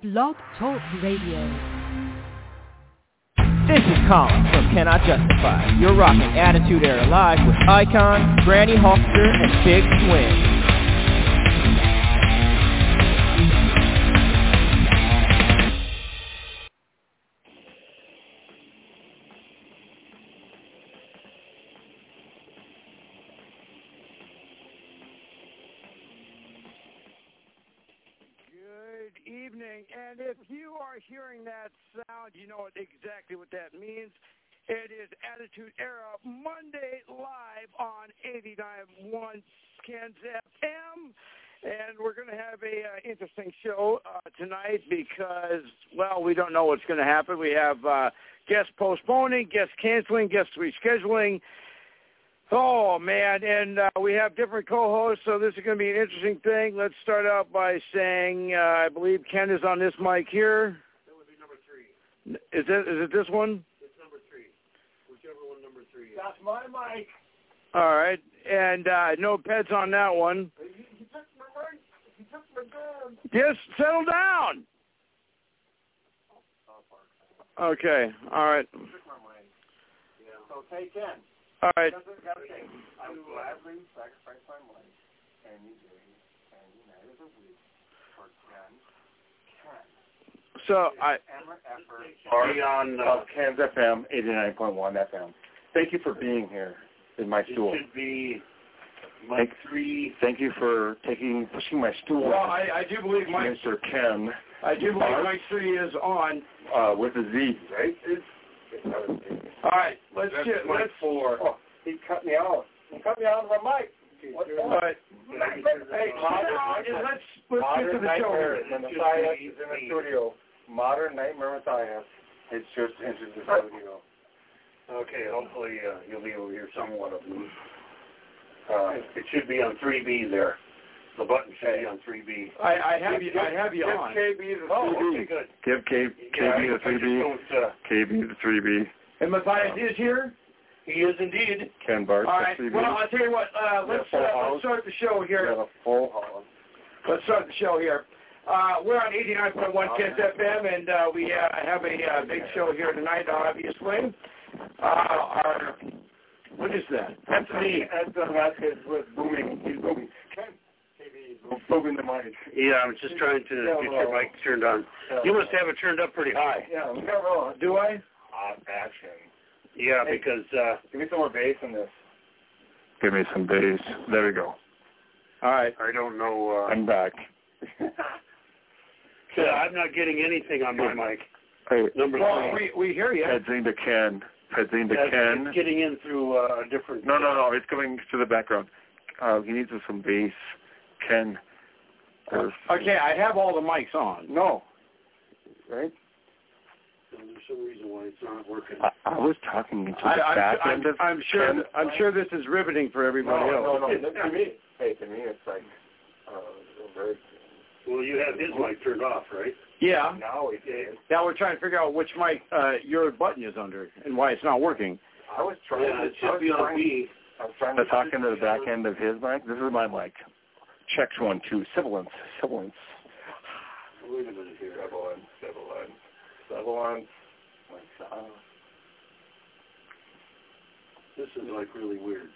Blog Talk Radio. This is Colin from Cannot Justify. You're rocking Attitude Era Live with Icon, Granny Hawkster, and Big Swing. Hearing that sound, you know exactly what that means. It is Attitude Era Monday live on 89.1 Ken's FM. And we're going to have a uh, interesting show uh, tonight because, well, we don't know what's going to happen. We have uh, guests postponing, guests canceling, guests rescheduling. Oh man, and uh, we have different co-hosts, so this is going to be an interesting thing. Let's start out by saying uh, I believe Ken is on this mic here. That would be number three. Is it is it this one? It's number three. Whichever one number three is. That's my mic. All right, and uh, no pets on that one. He, he took my mic. He took my gun. Just settle down. Okay, all right, He took my mic. Yeah. So take Ken. all right. That's what you gotta. I would gladly sacrifice my life any day, any night of the week for Ken. Ken. So I Ever, ever. On uh, Ken's FM, 89.1 FM. Thank you for being here in my stool. It should be Thank- Mike three. Thank you for taking pushing my stool. well I, I do believe Mike Mr. Ken, I do believe Mike three is on. uh, with a Z, right? All right, let's That's get Mike let's four. Oh, he cut me out. He cut me out of my mic. What's all that? Hey, Modern- let's let's get to the show Nightmare here. and Matthias is in the studio. Modern Nightmare Matthias has just entered the studio. Okay, hopefully uh, you'll be able to hear somewhat of me. Uh, it should be on three B there. The button should be on three B. I, I have you I have you Give on. KB the Oh, 3B. okay, good. Give K, Yeah, KB the 3B. uh, KB the 3B. And Matthias is here. he is indeed. Ken Bart All right. the 3B. Well, I'll tell you what. Uh, let's uh, let's start the show We here. got a full house. Let's start the show here. Uh, we're on 89.1 Kids FM, and uh, we uh, have a uh, big show here tonight, obviously. Uh, our, what is that? That's me. That's uh, Vasquez was booming. He's booming. Ken, KB, is booming the mic. Yeah, I'm just trying to Yeah, get well, your mic turned on. Yeah. You must have it turned up pretty high. Yeah, we got roll. Do I? Hot action. Yeah, Hey. because uh, Give me some more bass in this. Give me some bass. There we go. All right. I don't know. Uh, I'm back. yeah, I'm not getting anything on my mic. Hey, Number Well, three. we we hear you. Pedzing to Ken. Pedzing to That's- Ken. It's getting in through uh, a different. No, no, no. It's coming to the background. Uh, he needs some bass. Ken. there's- Okay, I have all the mics on. No. Right? There's some reason why it's not working. I, I was talking to the I, back I'm, end I'm, of I'm sure. Ken. I'm sure this is riveting for everybody no, else. no, no. To me, hey, to me, it's like uh, very. Well, you have his mic turned off, right? Yeah. Now it is. Now we're trying to figure out which mic uh, your button is under and why it's not working. I was trying. Yeah, it I should be on trying, B. I was trying to talk into the back end of his mic. This is my mic. Checks one, two. Sibilance. Sibilance. Wait a minute here. Sibilance. Sibilance. Sibilance. This is like really weird.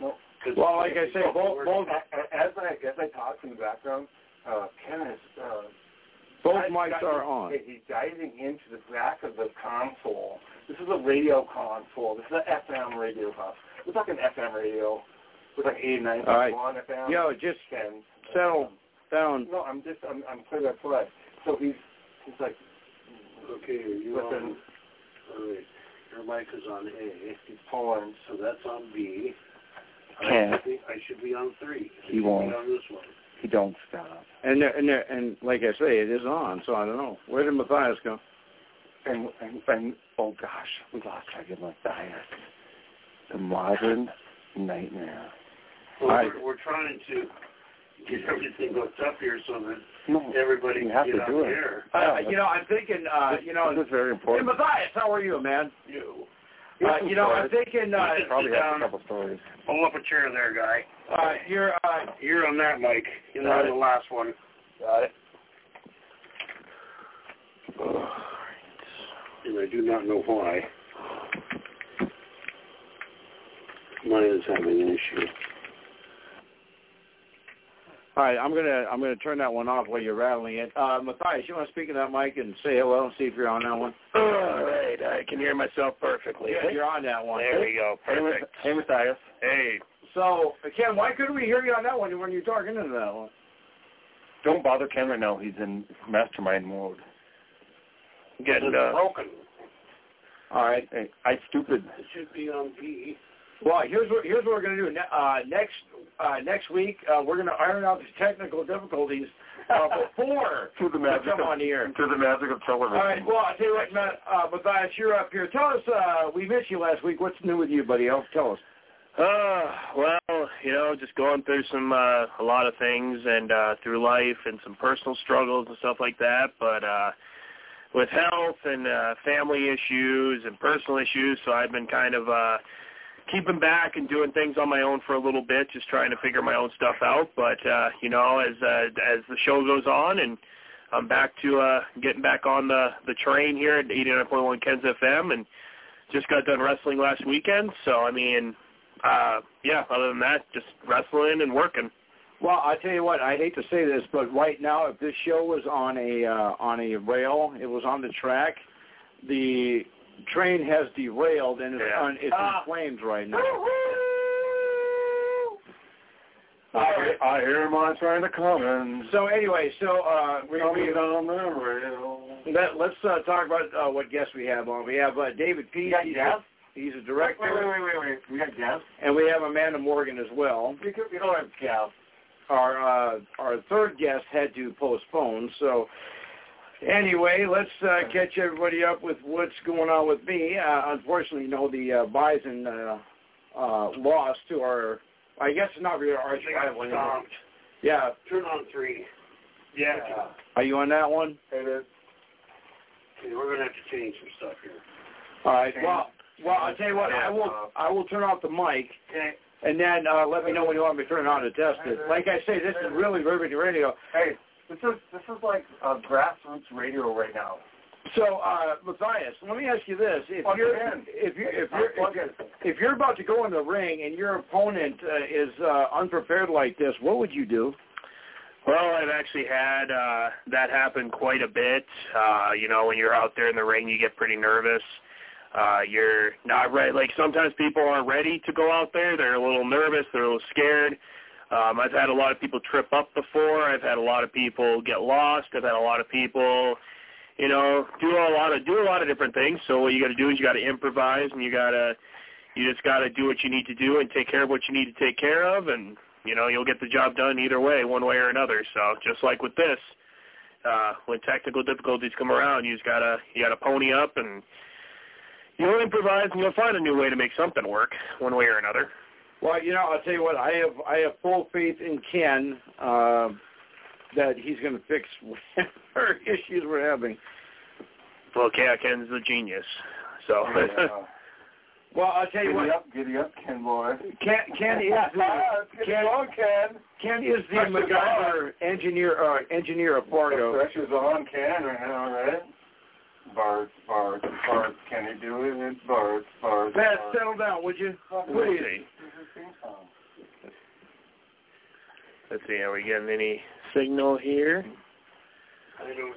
No. 'Cause- Well, like I say, both both As I as I talk in the background, uh, Ken uh, both di- mics di- are on. He's diving into the back of the console. This is a radio console. This is an FM radio console. We're talking FM radio. We're like 89.1 All right. FM. Yo, just Ken. settle down. No, I'm just I'm I'm play by play. So he's he's like Okay, are you Listen. on? All right. Your mic is on A, he's pulling. so that's on B. I Can't. should be, I should be on three. He won't. Be on this one. He don't stop. And there, and there, and like I say, it is on. So I don't know. Where did Matthias go? And and and oh gosh, we lost track of Matthias. The modern nightmare. Well, All right. we're, we're trying to get everything hooked up here so that No, everybody can have get to on do it. air. Uh, you know, I'm thinking. Uh, you know, this is very hey, important. Matthias, how are you, man? You. Uh, you know, I'm thinking. Uh, probably sit have down. a couple stories. Pull up a chair there, guy. uh, you're. Uh, You're on that mic. You're Got on the last one. Got it. And I do not know why. Mine is having an issue. All right, I'm gonna I'm gonna turn that one off while you're rattling it. Uh, Matthias, you want to speak in that mic and say hello and see if you're on that one? All right, I can hear myself perfectly. Yeah, you're on that one. There we go. Perfect. Hey, Matthias. Hey, So, Ken, why couldn't we hear you on that one when you're talking into that one? Don't bother Ken right now. He's in mastermind mode. getting It's uh, broken. All right. Hey, I stupid. It should be on P. Well, here's what here's what we're gonna do. Uh, next uh, next week, uh, we're gonna iron out these technical difficulties uh, before Through the we magic come of, on the air. through the magic of television. All right. Well, I'll tell you what, Matt, uh, Matthias, you're up here. Tell us. Uh, we missed you last week. What's new with you, buddy? Oh, tell us. Uh, well, you know, just going through some uh a lot of things and uh through life and some personal struggles and stuff like that, but uh with health and uh family issues and personal issues, so I've been kind of uh keeping back and doing things on my own for a little bit, just trying to figure my own stuff out, but uh you know, as uh as the show goes on and I'm back to uh getting back on the the train here at 89.1 Ken's FM and just got done wrestling last weekend, so I mean uh, yeah, other than that, just wrestling and working. Well, I tell you what, I hate to say this, but right now, if this show was on a uh, on a rail, it was on the track, the train has derailed and it's Yeah. on it's Ah. in flames right now. I, hear- I hear him on trying to come and So anyway, so uh, we, we we, on the rail. let, let's uh, talk about uh, what guests we have on. We have uh, David P. You He's, guests? a, he's a Wait, director, wait, wait, wait, wait. We got guests? and we have Amanda Morgan as well. We, could, we don't have guests. Our uh, our third guest had to postpone, so. Anyway, let's uh, catch everybody up with what's going on with me. Uh, unfortunately, you know, the uh, Bison uh, uh, lost to our, I guess it's not really our They got rival anymore. stomped. Yeah. Turn on three. Yeah. Are you on that one? It is. Okay, we're gonna have to change some stuff here. All right. Well, well, I'll tell you what. I will. I will turn off the mic, Okay. and then uh, let me know when you want me to turn it on to test it. Like I say, this is really Riveting Radio. Hey, this is this is like uh, grassroots radio right now. So, uh, Matthias, let me ask you this: If Plug you're if you if you're Plug if, it. if you're about to go in the ring and your opponent uh, is uh, unprepared like this, what would you do? Well, I've actually had uh, that happen quite a bit. Uh, you know, when you're out there in the ring, you get pretty nervous. Uh, you're not ready. Like sometimes people aren't ready to go out there. They're a little nervous. They're a little scared. Um, I've had a lot of people trip up before. I've had a lot of people get lost. I've had a lot of people, you know, do a lot of do a lot of different things. So what you got to do is you got to improvise, and you got to you just got to do what you need to do and take care of what you need to take care of, and you know you'll get the job done either way, one way or another. So just like with this, uh, when technical difficulties come around, you just gotta you gotta pony up and you'll improvise and you'll find a new way to make something work, one way or another. Well, you know, I'll tell you what. I have I have full faith in Ken uh, that he's going to fix whatever issues we're having. Well, yeah, Ken's a genius. So Yeah. Well, I'll tell you Giddy what. up, giddy up, Ken boy. Ken, Ken is the, Ken, on, Ken. Ken is the Pressure's MacGyver engineer uh, engineer of The pressure's on Ken right now, right? Bart, Bart, Bart, can you do it? It's Bart, Bart, Pat, Bart. settle down, would you? let's Please. see. This is your theme song. Let's see. Are we getting any signal here? I don't.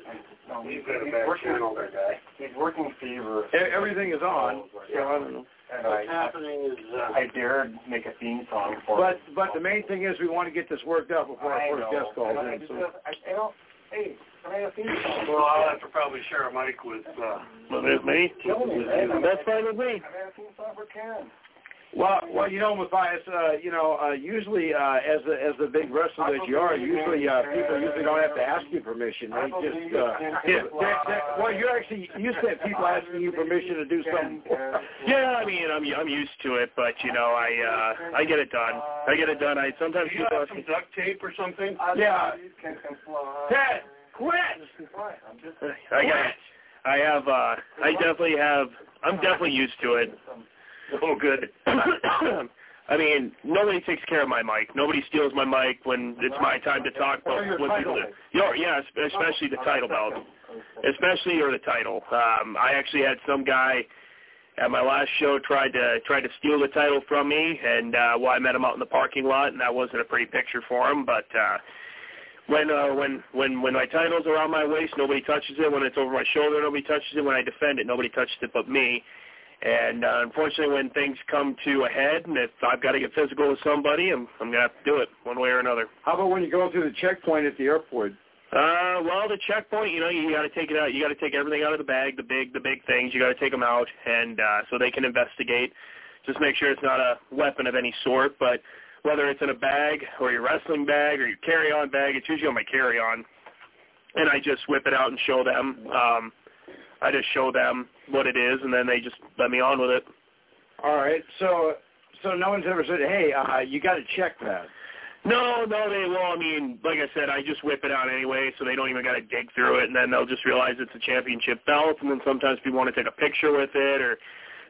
No, He's he's, he's working, channel, that guy. he's working fever. Everything is on. So I don't know. And What's I, happening is, uh, I dared make a theme song for But him. but the main thing is we want to get this worked out before our first know. guest calls And I just So. have- I, I don't, hey, can I have a well, I'll have to probably share a mic with, uh, Well, there's me. Kill me, man. That's fine with me. I have a theme for Ken? Well, well, you know, Matthias, uh, you know, uh, usually uh, as the as the big wrestler that you are, usually uh, people usually don't have to ask you permission. They just uh, Yeah. that, that, well, you're actually used to people asking you permission to do something. Yeah, I mean, I'm I'm used to it, but you know, I uh I get it done. I get it done. I sometimes do you have some duct tape or something? Yeah. Can, can fly. Ted, quit! I'm just I got. I have. uh I definitely have. I'm definitely used to it. Oh, good. I mean, nobody takes care of my mic. Nobody steals my mic when it's my time to talk. But when people do, yeah, yeah, especially the title belt, especially or the title. Um, I actually had some guy at my last show tried to tried to steal the title from me, and uh, well, I met him out in the parking lot, and that wasn't a pretty picture for him. But uh, when uh, when when when my title's around my waist, nobody touches it. When it's over my shoulder, nobody touches it. When I defend it, nobody touches it but me. And uh, unfortunately, when things come to a head, and if I've got to get physical with somebody, I'm I'm gonna have to do it one way or another. How about when you go through the checkpoint at the airport? Uh, well, the checkpoint, you know, you got to take it out. You got to take everything out of the bag, the big, the big things. You got to take them out, and uh, so they can investigate. Just make sure it's not a weapon of any sort. But whether it's in a bag or your wrestling bag or your carry-on bag, it's usually on my carry-on, and I just whip it out and show them. Um, I just show them what it is, and then they just let me on with it. All right. So, so no one's ever said, "Hey, uh, you got to check that." No, no, they well, I mean, like I said, I just whip it out anyway, so they don't even got to dig through it, and then they'll just realize it's a championship belt, and then sometimes people want to take a picture with it, or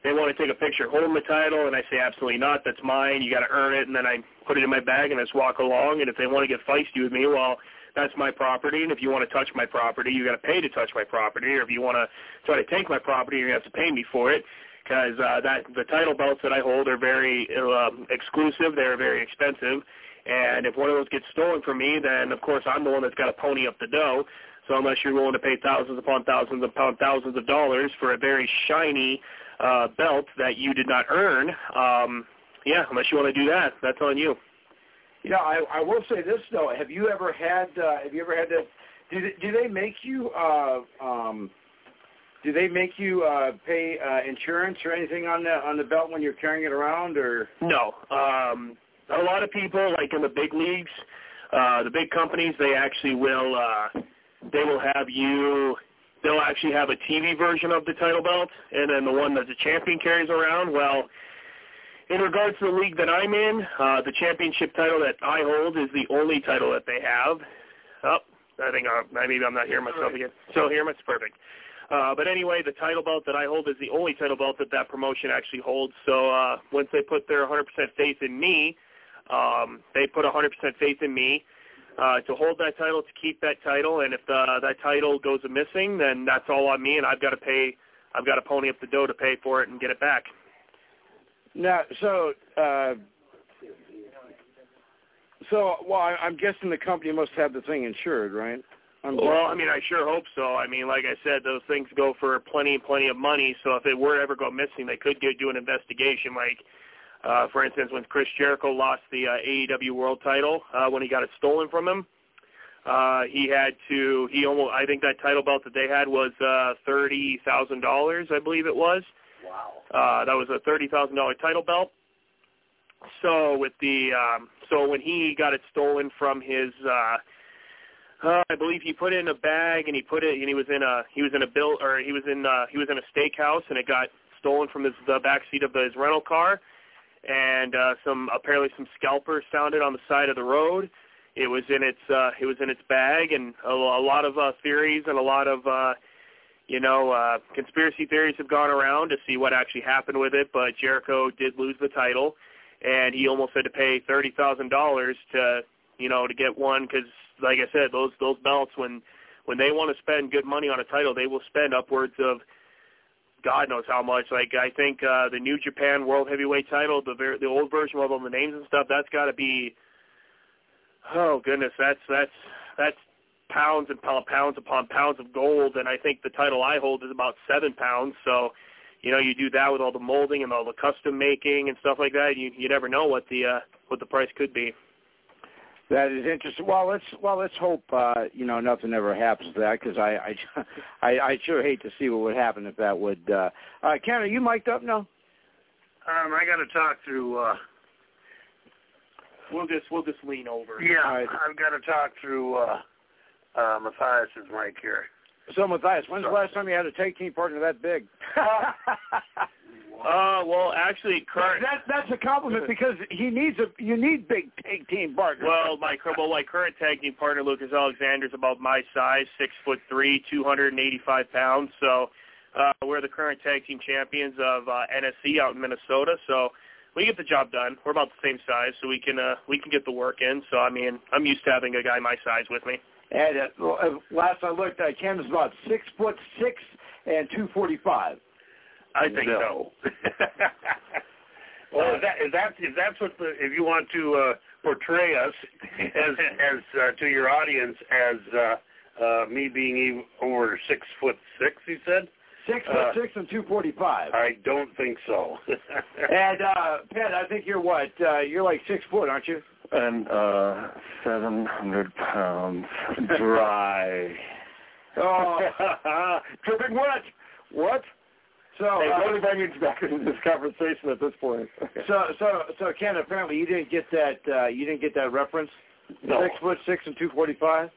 they want to take a picture holding the title, and I say absolutely not, that's mine, you got to earn it, and then I put it in my bag and I just walk along, and if they want to get feisty with me, well, that's my property, and if you want to touch my property, you got to pay to touch my property, or if you want to try to take my property, you have to pay me for it, because uh, that the title belts that I hold are very uh, exclusive, they're very expensive and if one of those gets stolen from me, then of course I'm the one that's got to pony up the dough. So unless you're willing to pay thousands upon thousands upon thousands of dollars for a very shiny uh, belt that you did not earn, um, yeah, unless you want to do that, that's on you. You know, I, I will say this though. Have you ever had? Uh, have you ever had to? Do they, do they make you? Uh, um, do they make you uh, pay uh, insurance or anything on the on the belt when you're carrying it around, or no? Um, a lot of people, like in the big leagues, uh, the big companies, they actually will uh, they will have you. They'll actually have a TV version of the title belt, and then the one that the champion carries around. Well, in regards to the league that I'm in, uh, the championship title that I hold is the only title that they have. Oh, I think uh, maybe I'm not hearing myself again. So here, it's perfect. Uh, but anyway, the title belt that I hold is the only title belt that that promotion actually holds. So uh, once they put their 100% faith in me, um, they put 100% faith in me uh, to hold that title, to keep that title, and if the, that title goes missing, then that's all on me, and I've got to pay. I've got to pony up the dough to pay for it and get it back. Now, so, uh, so, well, I'm guessing the company must have the thing insured, right? I'm well, I mean, I sure hope so. I mean, like I said, those things go for plenty and plenty of money. So if it were to ever go missing, they could get, do an investigation. Like uh, for instance, when Chris Jericho lost the uh, AEW World Title uh, when he got it stolen from him, uh, he had to. He almost. I think that title belt that they had was uh, thirty thousand dollars. I believe it was. Wow. Uh, that was a thirty thousand dollar title belt. So with the um, so when he got it stolen from his. Uh, uh, I believe he put it in a bag and he put it and he was in a he was in a bill or he was in uh, he was in a steakhouse and it got stolen from his the back seat of his rental car and uh, some apparently some scalpers found it on the side of the road. It was in its uh, it was in its bag, and a, a lot of uh, theories and a lot of uh, you know uh, conspiracy theories have gone around to see what actually happened with it. But Jericho did lose the title, and he almost had to pay thirty thousand dollars to you know to get one because, like I said, those those belts when when they want to spend good money on a title, they will spend upwards of God knows how much. Like I think uh, the New Japan World Heavyweight Title, the ver- the old version with all the names and stuff, that's got to be. Oh goodness, that's that's that's pounds and pounds upon pounds of gold, and I think the title I hold is about seven pounds. So, you know, you do that with all the molding and all the custom making and stuff like that. You you never know what the uh, what the price could be. That is interesting. Well, let's well let's hope uh, you know nothing ever happens to that because I, I I I sure hate to see what would happen if that would. Uh, uh, Ken, are you mic'd up now? Um, I got to talk through. Uh, we'll just we'll just lean over. Yeah, right. I've got to talk through uh, uh, Matthias is mic here. So Matthias, when's the last time you had a tag team partner that big? Uh, well, actually, current. That, that's a compliment because he needs a. You need big tag team partners. Well, my well, my current tag team partner Lucas Alexander is about my size, six foot three, two hundred and eighty-five pounds. So, uh, we're the current tag team champions of uh, NSC out in Minnesota. So, we get the job done. We're about the same size, so we can uh, we can get the work in. So I mean, I'm used to having a guy my size with me. And uh, last I looked, uh, Ken was about six foot six and two forty five. I think No. so. well, if, that, if that's if that's what the if you want to uh, portray us as as uh, to your audience as uh, uh, me being even over six foot six, you said. Six foot Uh, six and two forty five. I don't think so. And uh Pat, I think you're what? Uh you're like six foot, aren't you? And uh, 700 pounds dry. Oh dripping wet. What? So Hey, uh, don't invite me back into this conversation at this point. so so so Ken, apparently you didn't get that uh you didn't get that reference? No. Six foot six and two forty five?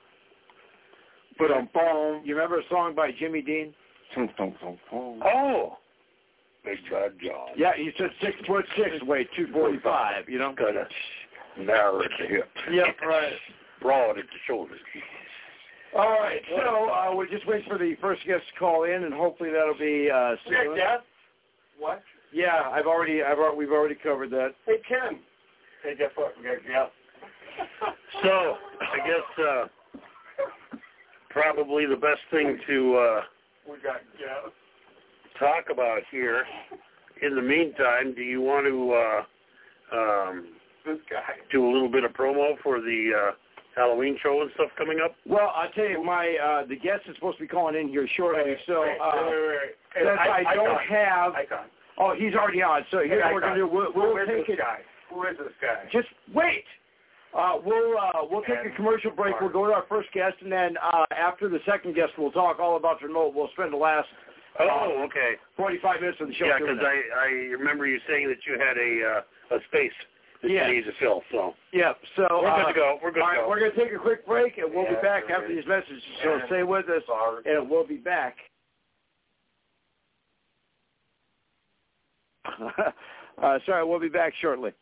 But I'm boom. You remember a song by Jimmy Dean? oh, big bad John. Yeah, you said six foot six, weight two forty five, you know? Of narrow at the hip. Yep, right. Broad at the shoulders. All right, so uh, we're just waiting for the first guest to call in, and hopefully that'll be uh, soon. What? Yeah, I've already, I've already, we've already covered that. Hey, Ken. Hey, guess what? We got Jeff. So I guess uh, probably the best thing to uh, We got Jeff. talk about here. In the meantime, do you want to uh, um, This guy. do a little bit of promo for the uh, Halloween show and stuff coming up? Well, I'll tell you, my uh, the guest is supposed to be calling in here shortly, so uh, wait, wait, wait. Since I, I- don't have. Icon. Oh, he's already on. So here's what we're gonna do. We'll, Who we'll is take this it. guy? Who is this guy? Just wait. Uh, we'll uh, we'll take a commercial break. We'll go to our first guest, and then uh, after the second guest, we'll talk all about the remote. We'll spend the last Oh, okay. 45 minutes of the show. Yeah, because. I, I remember you saying that you had a uh, a space that Yes. you need to fill. So Yeah, so we're uh, good to go. We're good all to right, go. we're going to take a quick break, and we'll be back after these messages. So And- stay with us, Sorry. and we'll be back. uh, sorry, we'll be back shortly.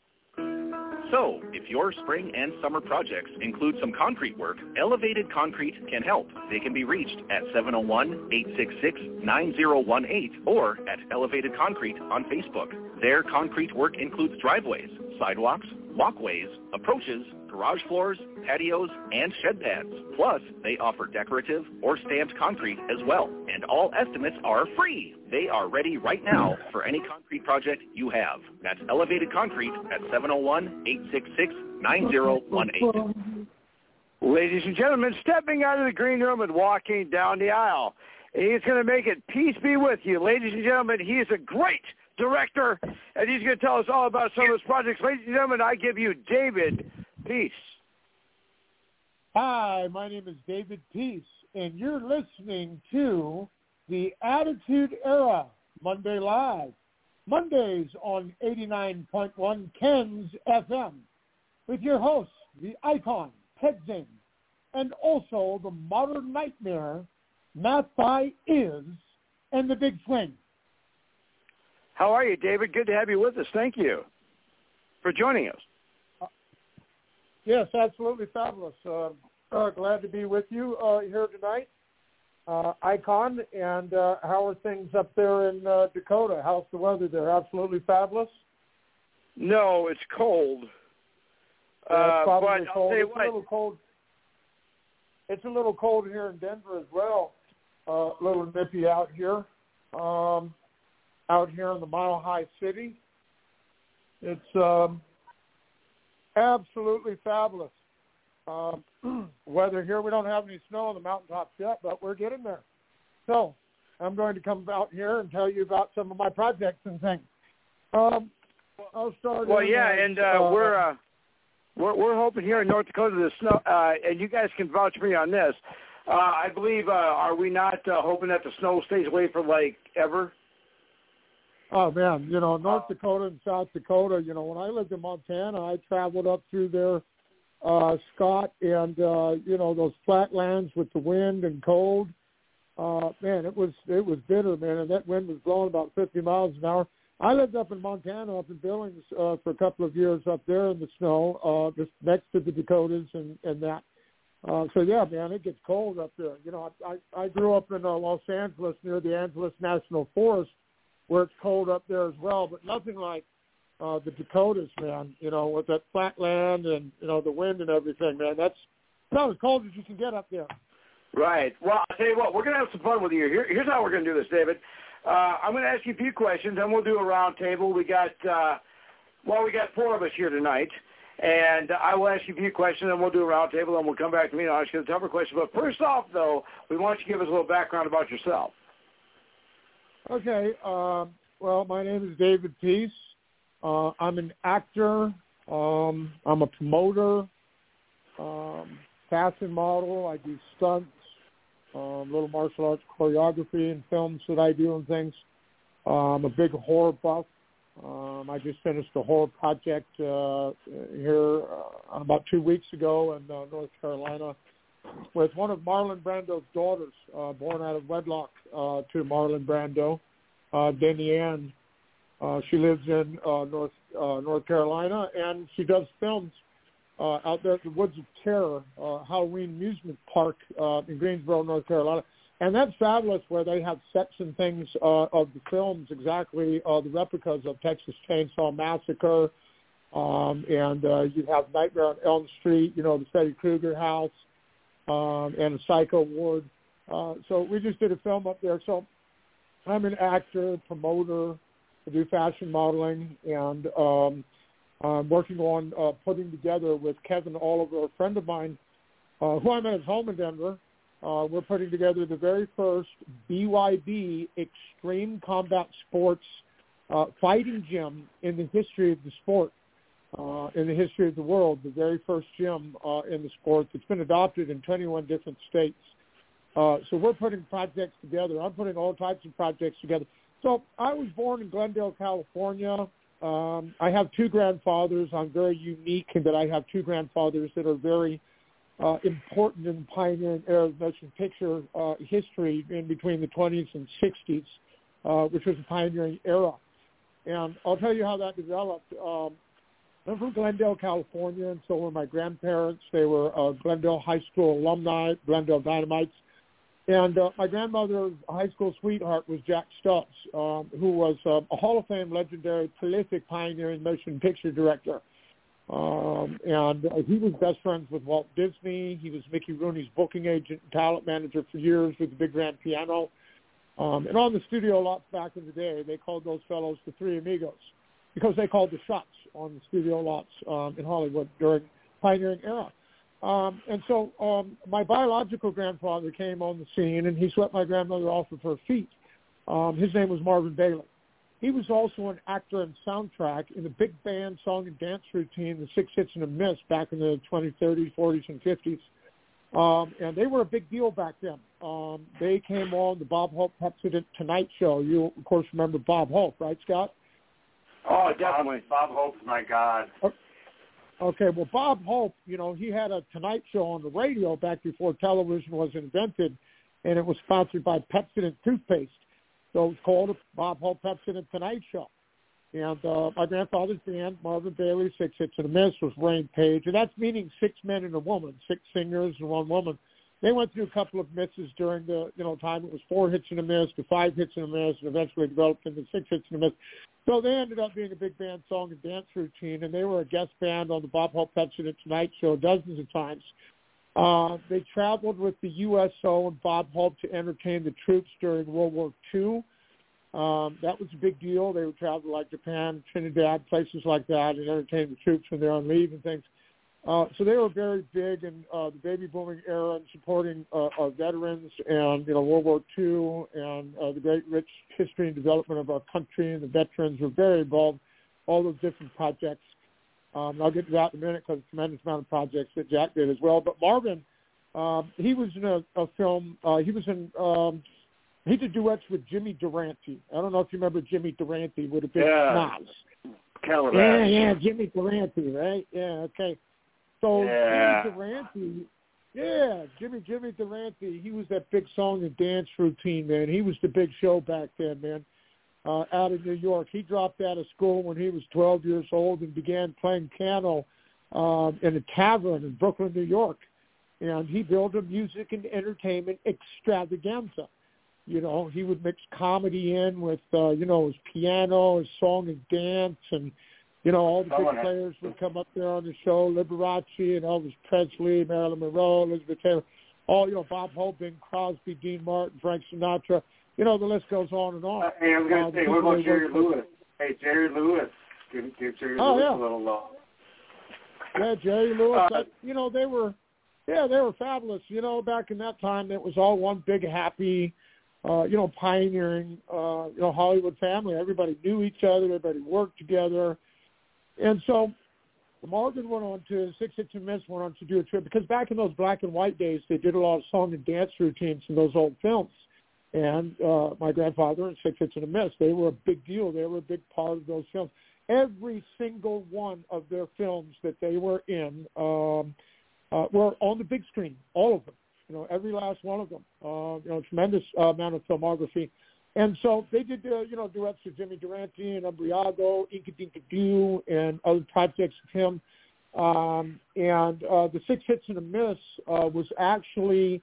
So, if your spring and summer projects include some concrete work, Elevated Concrete can help. They can be reached at 701-866-9018 or at Elevated Concrete on Facebook. Their concrete work includes driveways, sidewalks, walkways, approaches, garage floors, patios, and shed pads. Plus, they offer decorative or stamped concrete as well, and all estimates are free. They are ready right now for any concrete project you have. That's Elevated Concrete at 701-866-9018. Ladies and gentlemen, stepping out of the green room and walking down the aisle. He's going to make it peace be with you. Ladies and gentlemen, he is a great director, and he's going to tell us all about some of his projects. Ladies and gentlemen, I give you David Peace. Hi, my name is David Peace, and you're listening to the Attitude Era Monday Live. Mondays on 89.1 Ken's FM with your hosts, the icon, Ted Zing, and also the modern nightmare, Matt Is, and the Big Swing. How are you, David? Good to have you with us. Thank you for joining us. Yes, absolutely fabulous. Uh, uh, glad to be with you uh, here tonight. Uh, Icon, and uh, how are things up there in uh, Dakota? How's the weather there? Absolutely fabulous. No, it's cold. Uh, Uh, probably cold. It's a what. little cold. It's a little cold here in Denver as well. Uh, a little nippy out here. Um, out here in the Mile High City, it's um, absolutely fabulous. Um, weather here, we don't have any snow on the mountaintops yet, but we're getting there. So I'm going to come out here and tell you about some of my projects and things. Um, I'll start. Well, yeah, and uh, we're uh, we're we're hoping here in North Dakota the snow, uh, and you guys can vouch for me on this. Uh, I believe, uh, are we not uh, hoping that the snow stays away for like ever? Oh man, you know North Dakota and South Dakota. You know when I lived in Montana, I traveled up through there, uh, Scott, and uh, you know those flatlands with the wind and cold. Uh, man, it was it was bitter, man, and that wind was blowing about 50 miles an hour. I lived up in Montana, up in Billings, uh, for a couple of years up there in the snow, uh, just next to the Dakotas and and that. Uh, so yeah, man, it gets cold up there. You know, I I, I grew up in uh, Los Angeles near the Angeles National Forest where it's cold up there as well, but nothing like uh, the Dakotas, man. You know, with that flat land and you know the wind and everything, man. That's about as cold as you can get up there. Right. Well, I'll tell you what, we're going to have some fun with you. Here, here's how we're going to do this, David. Uh, I'm going to ask you a few questions, then we'll do a round table. We got, uh, well, we got four of us here tonight, and I will ask you a few questions, and we'll do a round table, and we'll come back to me and I'll ask you the tougher question. But first off, though, we want you to give us a little background about yourself. Okay. Um, well, my name is David Peace. Uh, I'm an actor. Um, I'm a promoter, um, fashion model. I do stunts, um, little martial arts choreography and films that I do and things. Uh, I'm a big horror buff. Um, I just finished a horror project uh, here uh, about two weeks ago in uh, North Carolina with one of Marlon Brando's daughters, uh, born out of wedlock uh, to Marlon Brando, uh, Ann. Uh, she lives in uh, North uh, North Carolina, and she does films uh, out there at the Woods of Terror uh, Halloween amusement park uh, in Greensboro, North Carolina. And that's fabulous where they have sets and things uh, of the films, exactly uh, the replicas of Texas Chainsaw Massacre. Um, and uh, you have Nightmare on Elm Street, you know, the Freddy Krueger house um, and a Psycho ward. Uh, so we just did a film up there. So I'm an actor, promoter, I do fashion modeling, and um, I'm working on uh, putting together with Kevin Oliver, a friend of mine, uh, who I met at home in Denver. Uh, we're putting together the very first BYB Extreme Combat Sports uh, fighting gym in the history of the sport, uh, in the history of the world. The very first gym uh, in the sport that's been adopted in 21 different states. Uh, so we're putting projects together. I'm putting all types of projects together. So I was born in Glendale, California. Um, I have two grandfathers. I'm very unique in that I have two grandfathers that are very uh, important in the pioneering era of motion picture uh, history in between the 20s and 60s, uh, which was a pioneering era. And I'll tell you how that developed. Um, I'm from Glendale, California, and so were my grandparents. They were uh, Glendale High School alumni, Glendale Dynamites. And uh, my grandmother's high school sweetheart was Jack Stubbs, um, who was uh, a Hall of Fame legendary, prolific, pioneering motion picture director. Um, and uh, he was best friends with Walt Disney. He was Mickey Rooney's booking agent and talent manager for years with the Big Grand Piano. Um, and on the studio lots back in the day, they called those fellows the Three Amigos because they called the shots on the studio lots um, in Hollywood during pioneering era. Um, and so um, my biological grandfather came on the scene, and he swept my grandmother off of her feet. Um, his name was Marvin Bailey. He was also an actor and soundtrack in the big band song and dance routine, the Six Hits and a Miss, back in the 20s, 30s, 40s, and 50s. Um, and they were a big deal back then. Um, they came on the Bob Hope Pepsodent Tonight Show. You, of course, remember Bob Hope, right, Scott? Oh, definitely. Bob, Bob Hope's my God. Okay, well, Bob Hope, you know, he had a Tonight Show on the radio back before television was invented, and it was sponsored by Pepsodent toothpaste. So it was called a Bob Hope Pepsodent Tonight Show. And uh, my grandfather's band, Marvin Bailey, Six Hits and a Miss, was Wayne Page, and that's meaning six men and a woman, six singers and one woman. They went through a couple of misses during the you know time. It was four hits and a miss to five hits and a miss, and eventually developed into six hits and a miss. So they ended up being a big band song and dance routine, and they were a guest band on the Bob Hope Pepsodent Tonight Show dozens of times. Uh, they traveled with the USO and Bob Hope to entertain the troops during World War II. Um, that was a big deal. They would travel like Japan, Trinidad, places like that, and entertain the troops when they're on leave and things. Uh, so they were very big in uh, the baby booming era and supporting uh, our veterans and you know World War II and uh, the great rich history and development of our country and the veterans were very involved. All those different projects. Um, I'll get to that in a minute because a tremendous amount of projects that Jack did as well. But Marvin, um, he was in a, a film. Uh, he was in. Um, he did duets with Jimmy Durante. I don't know if you remember Jimmy Durante would have been Yeah. Nas. Yeah, yeah, Jimmy Durante, right? Yeah, okay. So Yeah. Jimmy Durante, yeah, Jimmy Jimmy Durante, he was that big song and dance routine, man. He was the big show back then, man. Uh, out of New York, he dropped out of school when he was 12 years old and began playing piano um, in a tavern in Brooklyn, New York, and he built a music and entertainment extravaganza. You know, he would mix comedy in with, uh, you know, his piano, his song and dance, and You know, all the big players would come up there on the show, Liberace and Elvis Presley, Marilyn Monroe, Elizabeth Taylor, all, you know, Bob Hope, Bing Crosby, Dean Martin, Frank Sinatra. You know, the list goes on and on. Uh, hey, I was Uh, gonna the say, what about Jerry with. Lewis? Hey, Jerry Lewis. Give, give Jerry Oh, Lewis yeah. a little love. Yeah, Jerry Lewis. Uh, I, you know, they were, yeah, they were fabulous. You know, back in that time, it was all one big happy, uh, you know, pioneering, uh, you know, Hollywood family. Everybody knew each other. Everybody worked together, and so Marvin went on to Six Hits and went on to do a trip because back in those black and white days, they did a lot of song and dance routines in those old films. And uh, my grandfather and Six Hits and they were a big deal. They were a big part of those films every single one of their films that they were in um, uh, were on the big screen, all of them. You know, every last one of them. Uh, you know, tremendous uh, amount of filmography. And so they did, uh, you know, duets with Jimmy Durante and Umbriago, Inka Dinka and other projects with him. Um, and uh, the Six Hits and a Miss uh, was actually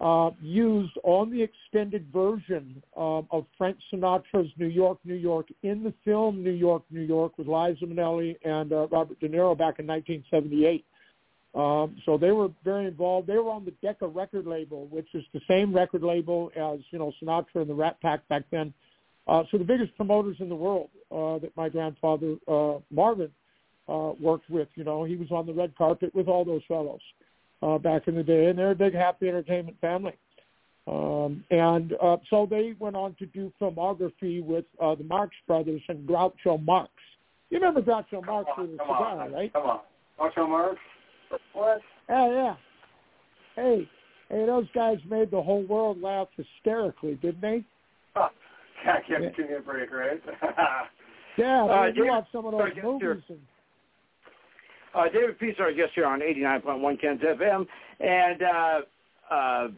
uh, used on the extended version um, of Frank Sinatra's New York, New York in the film New York, New York with Liza Minnelli and uh, Robert De Niro back in 1978. Um, so they were very involved. They were on the Decca record label, which is the same record label as you know Sinatra and the Rat Pack back then. Uh, so the biggest promoters in the world uh, that my grandfather uh, Marvin uh, worked with. You know, he was on the red carpet with all those fellows uh, back in the day, and they're a big happy entertainment family. Um, and uh, so they went on to do filmography with uh, the Marx Brothers and Groucho Marx. You remember Groucho Marx on, with come cigar, on, right? Come on. Groucho Marx? What? Yeah, yeah. Hey, hey, those guys made the whole world laugh hysterically, didn't they? Huh. Can't give Yeah. give me a break, right? Yeah, Uh, David- have some of those movies. And, Uh, David Peace, our guest here on 89.1 Kens FM. And uh, uh,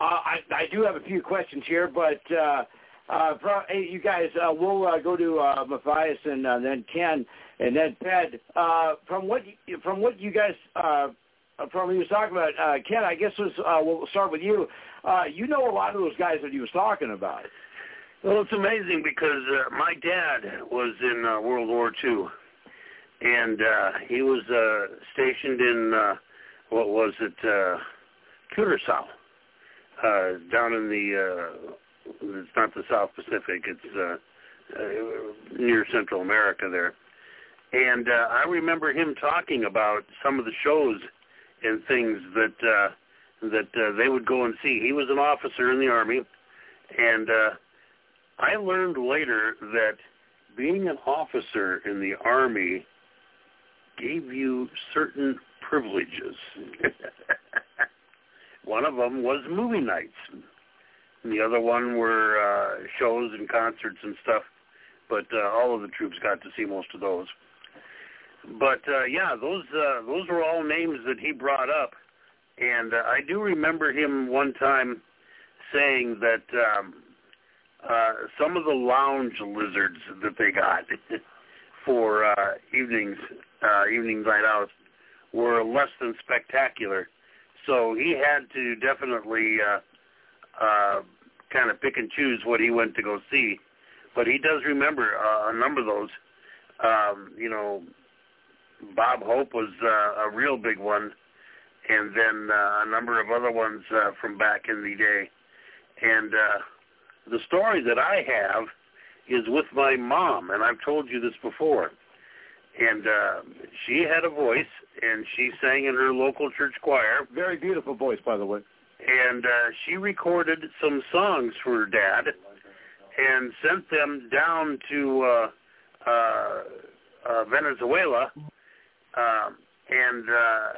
I, I do have a few questions here, but uh, uh, pro- hey, you guys, uh, we'll uh, go to uh, Matthias and uh, then Ken and then Ped. Uh, from what you, from what you guys uh, from what he was talking about, uh, Ken, I guess was uh, we'll start with you. Uh, you know a lot of those guys that he was talking about. Well, it's amazing because uh, my dad was in uh, World War II, and uh, he was uh, stationed in uh, what was it, uh, Curaçao, uh, down in the. Uh, it's not the South Pacific. It's uh, uh, near Central America there, and uh, I remember him talking about some of the shows and things that uh, that uh, they would go and see. He was an officer in the army, and uh, I learned later that being an officer in the Army gave you certain privileges. one of them was movie nights. And the other one were uh, shows and concerts and stuff. But uh, all of the troops got to see most of those. But uh, yeah, those uh, those were all names that he brought up, and uh, I do remember him one time saying that um, uh, some of the lounge lizards that they got for uh, evenings, uh, evening night out, were less than spectacular. So he had to definitely uh, uh, kind of pick and choose what he went to go see. But he does remember uh, a number of those. Um, you know, Bob Hope was uh, a real big one, and then uh, a number of other ones uh, from back in the day. And uh, the story that I have is with my mom, and I've told you this before. And uh, she had a voice, and she sang in her local church choir. Very beautiful voice, by the way. And uh, she recorded some songs for her dad, and sent them down to uh, uh, uh, Venezuela, um, and uh,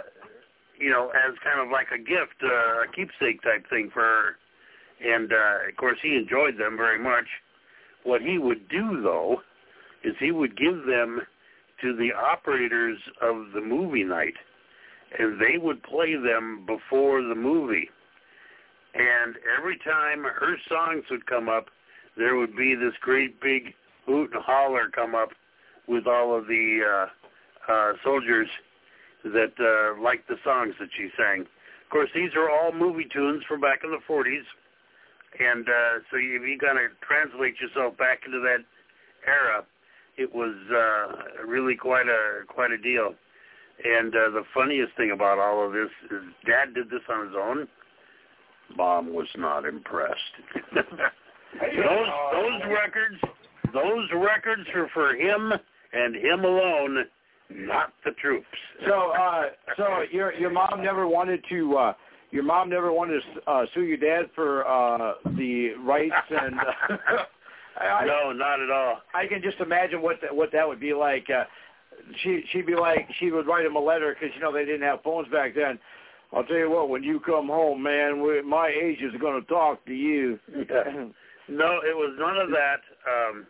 you know, as kind of like a gift, uh, a keepsake type thing for her and uh, of course he enjoyed them very much. What he would do though is he would give them to the operators of the movie night, and they would play them before the movie. And every time her songs would come up, there would be this great big hoot and holler come up with all of the uh, uh, soldiers that uh, liked the songs that she sang. Of course, these are all movie tunes from back in the 40s. And uh, so you, you kind of translate yourself back into that era. it was uh, really quite a quite a deal. And uh, the funniest thing about all of this is Dad did this on his own. Mom was not impressed. those those records, those records are for him and him alone, not the troops. So, uh, so your your mom never wanted to. Uh, your mom never wanted to uh, sue your dad for uh, the rights and. Uh, I, no, not at all. I can just imagine what that, what that would be like. Uh, she she'd be like she would write him a letter because you know they didn't have phones back then. I'll tell you what, when you come home, man, we, my agent's going to talk to you. no, it was none of that. Um,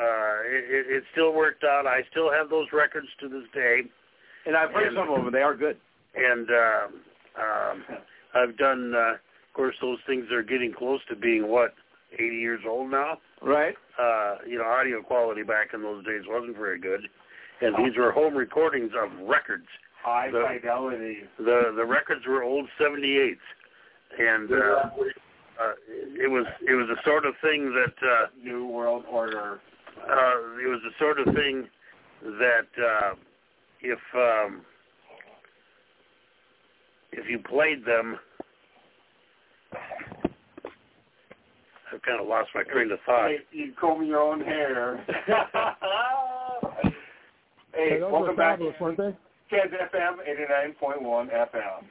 uh, it, it still worked out. I still have those records to this day. And I've heard and, some of them. They are good. And uh, um, I've done, uh, of course, those things are getting close to being, what, 80 years old now? Right. Uh, you know, audio quality back in those days wasn't very good. And these were home recordings of records. High the, fidelity. The the records were old 78s. And uh, uh, it was it was the sort of thing that uh, New World Order uh, it was the sort of thing that uh, if um, if you played them, I've kind of lost my train of thought. Hey, you comb your own hair. hey, Hey, welcome back. fabulous. Ken's FM 89.1 FM.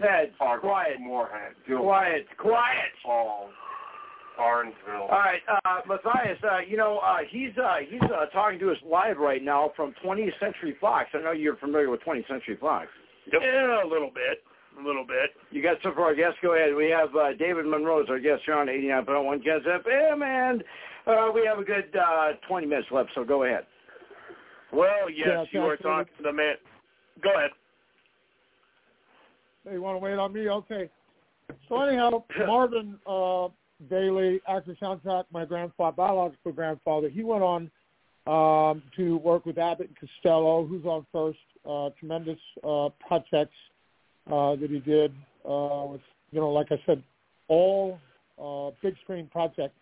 Ted, Fargo, quiet, Moorhead, quiet, quiet. Falls, Barnesville. All right, uh, Matthias. Uh, you know uh, he's uh, he's uh, talking to us live right now from 20th Century Fox. I know you're familiar with 20th Century Fox. Yep. Yeah, a little bit, a little bit. You got some for our guests. Go ahead. We have uh, David Monroe as our guest here on 89.1 Ken's FM, and uh, we have a good uh, 20 minutes left. So go ahead. Well, yes, Yeah, you are talking to the man. Go ahead. Hey, you want to wait on me? Okay. So anyhow, Marvin uh, Bailey, actor soundtrack, my grandfather, biological grandfather, he went on um, to work with Abbott and Costello, who's on first. Uh, tremendous uh, projects uh, that he did uh, with, you know, like I said, all uh, big screen projects.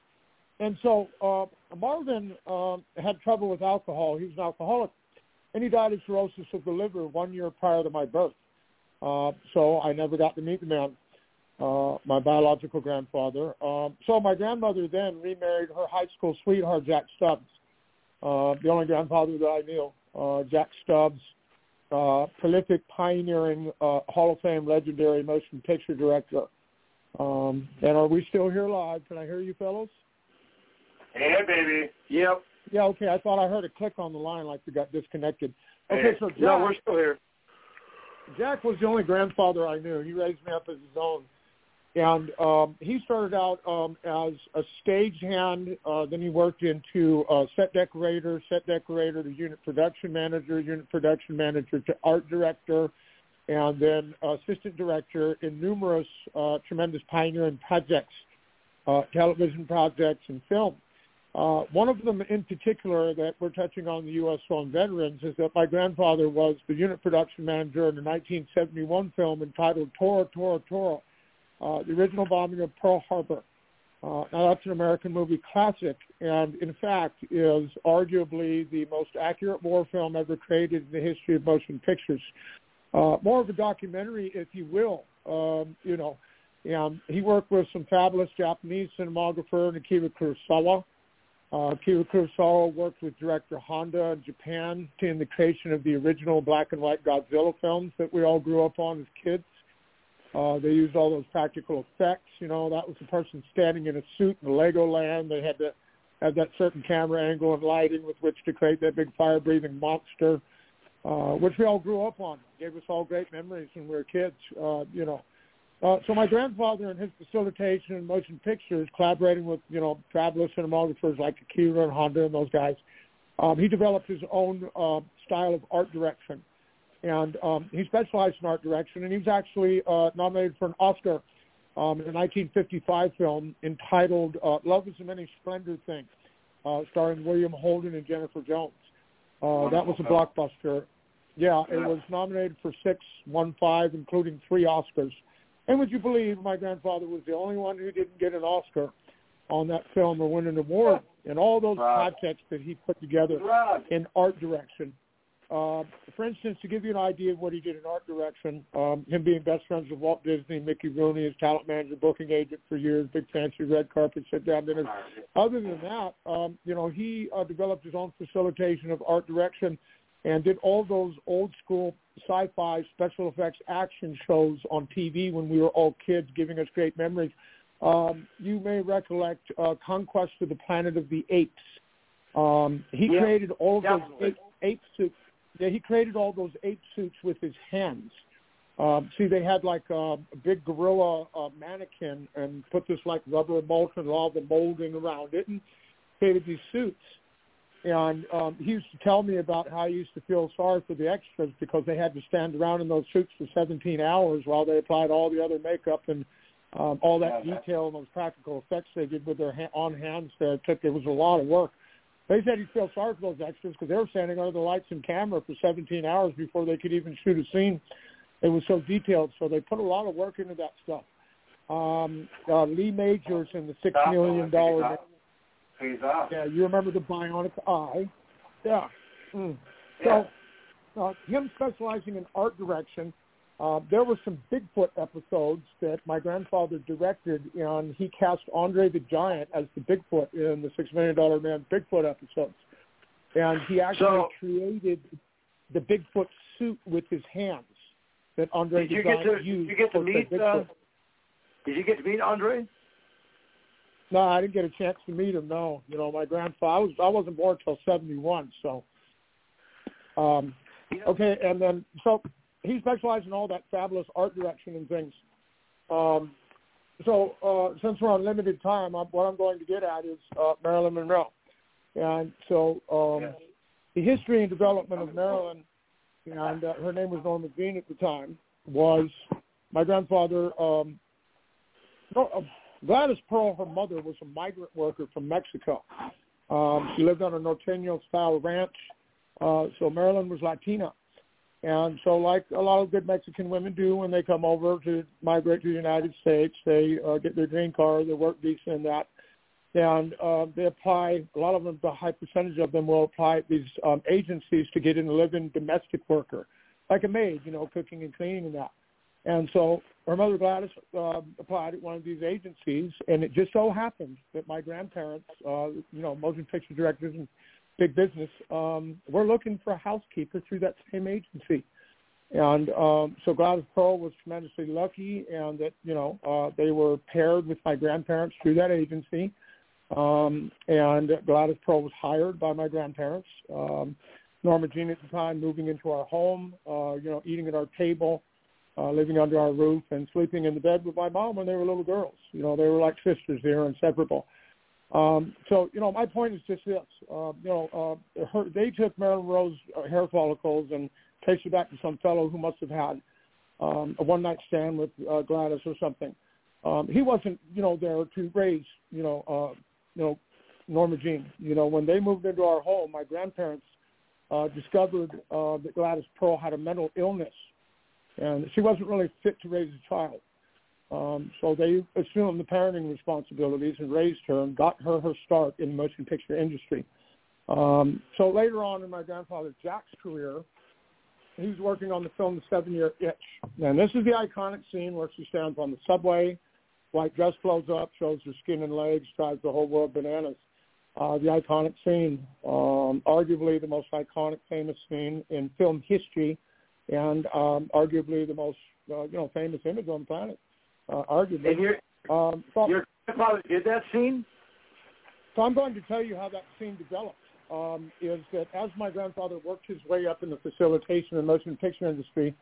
And so uh, Marvin um, had trouble with alcohol. He was an alcoholic, and he died of cirrhosis of the liver one year prior to my birth. Uh, so I never got to meet the man, uh, my biological grandfather. Um, so my grandmother then remarried her high school sweetheart, Jack Stubbs, uh, the only grandfather that I knew. Uh, Jack Stubbs, uh, prolific, pioneering, uh, Hall of Fame, legendary motion picture director. Um, and are we still here live? Can I hear you fellows? Hey, baby. Yep. Yeah, okay. I thought I heard a click on the line like we got disconnected. Okay, Hey, so Jack, no, we're still here. Jack was the only grandfather I knew. He raised me up as his own. And um, he started out um, as a stagehand. Uh, then he worked into uh, set decorator, set decorator to unit production manager, unit production manager to art director, and then assistant director in numerous uh, tremendous pioneering projects, uh, television projects and film. Uh, one of them in particular that we're touching on the U.S. on veterans is that my grandfather was the unit production manager in a 1971 film entitled Tora, Tora, Tora, uh, the original bombing of Pearl Harbor. Uh, now that's an American movie classic and in fact is arguably the most accurate war film ever created in the history of motion pictures. Uh, more of a documentary, if you will, um, you know. And he worked with some fabulous Japanese cinematographer, Akira Kurosawa. Uh, Akira Kurosawa worked with director Honda in Japan in the creation of the original black and white Godzilla films that we all grew up on as kids. Uh, they used all those practical effects. You know, that was a person standing in a suit in Legoland. They had to have that certain camera angle and lighting with which to create that big fire-breathing monster, uh, which we all grew up on. Gave us all great memories when we were kids. Uh, you know, uh, so my grandfather and his facilitation in motion pictures, collaborating with you know fabulous cinematographers like Akira and Honda and those guys, um, he developed his own uh, style of art direction, and um, he specialized in art direction. And he was actually uh, nominated for an Oscar um, in a 1955 film entitled uh, "Love Is a Many Splendor Thing," uh, starring William Holden and Jennifer Jones. Uh, that was a blockbuster. Yeah, it was nominated for six, one five, including three Oscars. And would you believe my grandfather was the only one who didn't get an Oscar? on that film or win an award. And all those projects that he put together in art direction. Uh, for instance, to give you an idea of what he did in art direction, um, him being best friends with Walt Disney, Mickey Rooney, his talent manager, booking agent for years, big fancy red carpet sit down dinners. Other than that, um, you know, he uh, developed his own facilitation of art direction and did all those old school sci-fi special effects action shows on TV when we were all kids, giving us great memories. Um, you may recollect uh, Conquest of the Planet of the Apes. Um, he Yeah, created all of those ape, ape suits. Yeah, he created all those ape suits with his hands. Um, see, they had like a, a big gorilla uh, mannequin and put this like rubber emulsion and all the molding around it and created these suits. And um, he used to tell me about how he used to feel sorry for the extras because they had to stand around in those suits for 17 hours while they applied all the other makeup and um, all that detail and those practical effects they did with their ha- on hands. There, it took it was a lot of work. They said he'd feel sorry for those extras because they were standing under the lights and camera for 17 hours before they could even shoot a scene. It was so detailed, so they put a lot of work into that stuff. Um, uh, Lee Majors in the six million Phil, I think dollar. He's up. Yeah, you remember the bionic eye? Yeah. Mm. So, uh, him specializing in art direction. Uh, there were some Bigfoot episodes that my grandfather directed, and he cast Andre the Giant as the Bigfoot in the Six Million Dollar Man Bigfoot episodes. And he actually So- created the Bigfoot suit with his hands that Andre Did the you get Giant to used. did you get to meet uh, Did you get to meet Andre? No, I didn't get a chance to meet him. No, you know, my grandfather. I was I wasn't born till seventy one. So, um, okay, and then so he specialized in all that fabulous art direction and things. Um, so uh, since we're on limited time, I'm, what I'm going to get at is uh, Marilyn Monroe, and so um, the history and development of Marilyn, and uh, her name was Norma Jean at the time, was my grandfather. Um, no, uh, Gladys Pearl, her mother, was a migrant worker from Mexico. Um, she lived on a norteño-style ranch. Uh, so Marilyn was Latina. And so like a lot of good Mexican women do when they come over to migrate to the United States, they uh, get their green card, their work visa and that. And uh, they apply, a lot of them, the high percentage of them will apply at these um, agencies to get in a live-in domestic worker, like a maid, you know, cooking and cleaning and that. And so her mother Gladys uh, applied at one of these agencies, and it just so happened that my grandparents, uh, you know, motion picture directors and big business, um, were looking for a housekeeper through that same agency. And um, so Gladys Pearl was tremendously lucky, and that you know uh, they were paired with my grandparents through that agency. Um, and Gladys Pearl was hired by my grandparents. Um, Norma Jean at the time moving into our home, uh, you know, eating at our table, uh, living under our roof, and sleeping in the bed with my mom when they were little girls. You know, they were like sisters. They were inseparable. Um, so, you know, my point is just this. Uh, you know, uh, her, they took Marilyn Monroe's hair follicles and traced it back to some fellow who must have had um, a one-night stand with uh, Gladys or something. Um, he wasn't, you know, there to raise, you know, uh, you know, Norma Jean. You know, when they moved into our home, my grandparents uh, discovered uh, that Gladys Pearl had a mental illness, and she wasn't really fit to raise a child. Um, so they assumed the parenting responsibilities and raised her and got her her start in the motion picture industry. Um, so later on in my grandfather Jack's career, he was working on the film The Seven Year Itch. And this is the iconic scene where she stands on the subway, white dress flows up, shows her skin and legs, drives the whole world bananas. Uh, the iconic scene, um, arguably the most iconic, famous scene in film history, and um, arguably the most, uh, you know, famous image on the planet. Uh, arguably. And your Um, so, your grandfather did that scene? so I'm going to tell you how that scene developed. Um, is that as my grandfather worked his way up in the facilitation and motion picture industry,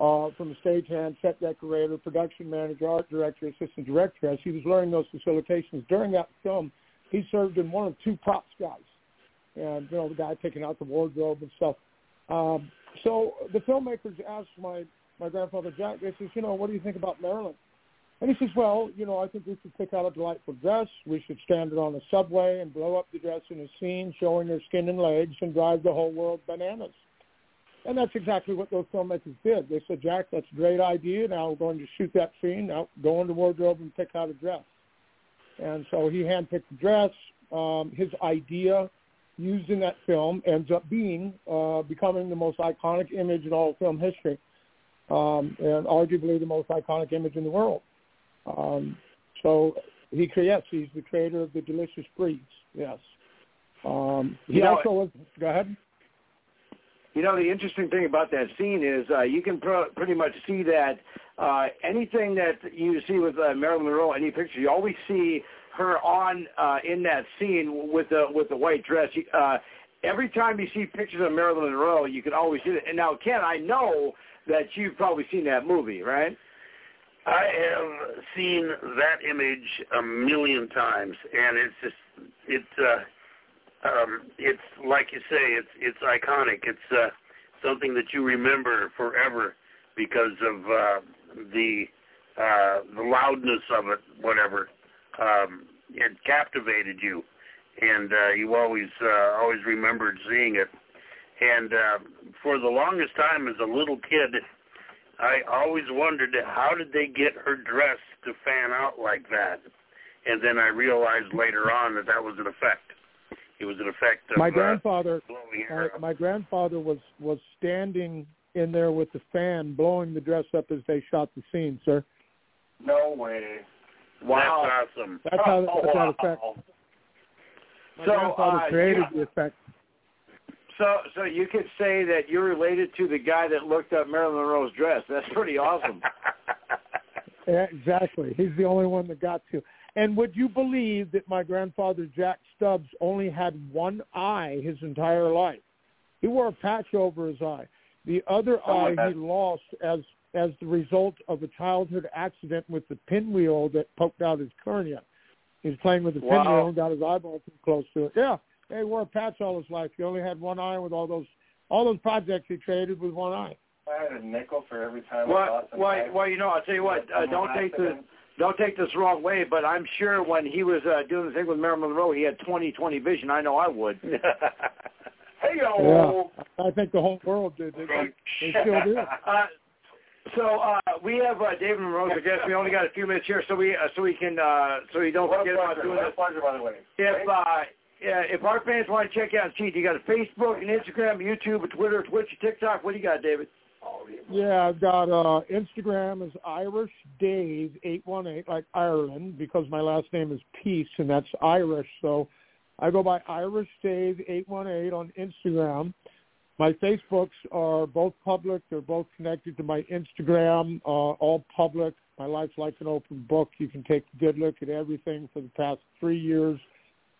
uh, from a stagehand, set decorator, production manager, art director, assistant director, as he was learning those facilitations during that film, he served in one of two props guys, and you know the guy picking out the wardrobe and stuff. Um, so the filmmakers asked my my grandfather Jack, they says, you know, what do you think about Marilyn? And he says, well, you know, I think we should pick out a delightful dress. We should stand it on a subway and blow up the dress in a scene showing her skin and legs and drive the whole world bananas. And that's exactly what those filmmakers did. They said, Jack, that's a great idea. Now we're going to shoot that scene. Now go into wardrobe and pick out a dress. and so he handpicked the dress. Um, his idea used in that film ends up being uh, becoming the most iconic image in all film history, um, and arguably the most iconic image in the world. Um, so he creates. He's the creator of the delicious breeds. Yes. Um, he You know, also was. Go ahead. You know, the interesting thing about that scene is uh, you can pr- pretty much see that uh, anything that you see with uh, Marilyn Monroe, any picture, you always see her on uh, in that scene with the with the white dress. Uh, every time you see pictures of Marilyn Monroe, you can always see it. And now, Ken, I know that you've probably seen that movie, right? I have seen that image a million times, and it's just it's uh, um, it's like you say, it's it's iconic. It's uh, something that you remember forever because of uh, the uh, the loudness of it, whatever. Um, it captivated you, and uh, you always uh, always remembered seeing it. And uh, for the longest time, as a little kid, I always wondered how did they get her dress to fan out like that, and then I realized later on that that was an effect. It was an effect of my uh, grandfather blowing my, her up. my grandfather was was standing in there with the fan blowing the dress up as they shot the scene sir No way. Wow. That's awesome. that's how Oh, that's how wow. effect my So, grandfather uh, created yeah. the effect So, so you could say that you're related to the guy that looked up Marilyn Monroe's dress. That's pretty awesome. yeah, exactly he's the only one that got to and would you believe that my grandfather jack stubbs only had one eye his entire life he wore a patch over his eye the other Oh, eye he lost as as the result of a childhood accident with the pinwheel that poked out his cornea. He was playing with the Wow. pinwheel and got his eyeball too close to it. Yeah, he wore a patch all his life. He only had one eye with all those all those projects he created with one eye. I had a nickel for every time I well, thought something. well, well, you know, I'll tell you what. Uh, don't take the don't take this the wrong way, but I'm sure when he was uh, doing the thing with Marilyn Monroe, he had 20/20 vision. I know I would. Hey Yeah, yo. I think the whole world did. They, they, they still do. Uh, so uh, we have uh, David Monroe as a guest. We only got a few minutes here, so we uh, so we can uh, so we don't What forget about pleasure. doing What a this. pleasure, by the way. If uh, yeah, if our fans want to check you out, cheat, you got a Facebook, an Instagram, YouTube, a Twitter, a Twitch, a TikTok. What do you got, David? Yeah, I've got uh Instagram is Irish Dave eight one eight, like Ireland, because my last name is Peace and that's Irish. So I go by Irish Dave eight one eight on Instagram. My Facebooks are both public. They're both connected to my Instagram, uh, all public. My life's like an open book. You can take a good look at everything for the past three years.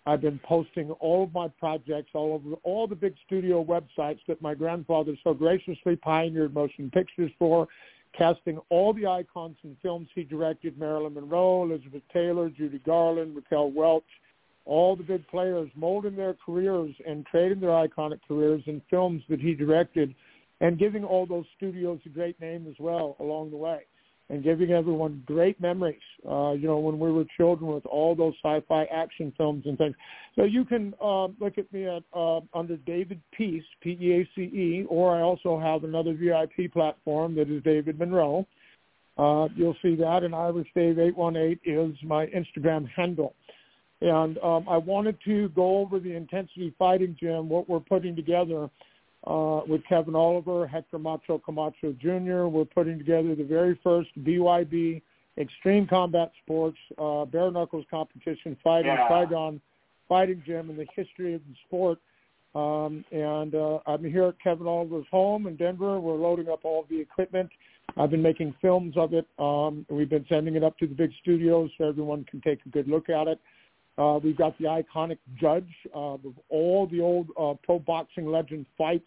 I've been posting all of my projects all over all the big studio websites that my grandfather so graciously pioneered motion pictures for, casting all the icons in films he directed, Marilyn Monroe, Elizabeth Taylor, Judy Garland, Raquel Welch, all the big players molding their careers and creating their iconic careers in films that he directed and giving all those studios a great name as well along the way and giving everyone great memories, uh, you know, when we were children with all those sci-fi action films and things. So you can uh, look at me at uh, under David Peace, P-E-A-C-E, or I also have another VIP platform that is David Monroe. Uh, you'll see that, and Irish Dave 818 is my Instagram handle. And um, I wanted to go over the Intensity Fighting Gym, what we're putting together uh, with Kevin Oliver, Hector Macho Camacho Jr. We're putting together the very first BYB Extreme Combat Sports uh, bare knuckles competition fighting Yeah. Trigon fighting gym in the history of the sport. Um, and uh, I'm here at Kevin Oliver's home in Denver. We're loading up all the equipment. I've been making films of it. Um, we've been sending it up to the big studios so everyone can take a good look at it. Uh, we've got the iconic judge uh, of all the old uh, pro boxing legend fights.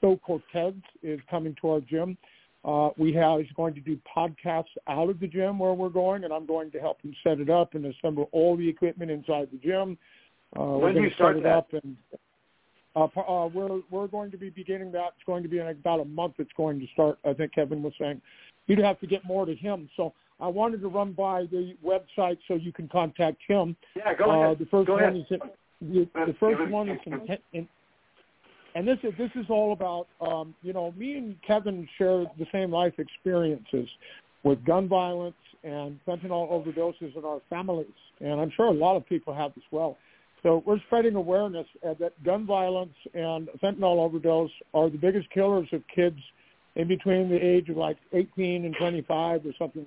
Phil Cortez is coming to our gym. Uh, we have he's going to do podcasts out of the gym where we're going, and I'm going to help him set it up and assemble all the equipment inside the gym. Uh, When do you start set it that? up, and uh, uh, we're we're going to be beginning that. It's going to be in about a month. It's going to start. I think Kevin was saying you'd have to get more to him. So I wanted to run by the website so you can contact him. Yeah, go Uh, ahead. the first Go one ahead. is the, the first one is in, in, and this is this is all about um, you know me and Kevin share the same life experiences with gun violence and fentanyl overdoses in our families, and I'm sure a lot of people have as well. So we're spreading awareness that gun violence and fentanyl overdose are the biggest killers of kids in between the age of like 18 and 25 or something.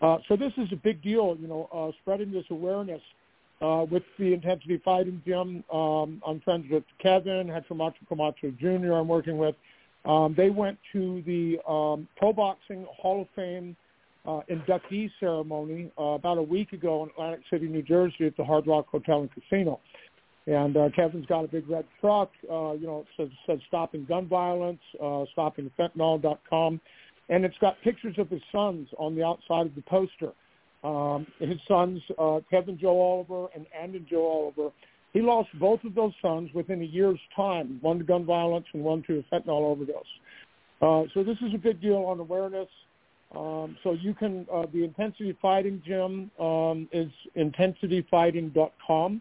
Uh, so this is a big deal, you know, uh, spreading this awareness uh, with the Intensity Fighting Gym. Um, I'm friends with Kevin Hector Camacho Jr. I'm working with. Um, they went to the um, Pro Boxing Hall of Fame uh, inductee ceremony uh, about a week ago in Atlantic City, New Jersey, at the Hard Rock Hotel and Casino. And uh, Kevin's got a big red truck. Uh, you know, it says, says stopping gun violence, uh, stoppingfentanyl.com, and it's got pictures of his sons on the outside of the poster. Um, his sons, uh, Kevin Joe Oliver and Andon Joe Oliver, he lost both of those sons within a year's time, one to gun violence and one to a fentanyl overdose. Uh, so this is a big deal on awareness. Um, so you can, uh, the Intensity Fighting Gym um, is intensityfighting.com.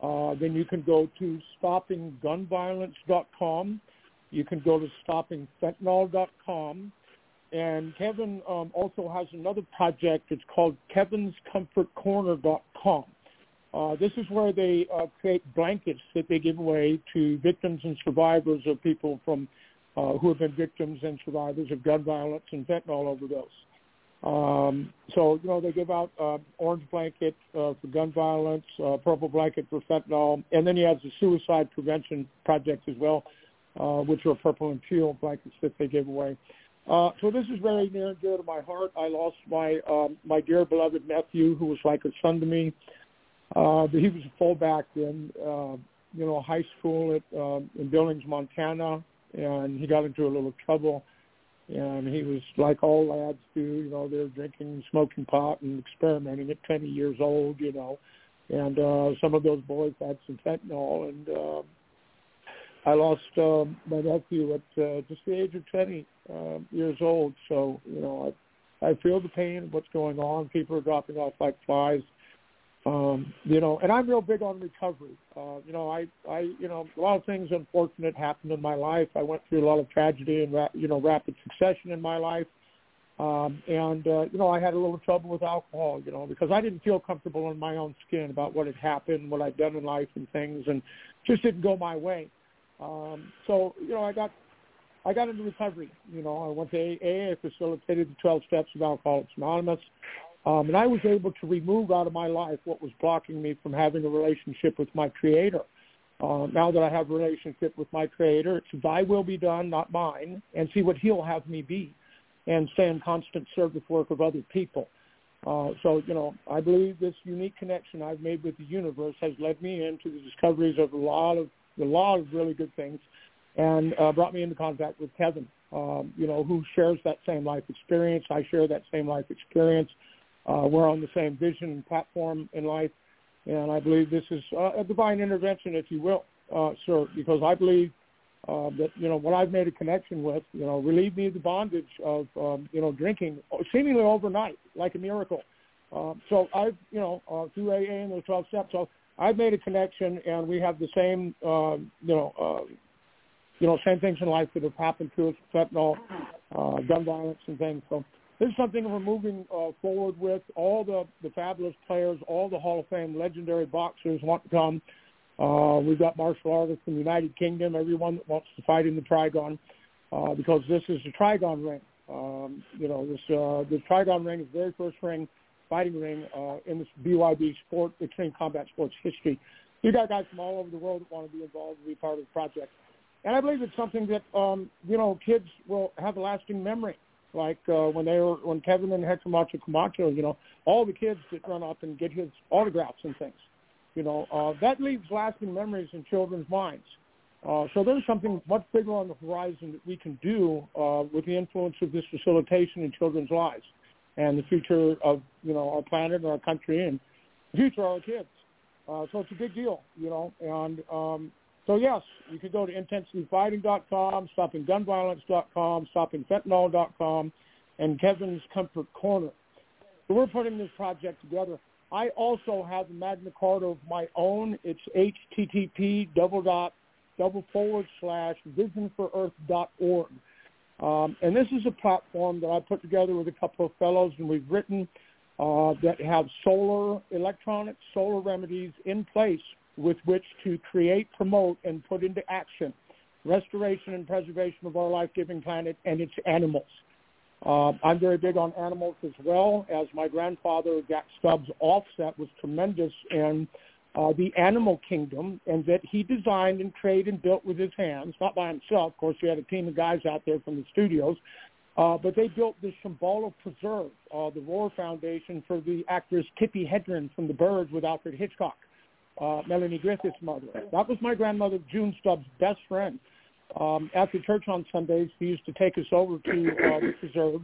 Uh, then you can go to stoppinggunviolence.com. You can go to stoppingfentanyl.com. And Kevin um, also has another project. It's called kevinscomfortcorner.com. Uh, this is where they uh, create blankets that they give away to victims and survivors of people from uh, who have been victims and survivors of gun violence and fentanyl overdose. Um, so, you know, they give out uh, orange blanket uh, for gun violence, uh, purple blanket for fentanyl, and then he has the suicide prevention project as well, uh, which are purple and teal blankets that they give away. Uh, so this is very near and dear to my heart. I lost my um, my dear beloved nephew, who was like a son to me. Uh, he was a fullback in uh, you know high school at uh, in Billings, Montana, and he got into a little trouble. And he was like all lads do, you know, they're drinking, smoking pot, and experimenting at 20 years old, you know. And uh, some of those boys had some fentanyl, and uh, I lost uh, my nephew at uh, just the age of 20 uh, years old. So, you know, I, I feel the pain of what's going on. People are dropping off like flies. Um, you know, and I'm real big on recovery. Uh, you know, I, I, you know, a lot of things unfortunate happened in my life. I went through a lot of tragedy and, ra- you know, rapid succession in my life. Um, and, uh, you know, I had a little trouble with alcohol, you know, because I didn't feel comfortable in my own skin about what had happened, what I'd done in life and things, and just didn't go my way. Um, so, you know, I got I got into recovery. You know, I went to AA, I facilitated the 12 steps of Alcoholics Anonymous. Um, and I was able to remove out of my life what was blocking me from having a relationship with my Creator. Uh, now that I have a relationship with my Creator, it's Thy will be done, not mine, and see what He'll have me be, and stay in constant service work of other people. Uh, so, you know, I believe this unique connection I've made with the universe has led me into the discoveries of a lot of a lot of really good things, and uh, brought me into contact with Kevin. Um, you know, who shares that same life experience. I share that same life experience. Uh, we're on the same vision and platform in life, and I believe this is uh, a divine intervention, if you will, uh, sir, because I believe uh, that you know what I've made a connection with, you know, relieve me of the bondage of um, you know drinking seemingly overnight, like a miracle. Um, so I've you know uh, through AA and those 12 steps, so I've made a connection, and we have the same uh, you know uh, you know same things in life that have happened to us, fentanyl, uh, gun violence, and things. So this is something we're moving uh, forward with. All the, the fabulous players, all the Hall of Fame legendary boxers want to come. Uh, we've got martial artists from the United Kingdom, everyone that wants to fight in the Trigon, uh, because this is the Trigon ring. Um, you know, this uh, the Trigon ring is the very first ring, fighting ring uh, in this BYB sport, extreme combat sports history. You got guys from all over the world that want to be involved and be part of the project. And I believe it's something that um, you know kids will have a lasting memory like uh, when they were when Kevin and Hector Macho Camacho, you know, all the kids that run up and get his autographs and things. You know, uh, that leaves lasting memories in children's minds. Uh, so there's something much bigger on the horizon that we can do uh, with the influence of this facilitation in children's lives and the future of you know our planet and our country and the future of our kids. Uh, so it's a big deal, you know, and um, so yes, you can go to intensityfighting.com, stoppinggunviolence.com, stoppingfentanyl.com, and Kevin's Comfort Corner. So we're putting this project together. I also have a Magna Carta of my own. It's http double dot double forward slash visionforearth.org. Um, and this is a platform that I put together with a couple of fellows, and we've written uh, that have solar electronics, solar remedies in place with which to create, promote, and put into action restoration and preservation of our life-giving planet and its animals. Uh, I'm very big on animals as well, as my grandfather, Jack Stubbs Offset, was tremendous in uh, the animal kingdom and that he designed and created and built with his hands, not by himself. Of course, he had a team of guys out there from the studios, uh, but they built the Shambhala Preserve, uh, the Roar Foundation for the actress Tippi Hedren from The Birds with Alfred Hitchcock, uh, Melanie Griffith's mother. That was my grandmother, June Stubbs' best friend. Um, after church on Sundays, he used to take us over to uh, the preserve,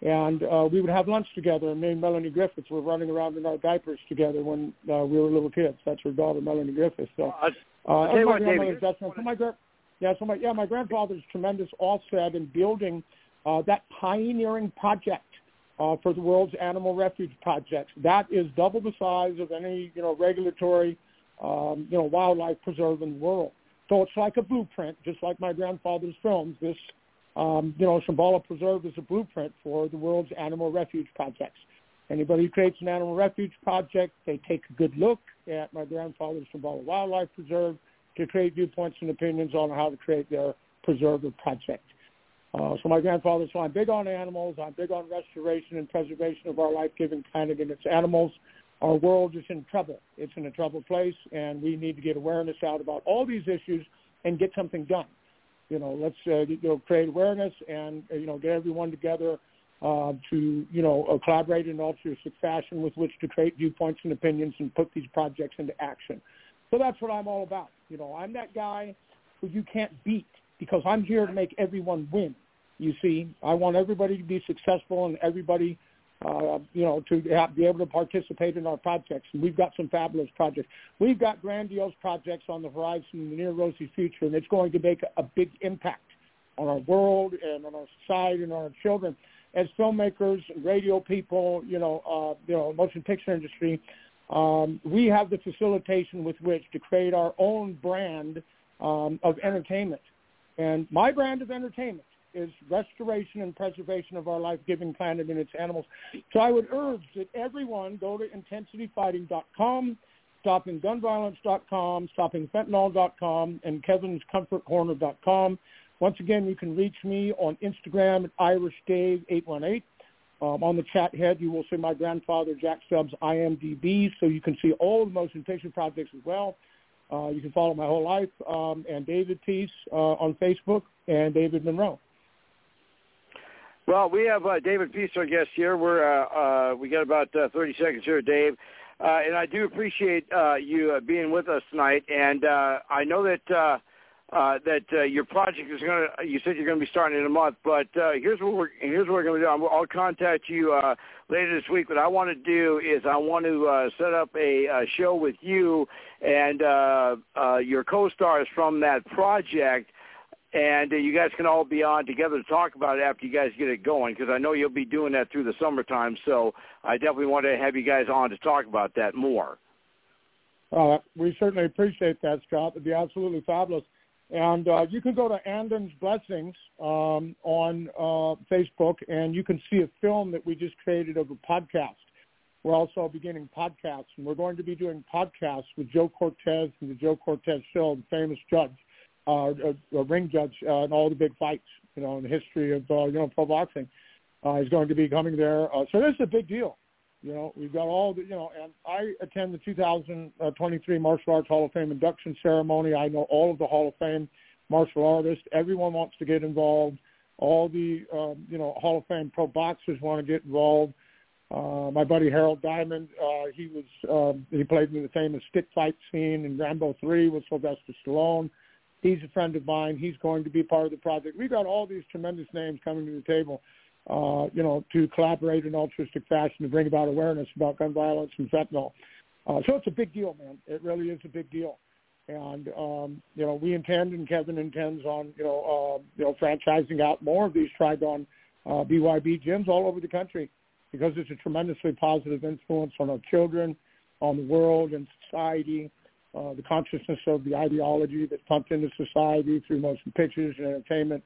and uh, we would have lunch together. And me and Melanie Griffiths were running around in our diapers together when uh, we were little kids. That's her daughter, Melanie Griffiths. So, uh, uh, that's my grandmother's best friend. So my gra- yeah, so my yeah, my grandfather's tremendous offset in building uh, that pioneering project uh, for the world's animal refuge project. That is double the size of any you know regulatory um, you know wildlife preserve in the world. So it's like a blueprint, just like my grandfather's films. This, um, you know, Shambhala Preserve is a blueprint for the world's animal refuge projects. Anybody who creates an animal refuge project, they take a good look at my grandfather's Shambhala Wildlife Preserve to create viewpoints and opinions on how to create their preserve or project. Uh, so my grandfather, so I'm big on animals. I'm big on restoration and preservation of our life-giving planet and its animals our world is in trouble. It's in a troubled place, and we need to get awareness out about all these issues and get something done. You know, let's uh, you know create awareness and uh, you know get everyone together uh, to you know uh, collaborate in an altruistic fashion with which to create viewpoints and opinions and put these projects into action. So that's what I'm all about. You know, I'm that guy who you can't beat because I'm here to make everyone win. You see, I want everybody to be successful and everybody uh, you know, to have, be able to participate in our projects. And we've got some fabulous projects. We've got grandiose projects on the horizon in the near rosy future, and it's going to make a, big impact on our world and on our society and on our children. As filmmakers, radio people, you know, uh, you know, motion picture industry, um, we have the facilitation with which to create our own brand um, of entertainment. And my brand of entertainment is restoration and preservation of our life-giving planet and its animals. So I would urge that everyone go to intensityfighting.com, stoppinggunviolence.com, stoppingfentanyl.com, and kevinscomfortcorner.com. Once again, you can reach me on Instagram at IrishDave818. Um, on the chat head, you will see my grandfather, Jack Stubbs, IMDb, so you can see all the motion picture projects as well. Uh, you can follow my whole life um, and David Peace uh, on Facebook and David Monroe. Well, we have uh, David Peace, our guest here. We're uh, uh, we got about uh, 30 seconds here, Dave, uh, and I do appreciate uh, you uh, being with us tonight. And uh, I know that uh, uh, that uh, your project is going to. You said you're going to be starting in a month, but uh, here's what we're here's what we're going to do. i will contact you uh, later this week. What I want to do is I want to uh, set up a, a show with you and uh, uh, your co-stars from that project and uh, you guys can all be on together to talk about it after you guys get it going because I know you'll be doing that through the summertime. So I definitely want to have you guys on to talk about that more. Uh, we certainly appreciate that, Scott. It'd be absolutely fabulous. And uh, you can go to Andon's Blessings um, on uh, Facebook, and you can see a film that we just created of a podcast. We're also beginning podcasts, and we're going to be doing podcasts with Joe Cortez and the Joe Cortez Show, the famous judge uh, a, a ring judge uh, in all the big fights, you know, in the history of uh, you know pro boxing. Uh, is going to be coming there, uh, so this is a big deal. You know, we've got all the, you know, and I attend the 2023 Martial Arts Hall of Fame induction ceremony. I know all of the Hall of Fame martial artists. Everyone wants to get involved. All the, um, you know, Hall of Fame pro boxers want to get involved. Uh, my buddy Harold Diamond, uh, he was, um, he played in the famous stick fight scene in Rambo 3 with Sylvester Stallone. He's a friend of mine. He's going to be part of the project. We've got all these tremendous names coming to the table, uh, you know, to collaborate in altruistic fashion to bring about awareness about gun violence and fentanyl. Uh, so it's a big deal, man. It really is a big deal. And um, you know, we intend, and Kevin intends on, you know, uh, you know, franchising out more of these Trigon uh, BYB gyms all over the country because it's a tremendously positive influence on our children, on the world and society uh, the consciousness of the ideology that's pumped into society through motion pictures and entertainment.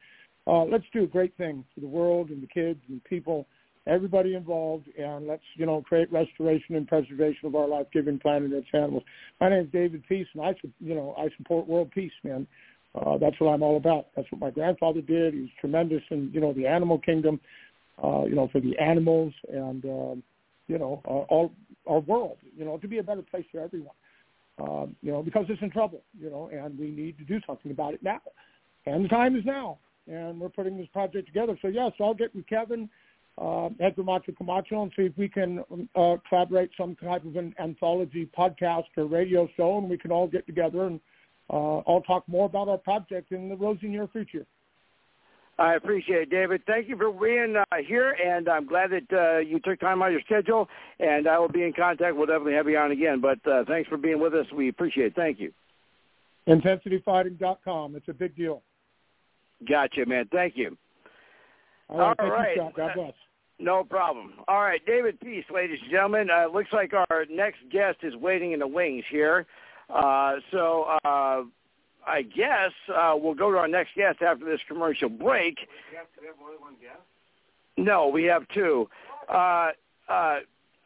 Uh, let's do a great thing for the world and the kids and people everybody involved, and let's you know create restoration and preservation of our life-giving planet and its animals. My name is David Peace, and I you know I support world peace, man. Uh, that's what I'm all about. That's what my grandfather did. He was tremendous in you know the animal kingdom, uh, you know for the animals and um, you know uh, all our world, you know to be a better place for everyone. Um, you know because it's in trouble, you know, and we need to do something about it now. And the time is now, and we're putting this project together. So yes, I'll get with Kevin uh, Edgar Macho Camacho and see if we can uh, collaborate some type of an anthology podcast or radio show, and we can all get together and uh, all talk more about our project in the rosy near future. I appreciate it, David. Thank you for being uh, here, and I'm glad that uh, you took time out of your schedule, and I will be in contact. We'll definitely have you on again, but uh, thanks for being with us. We appreciate it. Thank you. IntensityFighting.com. It's a big deal. Gotcha, man. Thank you. All right. All right. You, God bless. No problem. All right, David Peace, ladies and gentlemen. Uh, looks like our next guest is waiting in the wings here. Uh, so uh, I guess uh, we'll go to our next guest after this commercial break. We have, we have only one guest? No, we have two. Uh, uh,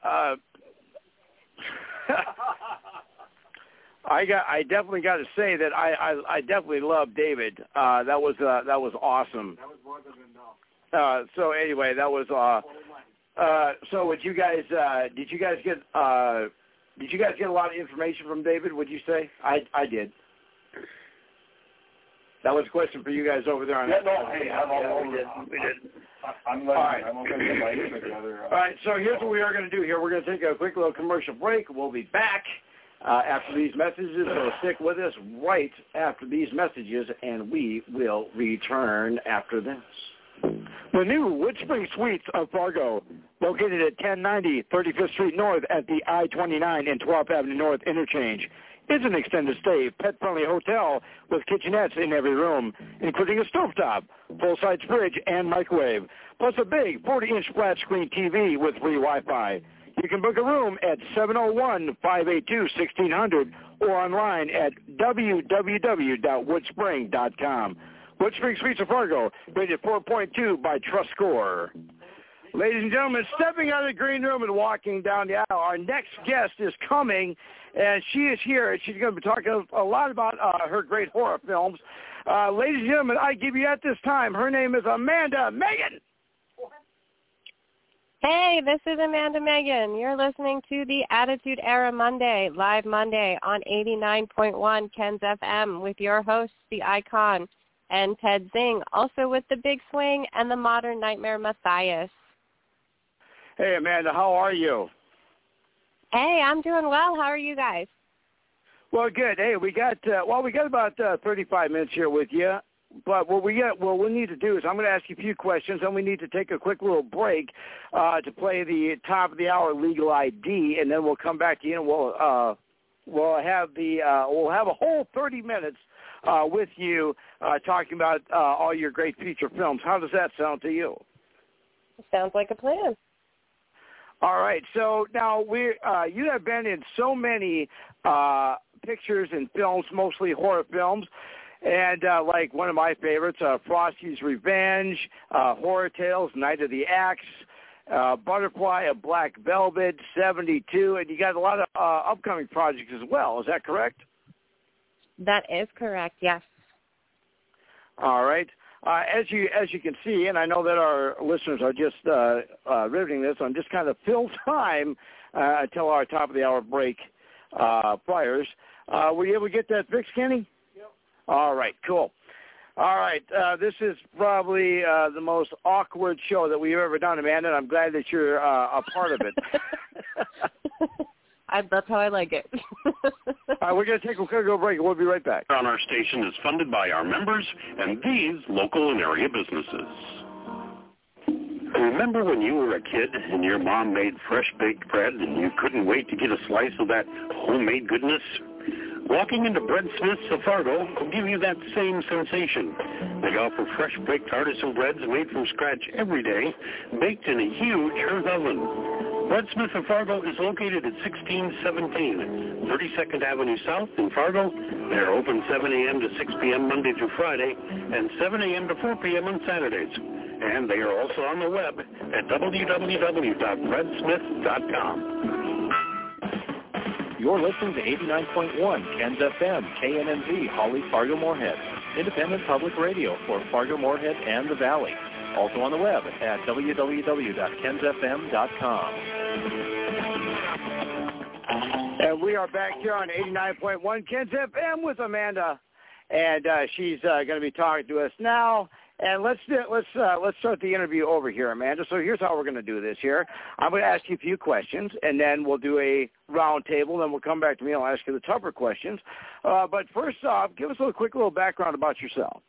uh, I got. I definitely got to say that I, I, I definitely love David. Uh, that was uh, that was awesome. That was more than enough. Uh, so anyway, that was. Uh, uh, so would you guys? Uh, did you guys get? Uh, did you guys get a lot of information from David? Would you say? I I did. That was a question for you guys over there on Yeah, that. no, hey, I'm all Yeah, over we did. it. We did. I- I'm All letting, right. I'm going to get my info together. All right, so here's what we are going to do here. We're going to take a quick little commercial break. We'll be back uh, after these messages, so stick with us right after these messages, and we will return after this. The new Wood Spring Suites of Fargo, located at 1090 35th Street North at the I-29 and 12th Avenue North interchange, is an extended stay, pet-friendly hotel with kitchenettes in every room, including a stovetop, full-size fridge, and microwave, plus a big 40-inch flat-screen TV with free Wi-Fi. You can book a room at 701-582-1600 or online at www.woodspring.com. Woodspring Suites of Fargo, rated 4.2 by Trust Score. Ladies and gentlemen, stepping out of the green room and walking down the aisle, our next guest is coming, and she is here. She's going to be talking a lot about uh, her great horror films. Uh, ladies and gentlemen, I give you at this time, her name is Amanda Megan. Hey, this is Amanda Megan. You're listening to the Attitude Era Monday, live Monday on 89.1 Ken's FM with your hosts, the Icon and Ted Zing, also with the Big Swing and the Modern Nightmare Matthias. Hey, Amanda, how are you? Hey, I'm doing well. How are you guys? Well, good. Hey, we got uh, well, we got about uh, 35 minutes here with you. But what we got, what we need to do is I'm going to ask you a few questions, and we need to take a quick little break uh, to play the top of the hour legal ID, and then we'll come back to you and we'll uh, we'll have the uh, we'll have a whole 30 minutes uh, with you uh, talking about uh, all your great feature films. How does that sound to you? Sounds like a plan. All right. So now we uh, you have been in so many uh, pictures and films, mostly horror films. And uh, like one of my favorites, uh, Frosty's Revenge, uh, Horror Tales, Night of the Axe, uh, Butterfly of Black Velvet, 72, and you got a lot of uh, upcoming projects as well. Is that correct? That is correct, yes. All right. Uh, as you as you can see, and I know that our listeners are just uh, uh, riveting this, I'm just kind of fill time uh, until our top of the hour break uh, fires. Uh, were you able to get that fixed, Kenny? Yep. All right, cool. All right, uh, this is probably uh, the most awkward show that we've ever done, Amanda, and I'm glad that you're uh, a part of it. I, that's how I like it. All right, we're going to take a quick little break. We'll be right back. on our station is funded by our members and these local and area businesses. Remember when you were a kid and your mom made fresh baked bread and you couldn't wait to get a slice of that homemade goodness? Walking into Bread Smith's of Fargo will give you that same sensation. They offer fresh baked artisan breads made from scratch every day, baked in a huge earth oven. Bread Smith of Fargo is located at 1617 32nd Avenue South in Fargo. They're open 7 a.m. to 6 p.m. Monday through Friday and 7 a.m. to 4 p.m. on Saturdays. And they are also on the web at www.breadsmith.com. You're listening to 89.1 Ken's FM, KNNZ, Holly Fargo Moorhead, independent public radio for Fargo Moorhead and the Valley. Also on the web at www.kensfm.com. And we are back here on 89.1 Ken's FM with Amanda, and uh, she's uh, going to be talking to us now. And let's let's uh, let's start the interview over here, Amanda. So here's how we're going to do this. Here, I'm going to ask you a few questions, and then we'll do a round table. Then we'll come back to me. and I'll ask you the tougher questions. Uh, but first off, give us a little, quick little background about yourself.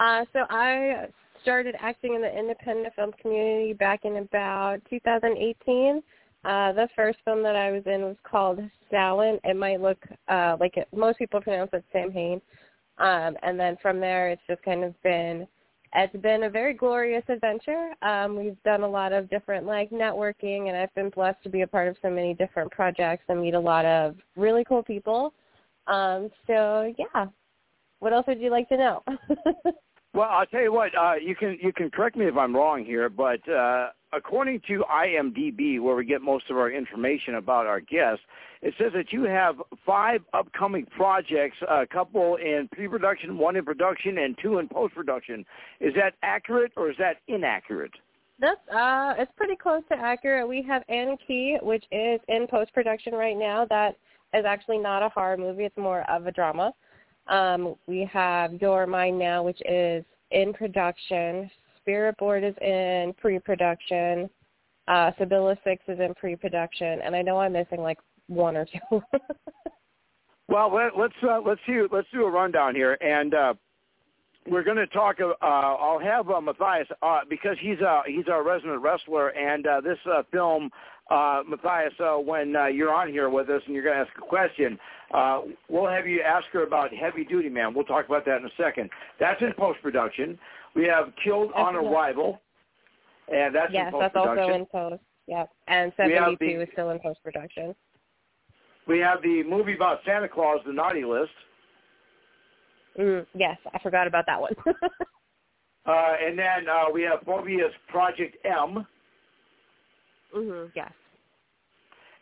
Uh, so I started acting in the independent film community back in about 2018. Uh, the first film that I was in was called Salin. It might look uh, like it, most people pronounce it Samhain. Um, and then from there, it's just kind of been it's been a very glorious adventure. Um, we've done a lot of different like networking, and I've been blessed to be a part of so many different projects and meet a lot of really cool people. Um, so yeah, what else would you like to know? well, I'll tell you what. Uh, you can you can correct me if I'm wrong here, but uh, according to IMDb, where we get most of our information about our guests, it says that you have five upcoming projects, a couple in pre-production, one in production, and two in post-production. Is that accurate or is that inaccurate? That's uh, it's pretty close to accurate. We have Annie Key, which is in post-production right now. That is actually not a horror movie; it's more of a drama. Um, we have Your Mind Now, which is in production. Spirit Board is in pre-production. Uh, Sibylla Six is in pre-production, and I know I'm missing like one or two. well, let, let's uh, let's do let's do a rundown here, and uh, we're going to talk. Uh, I'll have uh, Matthias uh, because he's uh, he's our resident wrestler, and uh, this uh, film, uh, Matthias, uh, when uh, you're on here with us and you're going to ask a question, uh, we'll have you ask her about Heavy Duty Man. We'll talk about that in a second. That's in post production. We have Killed on Arrival, and that's yes, in post that's also in post. Yep, and 72 is still in post production. We have the movie about Santa Claus, The Naughty List. Mm, yes, I forgot about that one. uh, and then uh, we have Phobia's Project M. Mm-hmm, yes.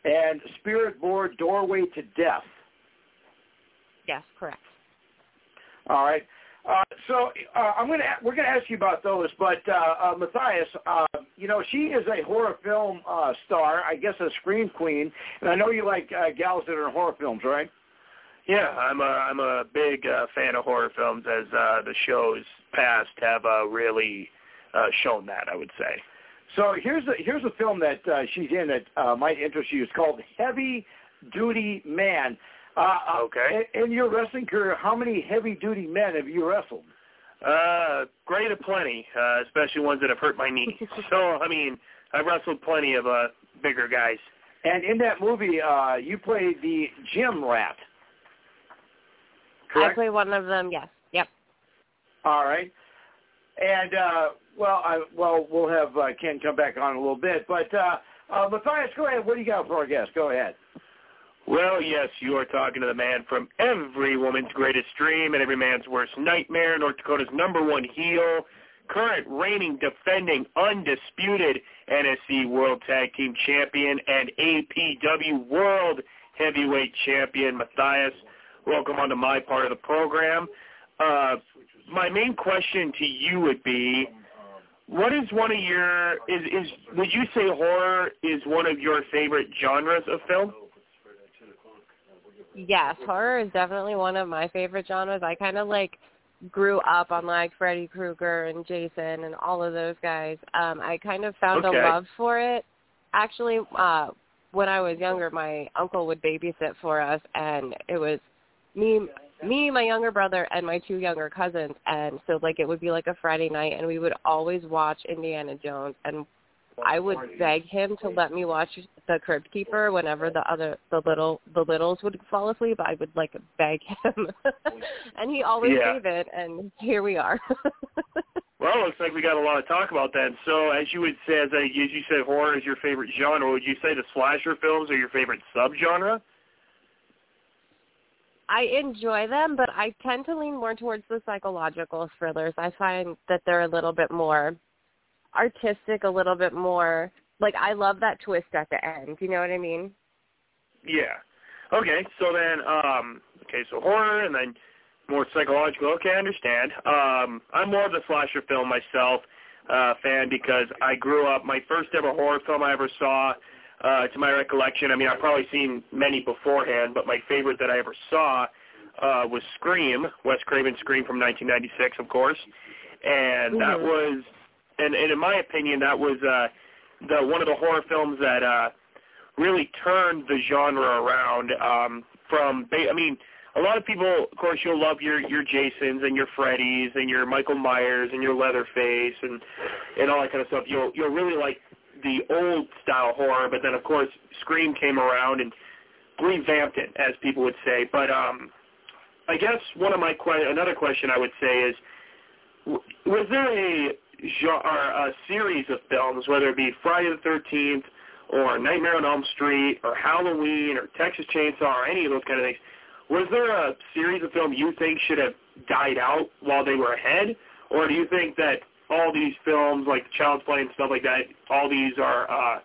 And Spirit Board Doorway to Death. Yes, correct. All right. Uh, so uh, I'm gonna we're gonna ask you about those, but uh, uh, Matthias, uh, you know she is a horror film uh, star, I guess a scream queen, and I know you like uh, gals that are in horror films, right? Yeah, I'm a I'm a big uh, fan of horror films, as uh, the shows past have uh, really uh, shown that. I would say. So here's a here's a film that uh, she's in that uh, might interest you. It's called Heavy Duty Man. Uh, okay. In, in your wrestling career, how many heavy-duty men have you wrestled? Uh, great a plenty, uh, especially ones that have hurt my knee. so, I mean, I've wrestled plenty of uh, bigger guys. And in that movie, uh, you played the gym rat. Correct? I play one of them. Yes. Yep. All right. And uh, well, I, well, we'll have uh, Ken come back on a little bit, but uh, uh, Matthias, go ahead. What do you got for our guest? Go ahead. Well, yes, you are talking to the man from every woman's greatest dream and every man's worst nightmare, North Dakota's number one heel, current reigning, defending, undisputed NSC World Tag Team Champion and APW World Heavyweight Champion, Matthias. Welcome onto my part of the program. Uh, my main question to you would be, what is one of your is is would you say horror is one of your favorite genres of film? Yes, horror is definitely one of my favorite genres. I kind of like grew up on like Freddy Krueger and Jason and all of those guys. Um I kind of found okay. a love for it. Actually, uh when I was younger, my uncle would babysit for us and it was me me, my younger brother, and my two younger cousins, and so like it would be like a Friday night, and we would always watch Indiana Jones, and I would beg him to let me watch the Crypt Keeper whenever the other the little the littles would fall asleep. I would like beg him, and he always Yeah. gave it, and here we are. Well, it looks like we got a lot to talk about then. So, as you would say, as, I, as you said, horror is your favorite genre. Would you say the slasher films are your favorite subgenre? I enjoy them, but I tend to lean more towards the psychological thrillers. I find that they're a little bit more artistic, a little bit more like I love that twist at the end. You know what I mean? Yeah. Okay, so then um okay, so horror and then more psychological. Okay, I understand. Um I'm more of the slasher film myself uh fan because I grew up my first ever horror film I ever saw uh to my recollection. I mean, I've probably seen many beforehand, but my favorite that I ever saw uh was Scream, Wes Craven's Scream from 1996, of course. And mm-hmm. that was and, and in my opinion that was uh the one of the horror films that uh really turned the genre around um from I mean a lot of people of course you'll love your your Jasons and your Freddys and your Michael Myers and your Leatherface and and all that kind of stuff you'll you'll really like the old style horror but then of course Scream came around and revamped it as people would say but um I guess one of my que- another question I would say is was there a genre, a series of films, whether it be Friday the 13th or Nightmare on Elm Street or Halloween or Texas Chainsaw or any of those kind of things, was there a series of films you think should have died out while they were ahead? Or do you think that all these films like Child's Play and stuff like that, all these are uh,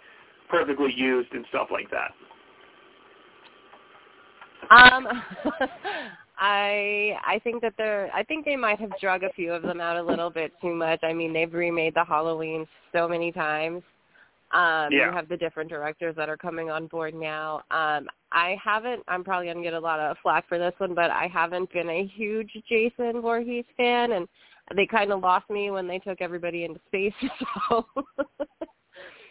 perfectly used and stuff like that? Um, I I think that they're I think they might have drug a few of them out a little bit too much. I mean, they've remade the Halloween so many times. Um yeah. you have the different directors that are coming on board now. Um I haven't I'm probably going to get a lot of flack for this one, but I haven't been a huge Jason Voorhees fan and they kind of lost me when they took everybody into space.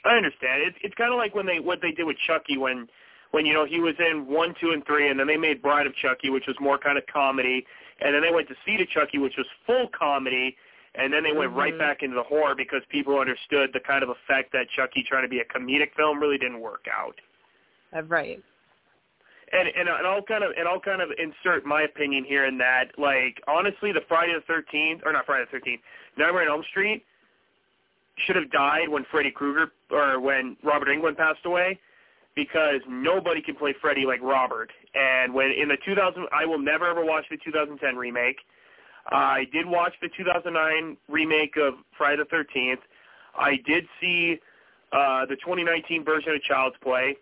So I understand. It's it's kind of like when they what they did with Chucky when when you know he was in one, two, and three, and then they made Bride of Chucky, which was more kind of comedy, and then they went to Seed of Chucky, which was full comedy, and then they went mm-hmm. right back into the horror because people understood the kind of effect that Chucky trying to be a comedic film really didn't work out. Uh, right. And and and I'll kind of and I'll kind of insert my opinion here in that like honestly the Friday the Thirteenth or not Friday the Thirteenth Nightmare on Elm Street should have died when Freddy Krueger or when Robert Englund passed away because nobody can play Freddy like Robert. And when in the 2000, I will never ever watch the 2010 remake. I did watch the 2009 remake of Friday the 13th. I did see uh, the 2019 version of Child's Play.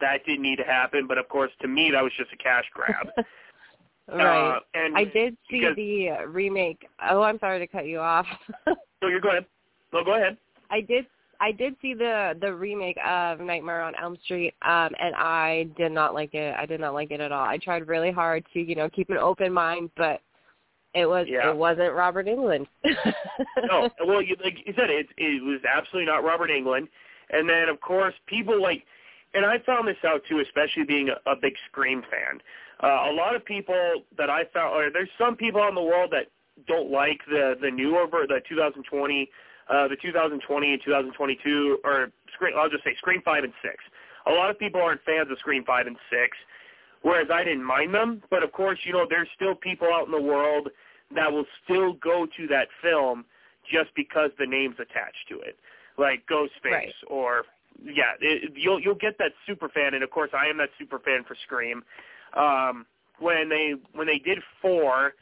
That didn't need to happen, but of course, to me, that was just a cash grab. right. Uh, and I did see because, the remake. Oh, I'm sorry to cut you off. no, you're go ahead. No, go ahead. I did I did see the the remake of Nightmare on Elm Street, um, and I did not like it. I did not like it at all. I tried really hard to, you know, keep an open mind, but it was yeah. it wasn't Robert Englund. no, well, you, like you said, it it was absolutely not Robert Englund. And then, of course, people like, and I found this out too, especially being a, a big Scream fan. Uh, a lot of people that I found, or there's some people out in the world that don't like the the newer, the 2020 uh, the 2020 and 2022, or Scream, I'll just say Scream 5 and 6. A lot of people aren't fans of Scream 5 and 6, whereas I didn't mind them. But of course, you know, there's still people out in the world that will still go to that film just because the name's attached to it, like Ghostface right. or yeah, it, you'll you'll get that super fan, and of course, I am that super fan for Scream. Um, when they when they did four,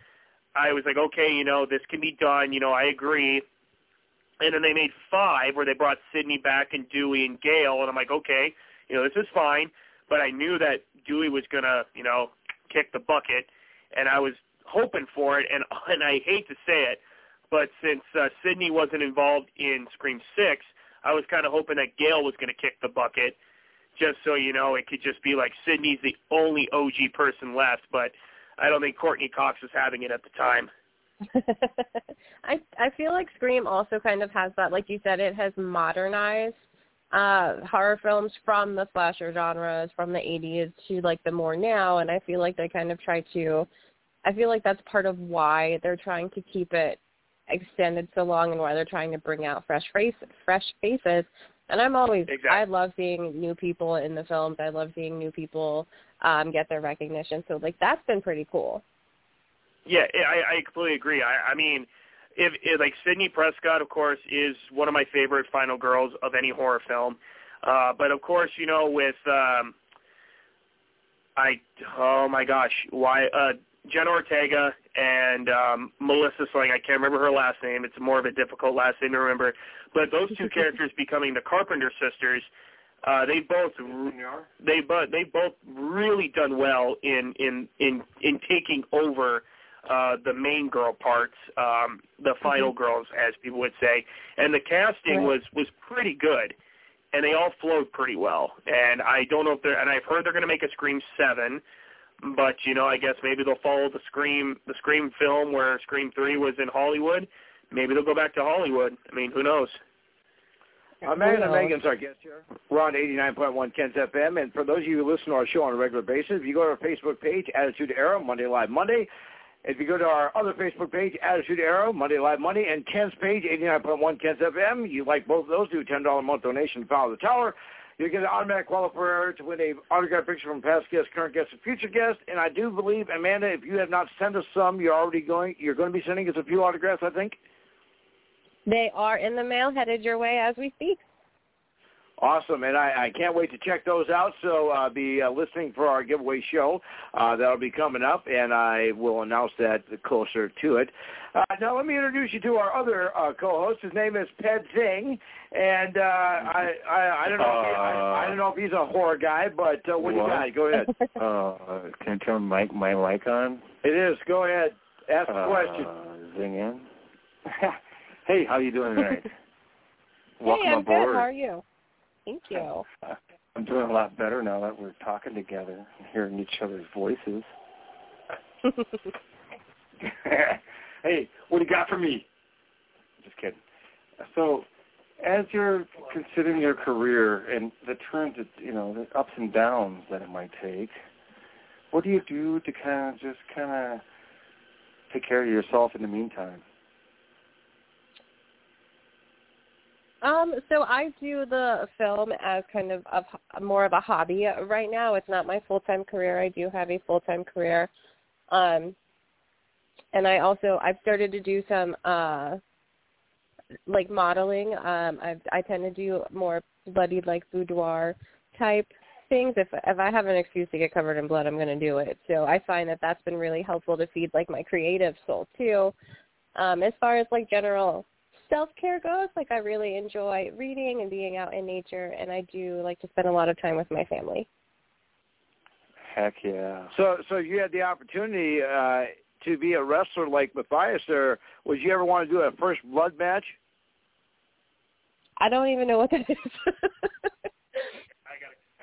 I was like, okay, you know, this can be done. You know, I agree and then they made five where they brought Sidney back and Dewey and Gale, and I'm like, okay, you know, this is fine, but I knew that Dewey was gonna, you know, kick the bucket, and I was hoping for it, and and I hate to say it, but since uh, Sidney wasn't involved in Scream Six, I was kind of hoping that Gale was gonna kick the bucket, just so you know, it could just be like Sidney's the only OG person left, but I don't think Courteney Cox was having it at the time. I I feel like Scream also kind of has that, like you said, it has modernized uh horror films from the slasher genres from the 80s to like the more now, and I feel like they kind of try to. I feel like that's part of why they're trying to keep it extended so long, and why they're trying to bring out fresh face fresh faces. And I'm always exactly. I love seeing new people in the films. I love seeing new people um get their recognition. So like that's been pretty cool. Yeah, I, I completely agree. I, I mean, if, if like Sidney Prescott, of course, is one of my favorite final girls of any horror film. Uh, but of course, you know, with um, I oh my gosh, why uh Jenna Ortega and um Melissa Sling. I can't remember her last name. It's more of a difficult last name to remember. But those two characters becoming the Carpenter sisters, uh they both they but they both really done well in in in in taking over uh the main girl parts, um the final Mm-hmm. girls as people would say. And the casting Right. was was pretty good. And they all flowed pretty well. And I don't know if they're and I've heard they're going to make a Scream 7 but you know, I guess maybe they'll follow the Scream the Scream film where Scream Three was in Hollywood. Maybe they'll go back to Hollywood. I mean, who knows? Uh, Amanda Who knows? Megan's our guest here. We're on 89.1 Kens FM, and for those of you who listen to our show on a regular basis, if you go to our Facebook page, Attitude Era, Monday Live Monday, if you go to our other Facebook page, Attitude Era, Monday Live Monday, and Ken's page, 89.1 Kens FM, you like both of those, do a $10 a month donation, follow the tower. You get an automatic qualifier to win a autographed picture from past guests, current guests, and future guests. And I do believe, Amanda, if you have not sent us some, you're already going. You're going to be sending us a few autographs, I think. They are in the mail headed your way as we speak. Awesome, and I, I can't wait to check those out. So uh, be uh, listening for our giveaway show uh, that'll be coming up, and I will announce that closer to it. Uh, now, let me introduce you to our other uh, co-host. His name is Ped Singh, and uh, I, I I don't know if he, I, I don't know if he's a horror guy, but uh, what, do you What? got? Go ahead. Uh, can I turn my my mic on? It is. Go ahead. Ask the Uh, question. Zing in. hey, how you doing tonight? Welcome hey, I'm aboard. good. How are you? Thank you. I'm doing a lot better now that we're talking together and hearing each other's voices. hey, what do you got for me? Just kidding. So, as you're considering your career and the turns, that, you know, the ups and downs that it might take, what do you do to kind of just kind of take care of yourself in the meantime? Um, so I do the film as kind of a, more of a hobby right now. It's not my full time career. I do have a full time career, um, and I also I've started to do some uh, like modeling. Um, I've, I tend to do more bloodied like boudoir type things. If if I have an excuse to get covered in blood, I'm going to do it. So I find that that's been really helpful to feed like my creative soul too. Um, as far as like general self-care goes, like I really enjoy reading and being out in nature, and I do like to spend a lot of time with my family. Heck yeah. So, so you had the opportunity uh, to be a wrestler like Matthias, or would you ever want to do a first blood match? I don't even know what that is.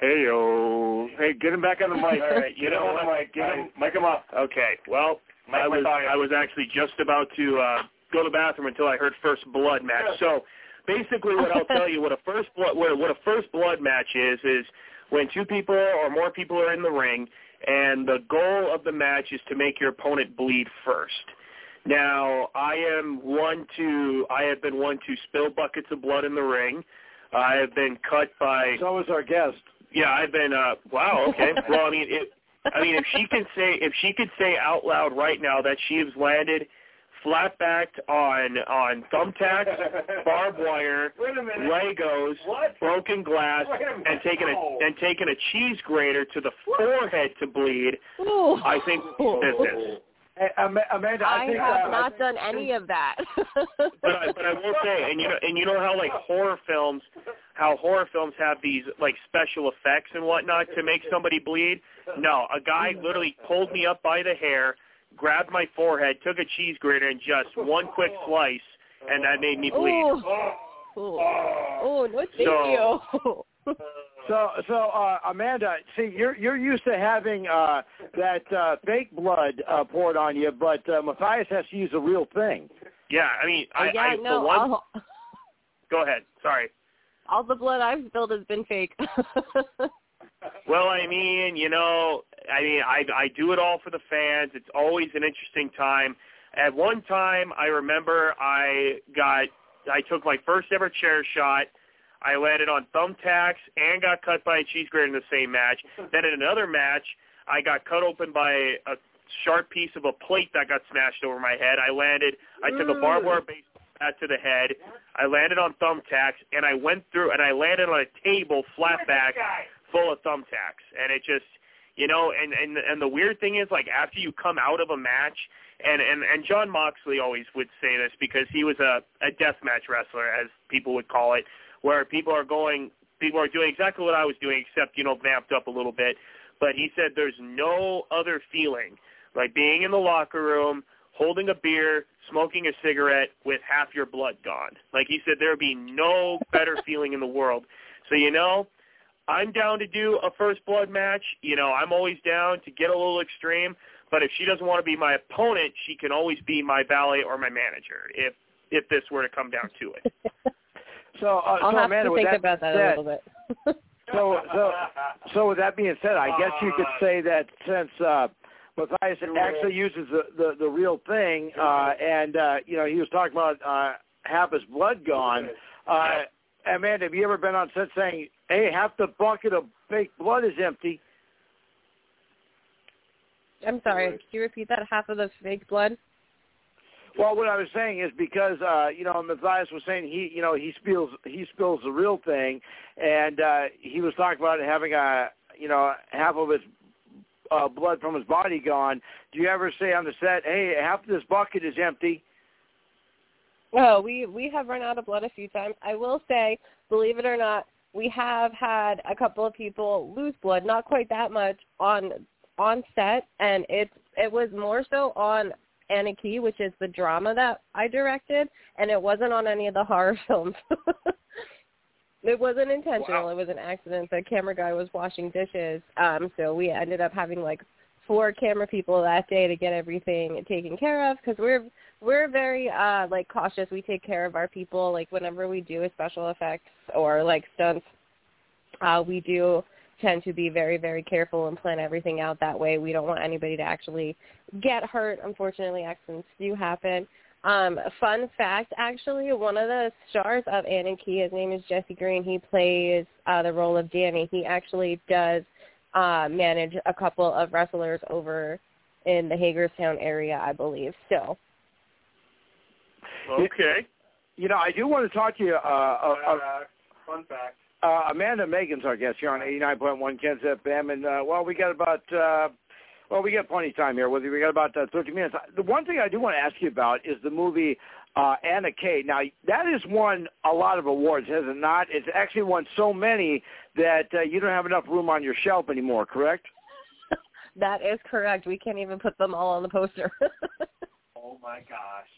Hey yo, hey, get him back on the mic. All right, you get him know on the what? mic. Get him, mic him up. Okay, well, Mike I was Matthias. I was actually just about to uh, go to the bathroom until I heard first blood match. So basically, what I'll tell you, what a first blood what, what a first blood match is is when two people or more people are in the ring, and the goal of the match is to make your opponent bleed first. Now, I am one to I have been one to spill buckets of blood in the ring. I have been cut by So was our guest. yeah, I've been. uh Wow. Okay. well, I mean, it, I mean, if she can say, if she could say out loud right now that she has landed flat backed on on thumbtacks, barbed wire, Wait a minute. Legos, What? broken glass, Wait a minute. and taking No. a and taking a cheese grater to the forehead to bleed, Ooh. I think business. Hey, Amanda, I, I think have uh, not done any of that. But I, but I will say, and you know, and you know how like horror films, how horror films have these like special effects and whatnot to make somebody bleed. No, a guy literally pulled me up by the hair, grabbed my forehead, took a cheese grater, and just one quick slice, and that made me bleed. Ooh. Ooh. Oh, no, thank So- you. So, so uh, Amanda, see, you're you're used to having uh, that uh, fake blood uh, poured on you, but uh, Matthias has to use the real thing. Yeah, I mean, I, yeah, I no, the one. all, Go ahead. Sorry. all the blood I've spilled has been fake. Well, I mean, you know, I mean, I I do it all for the fans. It's always an interesting time. At one time, I remember I got I took my first ever chair shot. I landed on thumbtacks and got cut by a cheese grater in the same match. Then in another match, I got cut open by a sharp piece of a plate that got smashed over my head. I landed. I took a barbed wire baseball bat to the head. I landed on thumbtacks, and I went through and I landed on a table flat back full of thumbtacks, and it just You know, and and and the weird thing is like after you come out of a match and and and Jon Moxley always would say this because he was a a death match wrestler as people would call it where people are going people are doing exactly what I was doing except you know vamped up a little bit. But he said there's no other feeling like being in the locker room holding a beer smoking a cigarette with half your blood gone. Like he said there would be no better feeling in the world. So you know I'm down to do a first blood match you know I'm always down to get a little extreme but if she doesn't want to be my opponent, she can always be my valet or my manager. If if this were to come down to it. so, uh, I'll so have Amanda, to think that about that said, a little bit. so, so, so with that being said, I guess you could say that since uh, Matthias actually uses the, the the real thing, uh, and uh, you know he was talking about uh, half his blood gone. Uh, Amanda, have you ever been on set saying, "Hey, half the bucket of fake blood is empty"? I'm sorry. Could you repeat that? Half of the fake blood. Well, what I was saying is because uh, you know Matthias was saying he you know he spills he spills the real thing, and uh, he was talking about having a you know half of his uh, blood from his body gone. Do you ever say on the set, "Hey, half of this bucket is empty"? Oh, we we have run out of blood a few times. I will say, believe it or not, we have had a couple of people lose blood, not quite that much on on set, and it's it was more so on Anarchy, which is the drama that I directed, and it wasn't on any of the horror films. it wasn't intentional; Wow. it was an accident. The camera guy was washing dishes, um, so we ended up having like four camera people that day to get everything taken care of because we're we're very uh like cautious. We take care of our people. Like whenever we do a special effects or like stunts, uh, we do tend to be very, very careful and plan everything out that way. We don't want anybody to actually get hurt. Unfortunately, accidents do happen. Um, fun fact, actually, one of the stars of Anarchy, his name is Jesse Green. He plays uh, the role of Danny. He actually does uh, manage a couple of wrestlers over in the Hagerstown area, I believe. So, Okay. You know, I do want to talk to you. Uh, uh, uh, fun fact. Uh, Amanda Megan's our guest here on 89.1 Kens FM, and uh, well, we got about uh, well, we got plenty of time here. With you, we got about uh, 30 minutes. The one thing I do want to ask you about is the movie uh, Anna Kay. Now, that has won a lot of awards, has it not? It's actually won so many that uh, you don't have enough room on your shelf anymore. Correct? that is correct. We can't even put them all on the poster. Oh my gosh.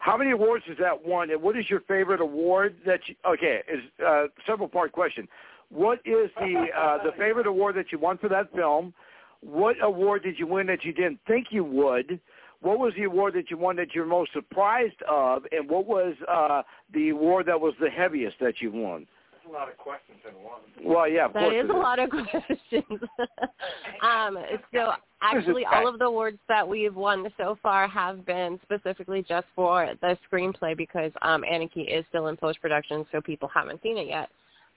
How many awards has that won, and what is your favorite award that you? Okay, is uh, several part question. What is the uh, the favorite award that you won for that film? What award did you win that you didn't think you would? What was the award that you won that you're most surprised of, and what was uh, the award that was the heaviest that you won? That's a lot of questions in one. Well, yeah, of That course. is it a lot of questions. um, so actually, all of the awards that we've won so far have been specifically just for the screenplay because um, Anarchy is still in post production, so people haven't seen it yet.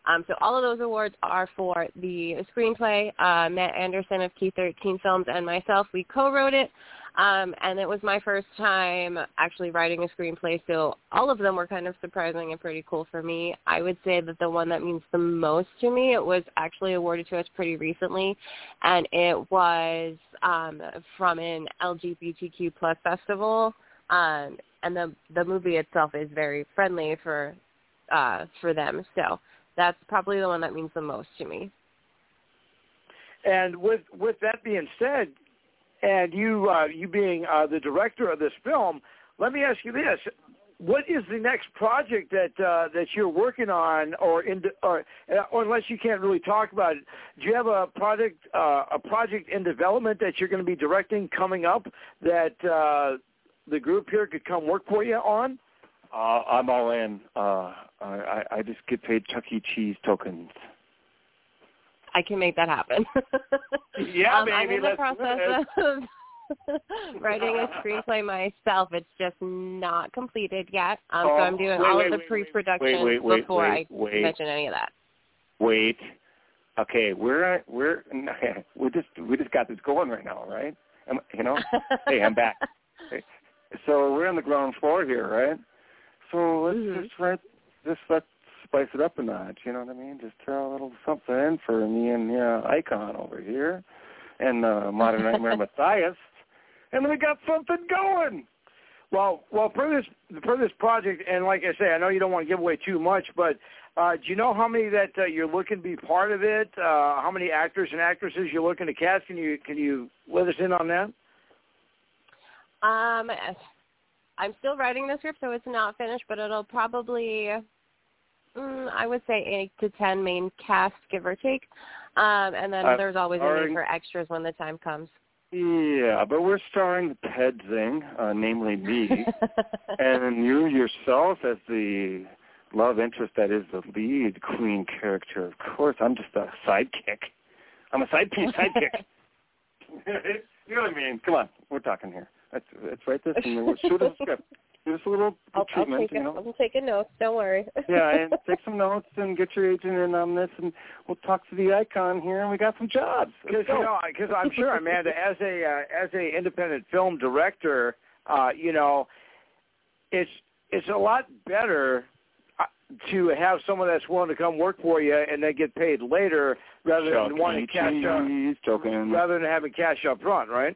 Um, so all of those awards are for the screenplay. Uh, Matt Anderson of Key 13 Films and myself, we co-wrote it. Um, and it was my first time actually writing a screenplay, so all of them were kind of surprising and pretty cool for me. I would say that the one that means the most to me, it was actually awarded to us pretty recently, and it was um, from an LGBTQ plus festival. Um, and the the movie itself is very friendly for uh, for them, so that's probably the one that means the most to me. And with with that being said, and you uh, you being uh, the director of this film, let me ask you this: What is the next project that uh, that you're working on, or in or, or unless you can't really talk about it, do you have a project uh, a project in development that you're going to be directing coming up that uh, the group here could come work for you on? Uh, I'm all in. Uh, I, I just get paid Chuck E. Cheese tokens. I can make that happen. Yeah, um, I'm in the process of writing a screenplay myself. It's just not completed yet. Um, so Oh, I'm doing wait, all wait, of the wait, pre-production wait, wait, wait, before wait, I wait. mention any of that. Wait. Okay, we're we're we just we just got this going right now, right? Am- You know. hey, I'm back. Okay. So we're on the ground floor here, right? So let's Mhm. just let just let's spice it up a notch. You know what I mean? Just throw a little something in for me and yeah, Icon over here. and uh, Modern Nightmare Matthias, and we got something going. Well, well, for this for this project, and like I say, I know you don't want to give away too much, but uh, do you know how many that uh, you're looking to be part of it? Uh, how many actors and actresses you're looking to cast? Can you can you let us in on that? Um, I'm still writing the script, so it's not finished, but it'll probably, mm, I would say, eight to ten main cast, give or take. Um, and then Uh, there's always a need for extras when the time comes. Yeah, but we're starring Ted Zing, uh, namely me, and you yourself as the love interest that is the lead queen character. Of course, I'm just a sidekick. I'm a side piece sidekick. you know what I mean? Come on, we're talking here. Let's, let's write this and we'll shoot a script. Give us a little I'll, I'll treatment, take you a, know. I'll take a note. Don't worry. yeah, and take some notes and get your agent in on this, and we'll talk to the icon here, and we got some jobs. Because you know, because I'm sure Amanda, as a uh, as a independent film director, uh, you know, it's it's a lot better uh, to have someone that's willing to come work for you and then get paid later rather than Chuck wanting cash up, rather than having cash up front, right?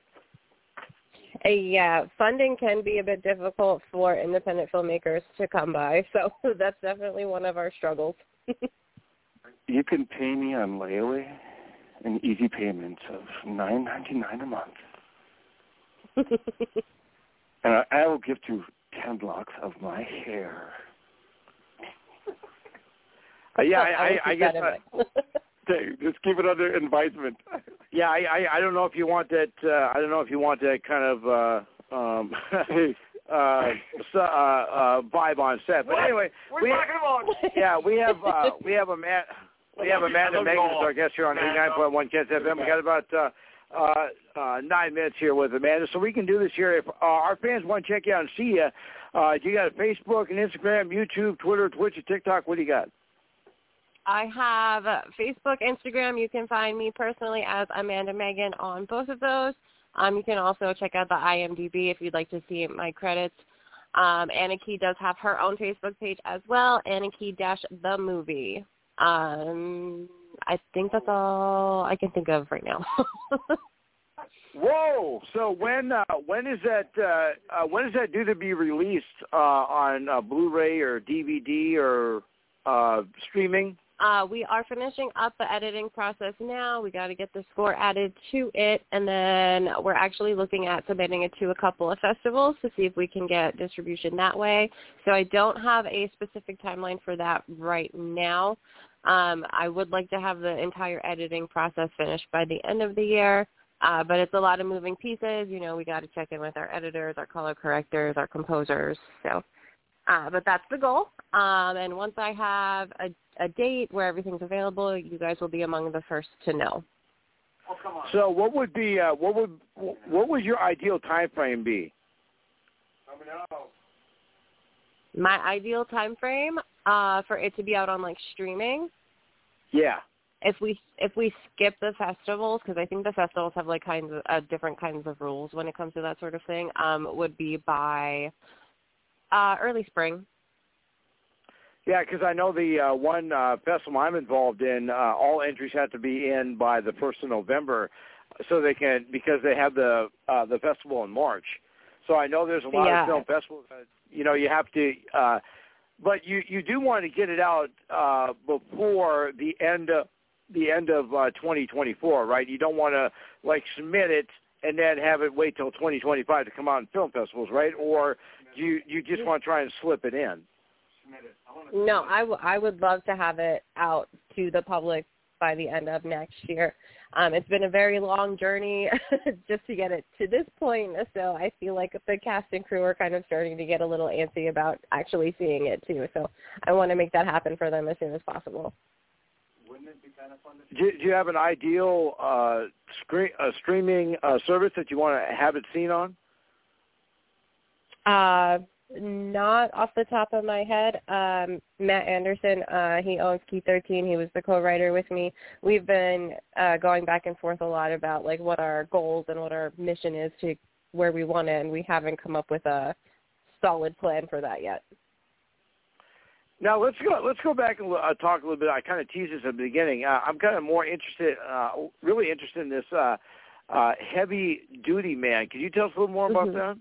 Uh, yeah, funding can be a bit difficult for independent filmmakers to come by, so that's definitely one of our struggles. You can pay me on layaway in easy payments of nine ninety nine a month, and I, I will give you ten locks of my hair. Uh, yeah, I I, I, I guess. That in I, mind. Hey, just keep it under advisement. yeah, I, I I don't know if you want that. Uh, I don't know if you want that kind of uh, um, uh, uh, uh, vibe on set. But anyway, we yeah we have uh, we have a man. We have Amanda Megan as our guest here on 89.1 Ken's FM. We got about uh, uh, uh, nine minutes here with Amanda, so we can do this here. If uh, our fans want to check you out and see you, uh, you got a Facebook and Instagram, YouTube, Twitter, Twitch, and TikTok. What do you got? I have Facebook, Instagram. You can find me personally as Amanda Megan on both of those. Um, you can also check out the IMDb if you'd like to see my credits. Um, Anna Key does have her own Facebook page as well, Anna Key dash the movie. Um, I think that's all I can think of right now. Whoa! So when uh, when is that uh, uh, when is that due to be released uh, on uh, Blu-ray or DVD or uh, streaming? Uh, we are finishing up the editing process now. We got to get the score added to it, and then we're actually looking at submitting it to a couple of festivals to see if we can get distribution that way. So I don't have a specific timeline for that right now. Um, I would like to have the entire editing process finished by the end of the year, uh, but it's a lot of moving pieces. You know, we got to check in with our editors, our color correctors, our composers. So, uh, but that's the goal. Um, and once I have a a date where everything's available, you guys will be among the first to know. So what would be uh, what would what would your ideal time frame be? My ideal time frame uh, for it to be out on like streaming, Yeah. if we if we skip the festivals, because I think the festivals have like kinds of uh, different kinds of rules when it comes to that sort of thing, um, would be by uh, early spring. Yeah, because I know the uh, one uh, festival I'm involved in, uh, all entries have to be in by the first of November, so they can because they have the uh, the festival in March. So I know there's a lot Yeah. of film festivals that you know you have to, uh, but you you do want to get it out uh, before the end of the end of uh, 2024, right? You don't want to like submit it and then have it wait till 2025 to come out in film festivals, right? Or do you you just want to try and slip it in? No, I, w- I would love to have it out to the public by the end of next year. Um, it's been a very long journey just to get it to this point, so I feel like the cast and crew are kind of starting to get a little antsy about actually seeing it too. So I want to make that happen for them as soon as possible. Wouldn't it be kind of fun to do, do you have an ideal uh, screen, uh, streaming uh, service that you want to have it seen on? Uh, not off the top of my head. Um, Matt Anderson, uh, he owns Key 13. He was the co-writer with me. We've been uh, going back and forth a lot about like what our goals and what our mission is to where we want to, and we haven't come up with a solid plan for that yet. Now let's go. Let's go back and uh, talk a little bit. I kind of teased this at the beginning. Uh, I'm kind of more interested, uh, really interested in this uh, uh, Heavy Duty Man. Can you tell us a little more about Mhm. that?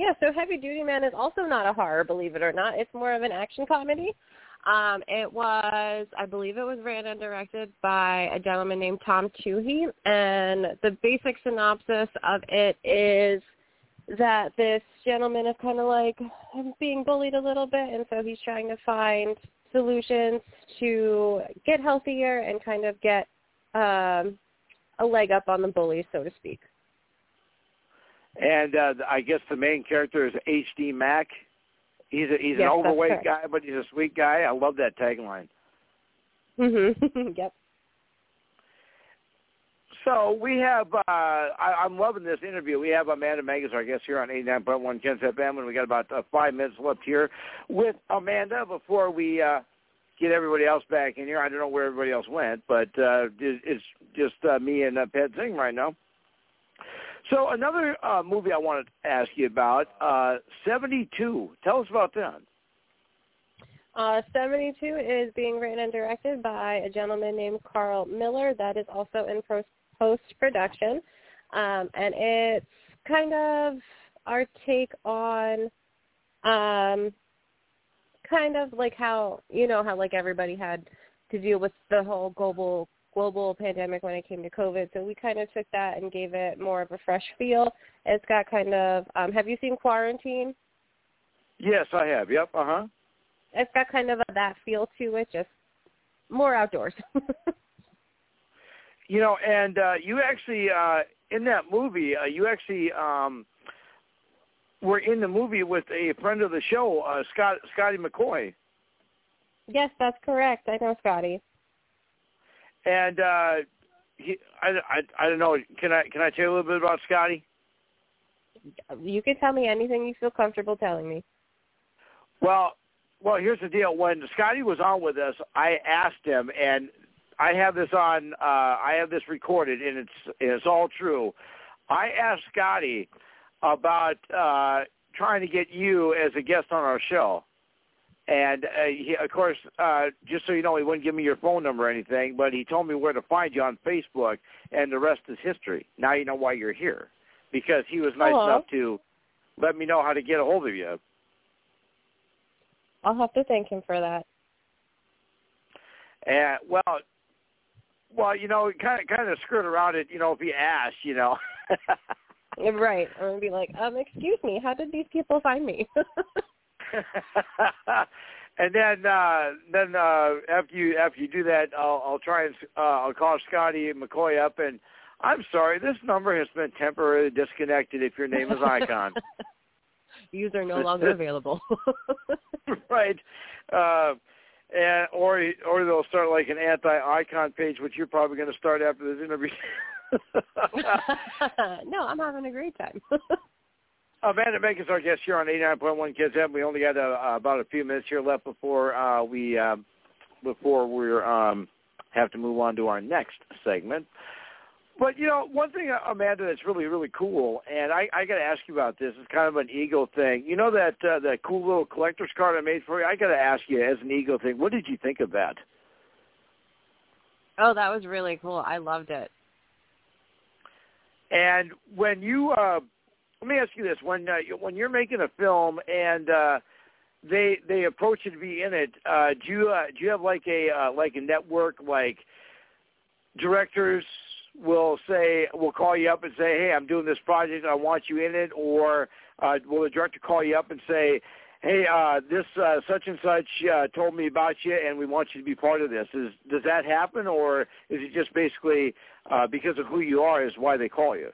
Yeah, so Heavy Duty Man is also not a horror, believe it or not. It's more of an action comedy. Um, it was, I believe it was written and directed by a gentleman named Tom Toohey, and the basic synopsis of it is that this gentleman is kind of like being bullied a little bit, and so he's trying to find solutions to get healthier and kind of get um, a leg up on the bully, so to speak. And uh, I guess the main character is H.D. Mack. He's a, he's Yes, an overweight guy, but he's a sweet guy. I love that tagline. Mhm. yep. So we have, uh, I, I'm loving this interview. We have Amanda Megan's, our guest here on 89.1 Ken's FM, and we got about uh, five minutes left here with Amanda before we uh, get everybody else back in here. I don't know where everybody else went, but uh, it's just uh, me and uh, Pat Zing right now. So another uh, movie I wanted to ask you about, uh, 72. Tell us about that. Uh, 72 is being written and directed by a gentleman named Carl Miller. That is also in post production, um, and it's kind of our take on, um, kind of like how you know how like everybody had to deal with the whole global global pandemic when it came to COVID. So we kind of took that and gave it more of a fresh feel. It's got kind of. Um, have you seen Quarantine? Yes, I have. Yep. Uh huh. it's got kind of a, that feel to it, just more outdoors. You know, and uh, you actually uh, in that movie, uh, you actually um, were in the movie with a friend of the show, uh, Scott Scotty McCoy, yes, that's correct. I know Scotty. And uh, he, I, I I don't know. Can I can I tell you a little bit about Scotty? You can tell me anything you feel comfortable telling me. Well, well, here's the deal. When Scotty was on with us, I asked him, and I have this on. Uh, I have this recorded, and it's it's all true. I asked Scotty about uh, trying to get you as a guest on our show, and uh, he, of course, uh, just so you know, he wouldn't give me your phone number or anything, but he told me where to find you on Facebook, and the rest is history. Now you know why you're here, because he was nice Aw. enough to let me know how to get a hold of you. I'll have to thank him for that. And well, well, you know, kind of kind of skirt around it. You know, if he asked, you know. Right. I'm gonna be like, um, excuse me, how did these people find me? and then uh then uh after you after you do that I'll I'll try and uh I'll call Scotty McCoy up and I'm sorry, this number has been temporarily disconnected if your name is Icon. User no longer available. right. Uh and or or they'll start like an anti-icon page, which you're probably going to start after this interview. no, I'm having a great time. Amanda Bank is our guest here on 89.1 Ken's FM. We only got uh, about a few minutes here left before uh, we uh, before we um, have to move on to our next segment. But you know, one thing, uh, Amanda, that's really really cool, and I, I got to ask you about this. It's kind of an ego thing. You know that uh, that cool little collector's card I made for you. I got to ask you, as an ego thing, what did you think of that? oh, that was really cool. I loved it. And when you, uh, let me ask you this: when uh, when you're making a film and uh, they they approach you to be in it, uh, do you uh, do you have like a uh, like a network like directors will say will call you up and say, hey, I'm doing this project, I want you in it, or uh, will the director call you up and say, hey, uh, this uh, such and such uh, told me about you, and we want you to be part of this. Is does that happen, or is it just basically uh, because of who you are is why they call you?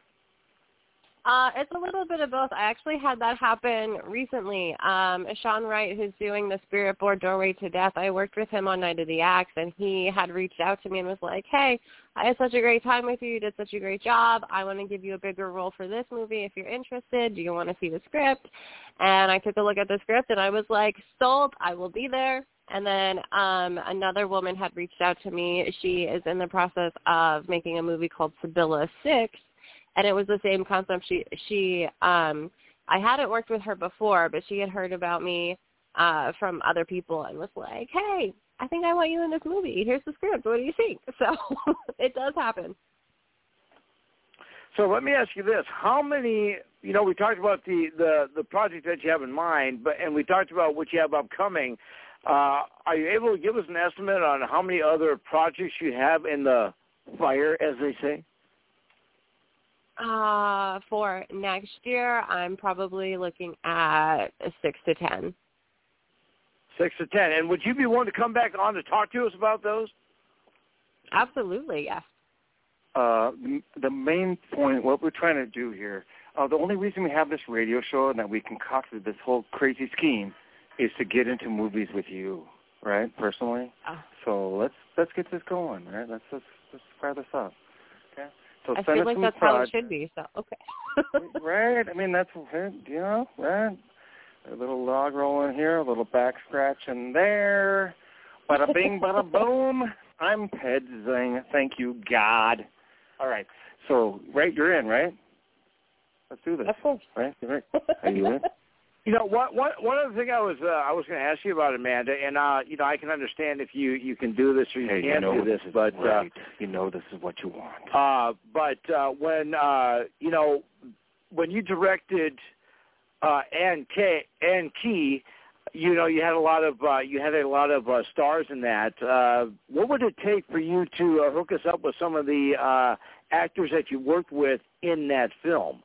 Uh, it's a little bit of both. I actually had that happen recently. Um, Sean Wright, who's doing the Spirit Board Doorway to Death, I worked with him on Night of the Axe, and he had reached out to me and was like, hey, I had such a great time with you. You did such a great job. I want to give you a bigger role for this movie if you're interested. Do you want to see the script? And I took a look at the script, and I was like, sold. I will be there. And then um, another woman had reached out to me. She is in the process of making a movie called Sibylla Six, and it was the same concept. She she um I hadn't worked with her before, but she had heard about me uh from other people and was like, "Hey, I think I want you in this movie. Here's the script. What do you think?" So it does happen. So let me ask you this: How many? You know, we talked about the the the project that you have in mind, but and we talked about what you have upcoming. Uh, are you able to give us an estimate on how many other projects you have in the fire, as they say? Uh, for next year, I'm probably looking at six to ten. Six to ten. And would you be willing to come back on to talk to us about those? Absolutely, yes. Uh, the, the main point, what we're trying to do here, uh, the only reason we have this radio show and that we concocted this whole crazy scheme is to get into movies with you, right? Personally. Uh, so let's let's get this going, right? Let's let's let's fire this up. So I send feel like that's how it should be. So okay. right. I mean that's you know right. A little log rolling here, a little back scratching there. Bada bing, bada boom. I'm Ted Zing. Thank you, God. All right. So, right, you're in, right? Let's do this. Of course. Right? You're right. Are you in? You know what? What one other thing I was uh, I was going to ask you about Amanda, and uh, you know I can understand if you you can do this or you Hey, can't know do this, this but right. you know this is what you want. uh, uh, but uh, when uh, you know when you directed uh, Ann K Ann Key, you know you had a lot of uh, you had a lot of uh, stars in that. Uh, what would it take for you to uh, hook us up with some of the uh, actors that you worked with in that film?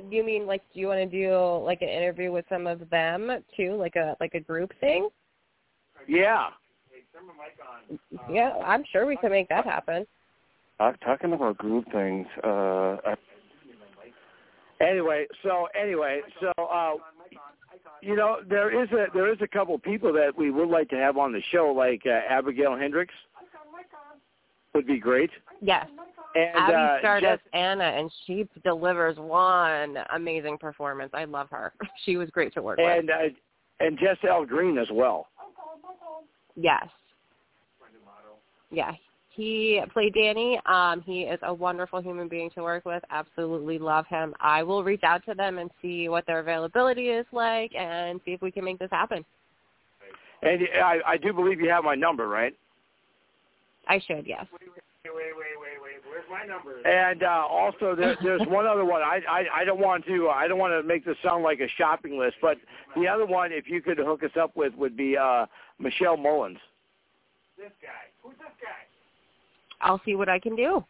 Do you mean like do you want to do like an interview with some of them too, like a like a group thing? Yeah. Yeah, I'm sure we can make that happen. Uh, talking about group things, uh, I, Anyway, so anyway, so uh you know there is a there is a couple people that we would like to have on the show, like uh, Abigail Hendricks. Would be great. Yes. And Abby uh, starred Jess- as Anna, and she delivers one amazing performance. I love her. She was great to work with. and uh, and Jess L. Green as well. Yes. Yeah. He played Danny. Um, he is a wonderful human being to work with. Absolutely love him. I will reach out to them and see what their availability is like and see if we can make this happen. And I, I do believe you have my number, right? I should, yes. Wait, wait, wait, wait. Where's my number? And uh, also, there, there's one other one. I, I I don't want to I don't want to make this sound like a shopping list, but the other one, if you could hook us up with, would be uh, Michelle Mullins. This guy. Who's this guy? I'll see what I can do.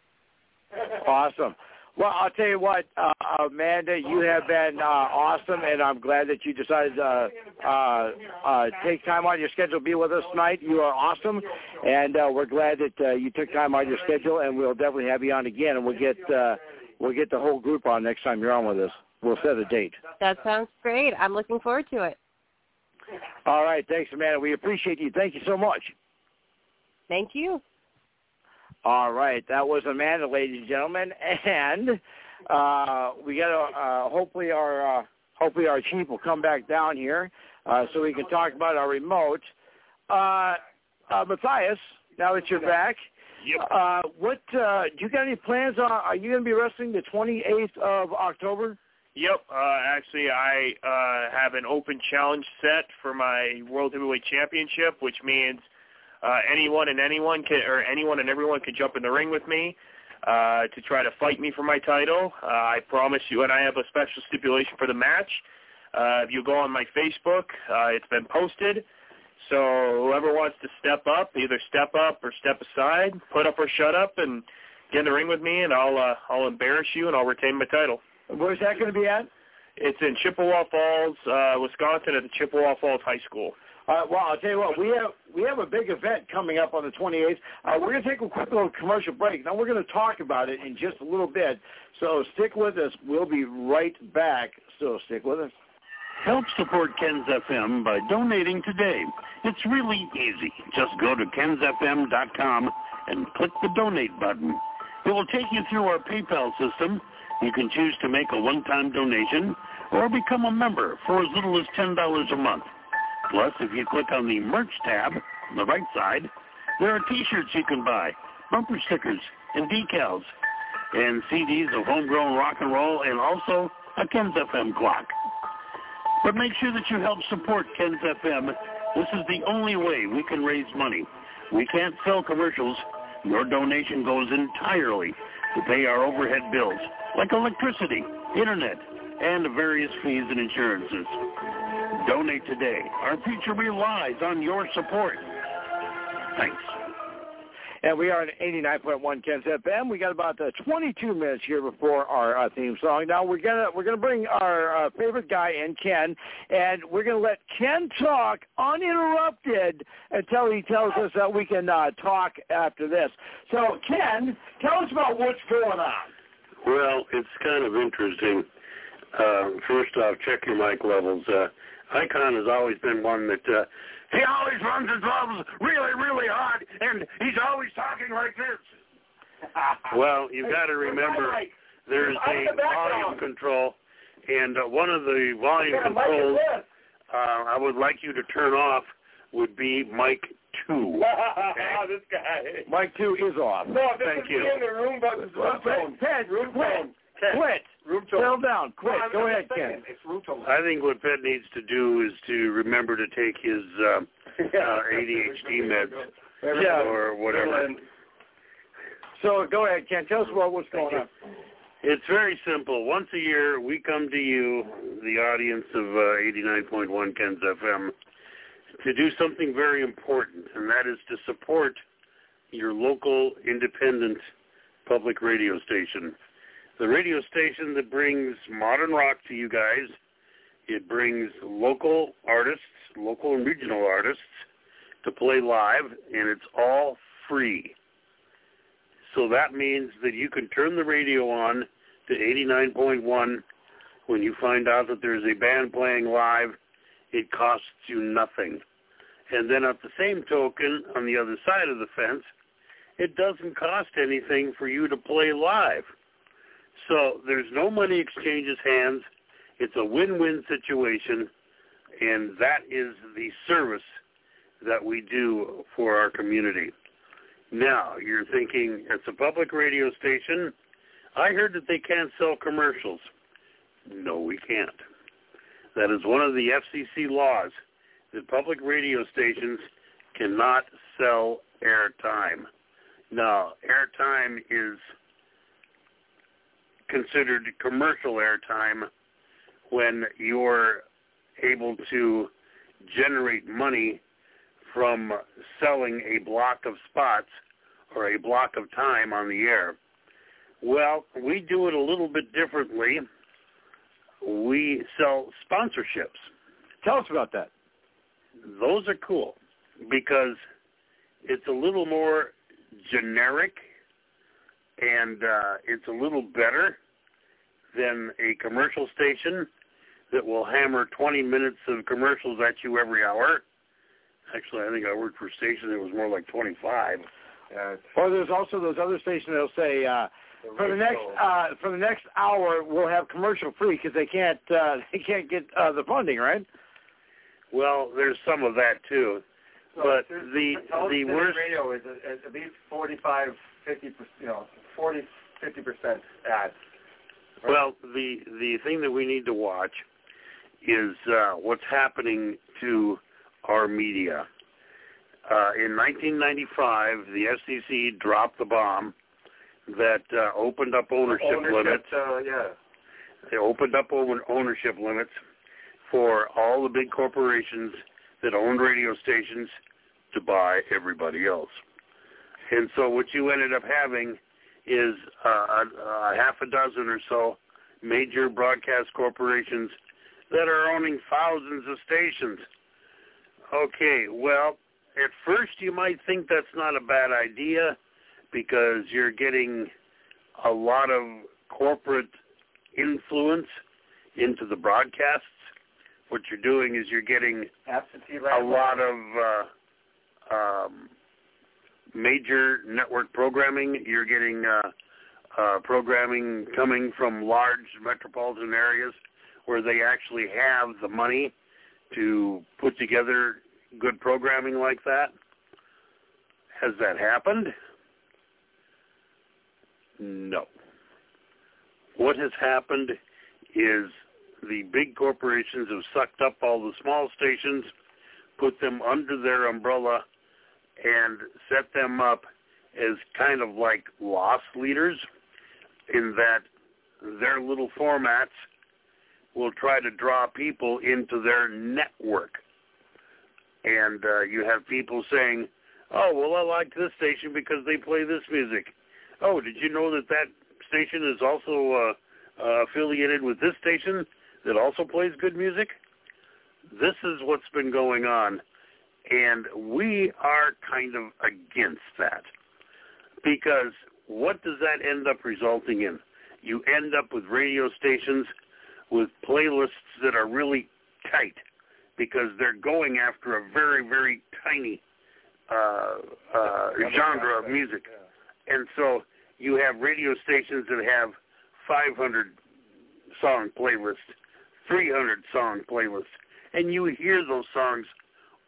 Awesome. Well, I'll tell you what, uh, Amanda, you have been uh, awesome, and I'm glad that you decided to uh, uh, uh, take time out of your schedule to be with us tonight. You are awesome, and uh, we're glad that uh, you took time out of your schedule, and we'll definitely have you on again, and we'll get uh, we'll get the whole group on next time you're on with us. We'll set a date. That sounds great. I'm looking forward to it. All right, thanks, Amanda. We appreciate you. Thank you so much. Thank you. All right, that was Amanda, ladies and gentlemen, and uh, we got to uh, hopefully our uh, hopefully our chief will come back down here uh, so we can talk about our remote. Uh, uh, Matthias, now that you're back, Yep. uh, what uh, do you got any plans on? Are you going to be wrestling the 28th of October? Yep. Uh, actually, I uh, have an open challenge set for my World Heavyweight Championship, which means uh, anyone and anyone can, or anyone and everyone can jump in the ring with me uh, to try to fight me for my title. Uh, I promise you, and I have a special stipulation for the match. Uh, if you go on my Facebook, uh, it's been posted. So whoever wants to step up, either step up or step aside, put up or shut up, and get in the ring with me, and I'll uh, I'll embarrass you, and I'll retain my title. Where's that going to be at? It's in Chippewa Falls, uh, Wisconsin, at the Chippewa Falls High School. Uh, well, I'll tell you what, we have we have a big event coming up on the 28th. Uh, we're going to take a quick little commercial break. Now we're going to talk about it in just a little bit. So stick with us. We'll be right back. So stick with us. Help support Ken's FM by donating today. It's really easy. Just go to kensfm.com and click the donate button. It will take you through our PayPal system. You can choose to make a one-time donation or become a member for as little as $10 a month. Plus, if you click on the merch tab on the right side, there are t-shirts you can buy, bumper stickers, and decals, and CDs of homegrown rock and roll, and also a Ken's FM clock. But make sure that you help support Ken's FM. This is the only way we can raise money. We can't sell commercials. Your donation goes entirely to pay our overhead bills, like electricity, internet, and various fees and insurances. Donate today. Our future relies on your support. Thanks. And we are at 89.1 Ken's FM. We got about uh, 22 minutes here before our uh, theme song. Now we're gonna we're gonna bring our uh, favorite guy in, Ken, and we're gonna let Ken talk uninterrupted until he tells us that we can uh, talk after this. So, Ken, tell us about what's going on. Well, it's kind of interesting. Uh, first off, check your mic levels. Uh, Icon has always been one that uh, he always runs his levels really, really hot, and he's always talking like this. well, you've got to remember there's a volume control, and uh, one of the volume controls uh, I would like you to turn off would be mic two. this guy. Mic two is off. No, this Thank is you. in the room, but it's room tone. Ted, room quit. tone. Ted, Quit. Room tone. Settle down. Quit. No, I'm Go ahead, Ken. It's room tone. I think what Pet needs to do is to remember to take his uh, uh, ADHD meds Yeah. or whatever. So go ahead, Ken. Tell us about what's going on. It's very simple. Once a year, we come to you, the audience of uh, 89.1 Ken's FM, to do something very important, and that is to support your local independent public radio station. The radio station that brings modern rock to you guys. It brings local artists, local and regional artists, to play live, and it's all free. So that means that you can turn the radio on to 89.1 when you find out that there's a band playing live. It costs you nothing. And then at the same token, on the other side of the fence, it doesn't cost anything for you to play live. So there's no money exchanges hands. It's a win-win situation, and that is the service that we do for our community. Now, you're thinking, it's a public radio station. I heard that they can't sell commercials. No, we can't. That is one of the FCC laws that public radio stations cannot sell airtime. Now, airtime is considered commercial airtime when you're able to generate money from selling a block of spots or a block of time on the air. Well, we do it a little bit differently. We sell sponsorships. Tell us about that. Those are cool because it's a little more generic and uh, it's a little better than a commercial station that will hammer 20 minutes of commercials at you every hour. Actually, I think I worked for a station that was more like 25. Yeah, Or there's also those other stations that'll say uh, for the next uh, for the next hour we'll have commercial free because they can't uh, they can't get uh, the funding right. Well, there's some of that too. So but there's- the the worst radio is at, at least 45, 50, you know, 40, 50 percent ads. Well, the the thing that we need to watch is uh, what's happening to our media. Uh, in 1995, the FCC dropped the bomb that uh, opened up ownership, limits. Uh, yeah. They opened up ownership limits for all the big corporations that owned radio stations to buy everybody else. And so what you ended up having is uh, a, a half a dozen or so major broadcast corporations that are owning thousands of stations. Okay, well, at first you might think that's not a bad idea because you're getting a lot of corporate influence into the broadcasts. What you're doing is you're getting a lot of uh, um, major network programming. You're getting uh, uh, programming coming from large metropolitan areas where they actually have the money to put together good programming like that. Has that happened? No. What has happened is the big corporations have sucked up all the small stations, put them under their umbrella, and set them up as kind of like loss leaders. in that their little formats will try to draw people into their network. And uh, you have people saying, oh, well, I like this station because they play this music. Oh, did you know that that station is also uh, uh, affiliated with this station that also plays good music? This is what's been going on. And we are kind of against that. Because what does that end up resulting in? You end up with radio stations with playlists that are really tight because they're going after a very, very tiny uh, uh, genre of music. And so you have radio stations that have 500 song playlists, 300 song playlists, and you hear those songs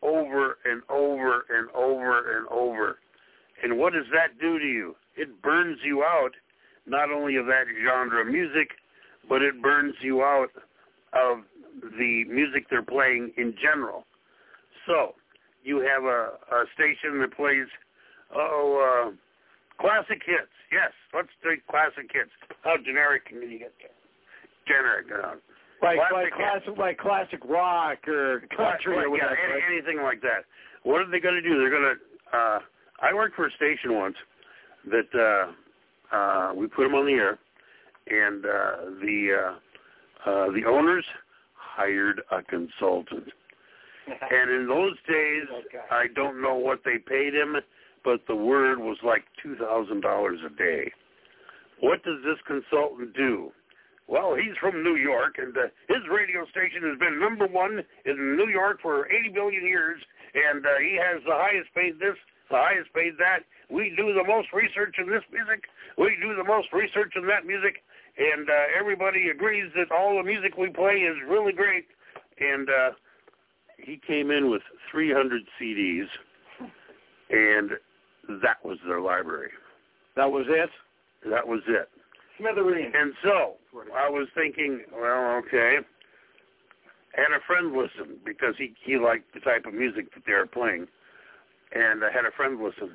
over and over and over and over. And what does that do to you? It burns you out, not only of that genre of music, but it burns you out of the music they're playing in general. So you have a, a station that plays, oh, uh, classic hits. Yes, let's take classic hits. How generic can you get? Generic. Uh, like classic like classic like classic rock or country Right, or yeah, whatever. any- anything like that. What are they going to do? They're going to. Uh, I worked for a station once that uh, uh, we put them on the air, and uh, the uh, uh, the owners hired a consultant. and in those days, I don't know what they paid him, but the word was like two thousand dollars a day. What does this consultant do? Well, he's from New York, and uh, his radio station has been number one in New York for 80 billion years, and uh, he has the highest paid this, the highest paid that. We do the most research in this music. We do the most research in that music, and uh, everybody agrees that all the music we play is really great. And uh, he came in with 300 CDs, and that was their library. That was it. That was it. Smithereens. And so I was thinking, well, okay. Had a friend listen because he he liked the type of music that they were playing, and I had a friend listen,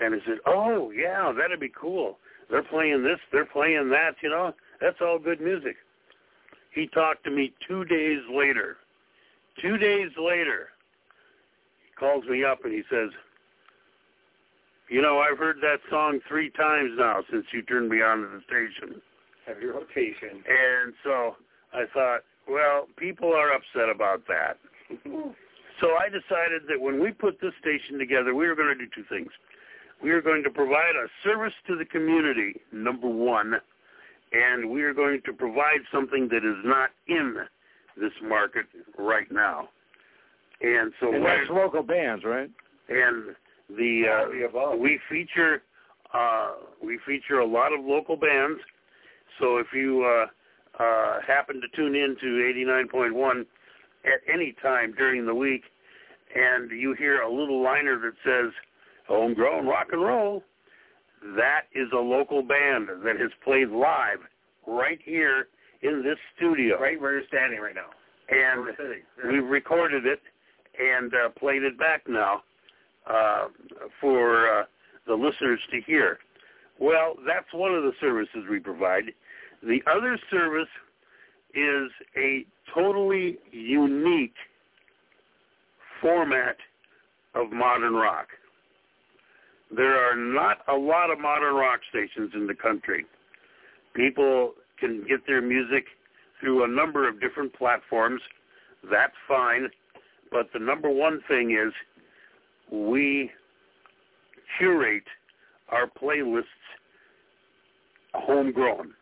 and he said, "Oh yeah, that'd be cool. They're playing this, they're playing that. You know, that's all good music." He talked to me two days later. Two days later, he calls me up and he says, "You know, I've heard that song three times now since you turned me on to the station." Heavy rotation. And so I thought, well, people are upset about that. so I decided that when we put this station together, we were going to do two things. We are going to provide a service to the community, number one, and we are going to provide something that is not in this market right now. And so And that's local bands, right? and the uh, we feature uh, we feature a lot of local bands. So if you uh, uh, happen to tune in to 89.1 at any time during the week, and you hear a little liner that says "Homegrown Rock and Roll," that is a local band that has played live right here in this studio. Right where you're standing right now. And we've recorded it and uh, played it back now uh, for uh, the listeners to hear. Well, that's one of the services we provide. The other service is a totally unique format of modern rock. There are not a lot of modern rock stations in the country. People can get their music through a number of different platforms. That's fine. But the number one thing is we curate our playlists homegrown.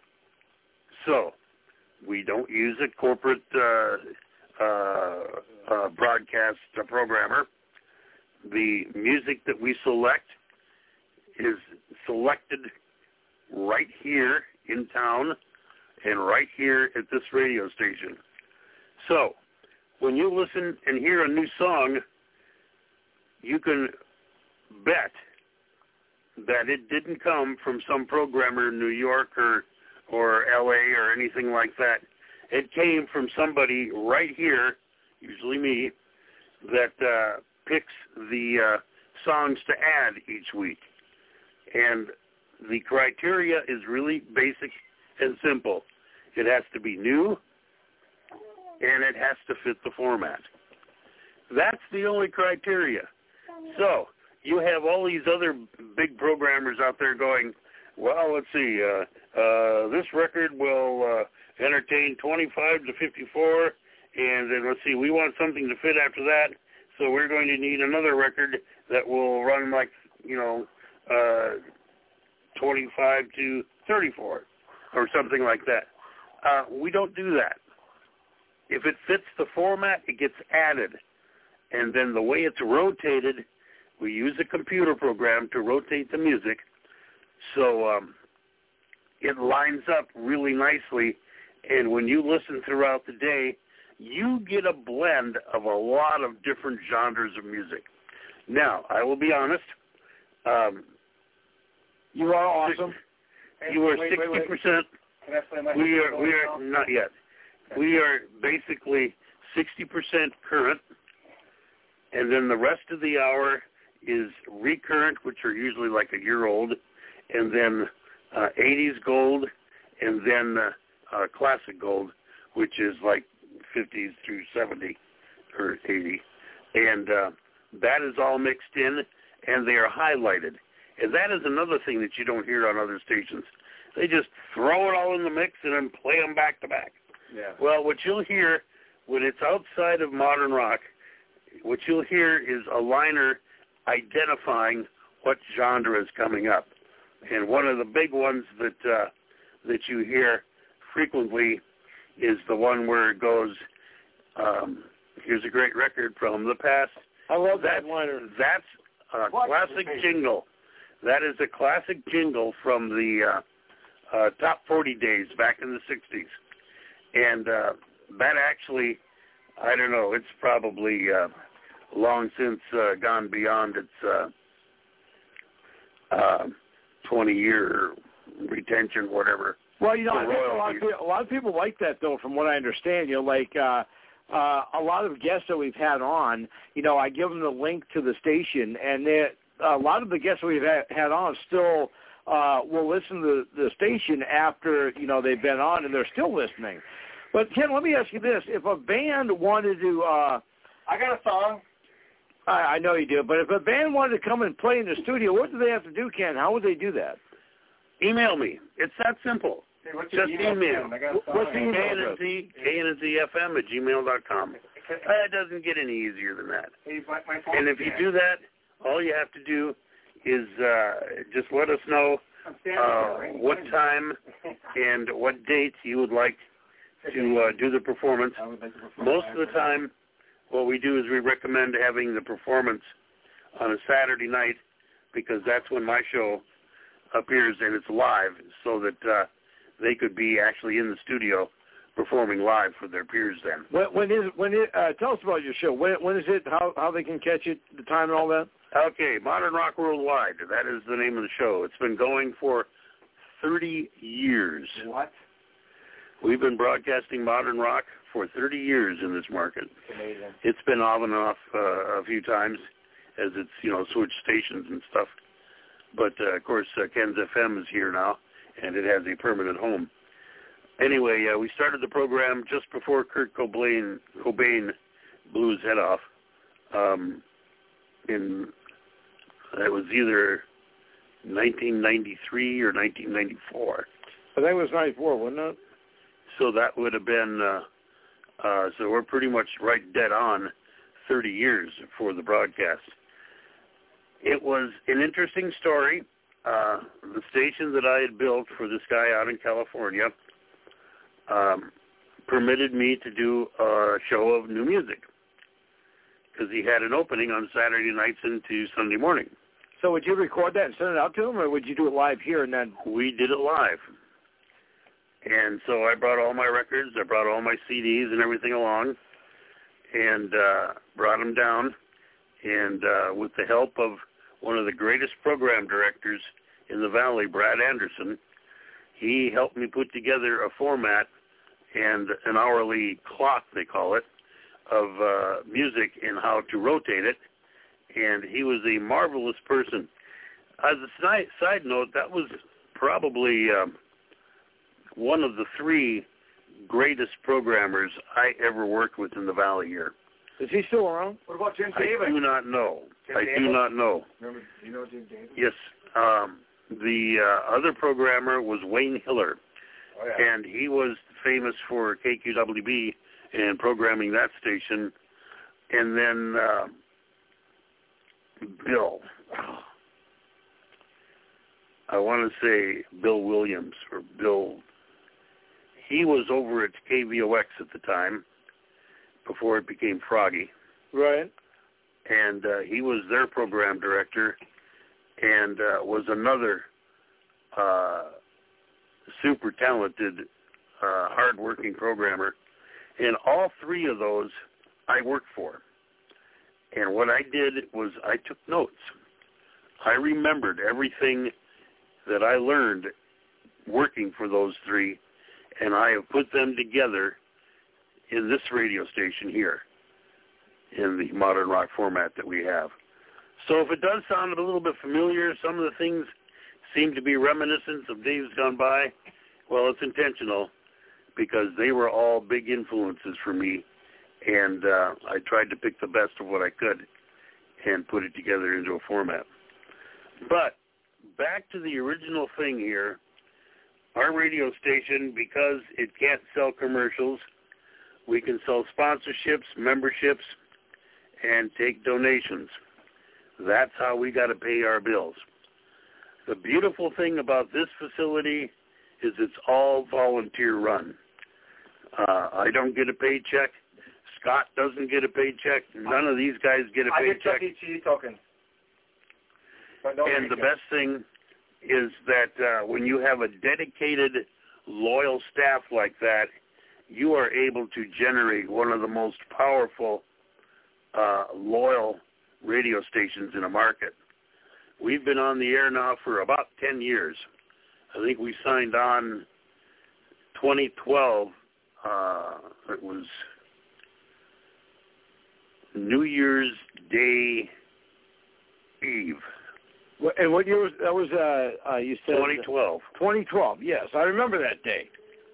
So we don't use a corporate uh, uh, uh, broadcast programmer. The music that we select is selected right here in town and right here at this radio station. So when you listen and hear a new song, you can bet that it didn't come from some programmer in New York or or LA or anything like that. It came from somebody right here, usually me, that uh, picks the uh, songs to add each week. And the criteria is really basic and simple. It has to be new, and it has to fit the format. That's the only criteria. So you have all these other big programmers out there going, well, let's see, uh, uh, this record will uh, entertain 25 to 54, and then let's see, we want something to fit after that, so we're going to need another record that will run like, you know, uh, 25 to 34 or something like that. Uh, we don't do that. If it fits the format, it gets added. And then the way it's rotated, we use a computer program to rotate the music. So um, it lines up really nicely. And when you listen throughout the day, you get a blend of a lot of different genres of music. Now, I will be honest. Um, you are awesome. You are sixty percent. Can I play my We are we are not yet. We are basically sixty percent current, and then the rest of the hour is recurrent, which are usually like a year old, and then uh, 80s gold, and then uh, uh, classic gold, which is like 50s through 70 or 80, and uh, that is all mixed in, and they are highlighted. And that is another thing that you don't hear on other stations. They just throw it all in the mix and then play them back to back. Yeah. Well, what you'll hear when it's outside of modern rock, what you'll hear is a liner identifying what genre is coming up. And one of the big ones that uh, that you hear frequently is the one where it goes, um, "Here's a great record from the past." I love that liner. That's a What? classic jingle. That is a classic jingle from the uh, uh, top 40 days back in the 60s. And uh, that actually, I don't know, it's probably uh, long since uh, gone beyond its uh, uh, 20-year retention, whatever. Well, you know, I think a lot, of people, a lot of people like that though, from what I understand. You know, like uh, uh, a lot of guests that we've had on, you know, I give them the link to the station, and they, a lot of the guests we've had, had on still uh, will listen to the station after you know they've been on, and they're still listening. But Ken, let me ask you this: If a band wanted to, uh, I got a song. I, I know you do, but if a band wanted to come and play in the studio, what do they have to do, Ken? How would they do that? Email me. It's that simple. Hey, what's Just email? email. Ken? I got a song. What's the email address? KNZ, KNZFM at gmail.com. Uh, it doesn't get any easier than that. Hey, my, my. And if you do that, all you have to do is uh, just let us know uh, what time and what date you would like to uh, do the performance. I would like to perform Most of the time, what we do is we recommend having the performance on a Saturday night because that's when my show appears and it's live, so that uh, they could be actually in the studio performing live for their peers. Then When, when is when it? Uh, tell us about your show. When when is it? How how they can catch it? The time and all that. Okay, Modern Rock Worldwide. That is the name of the show. It's been going for 30 years. What? We've been broadcasting modern rock for 30 years in this market. Amazing. It's been on and off uh, a few times as it's, you know, switched stations and stuff. But, uh, of course, uh, Ken's FM is here now, and it has a permanent home. Anyway, uh, we started the program just before Kurt Cobain, Cobain blew his head off. Um, in it was either 1993 or 1994. I think it was '94, wasn't it? So that would have been, uh, uh, so we're pretty much right dead on 30 years for the broadcast. It was an interesting story. Uh, the station that I had built for this guy out in California um, permitted me to do a show of new music because he had an opening on Saturday nights into Sunday morning. So would you record that and send it out to them, or would you do it live here and then? We did it live. And so I brought all my records, I brought all my CDs and everything along, and uh, brought them down. And uh, with the help of one of the greatest program directors in the Valley, Brad Anderson, he helped me put together a format and an hourly clock, they call it, of uh, music and how to rotate it. And he was a marvelous person. As a side, note, that was probably um, one of the three greatest programmers I ever worked with in the Valley here. Is he still around? What about Jim Davis? I do not know. Jim I Davis? do not know. Remember, you know Jim Davis? Yes. Um, the uh, other programmer was Wayne Hiller, Oh, yeah. and he was famous for KQWB and programming that station. And then uh, Bill. I want to say Bill Williams or Bill. He was over at KVOX at the time before it became Froggy Right. and uh, he was their program director and uh, was another uh, super talented, uh, hardworking programmer. And all three of those I worked for. And what I did was I took notes. I remembered everything that I learned working for those three, and I have put them together in this radio station here in the modern rock format that we have. So if it does sound a little bit familiar, some of the things seem to be reminiscent of days gone by, well, it's intentional because they were all big influences for me, and uh, I tried to pick the best of what I could and put it together into a format. But back to the original thing here, our radio station, because it can't sell commercials, we can sell sponsorships, memberships, and take donations. That's how we got to pay our bills. The beautiful thing about this facility is it's all volunteer run. Uh, I don't get a paycheck. Scott doesn't get a paycheck. None of these guys get a I get paycheck. E. Cheese token. But no and the best thing is that uh, when you have a dedicated, loyal staff like that, you are able to generate one of the most powerful, uh, loyal radio stations in a market. We've been on the air now for about 10 years. I think we signed on 2012. Uh, it was New Year's Day Eve. And what year was that? Was uh, uh you said 2012. 2012. Yes, I remember that day.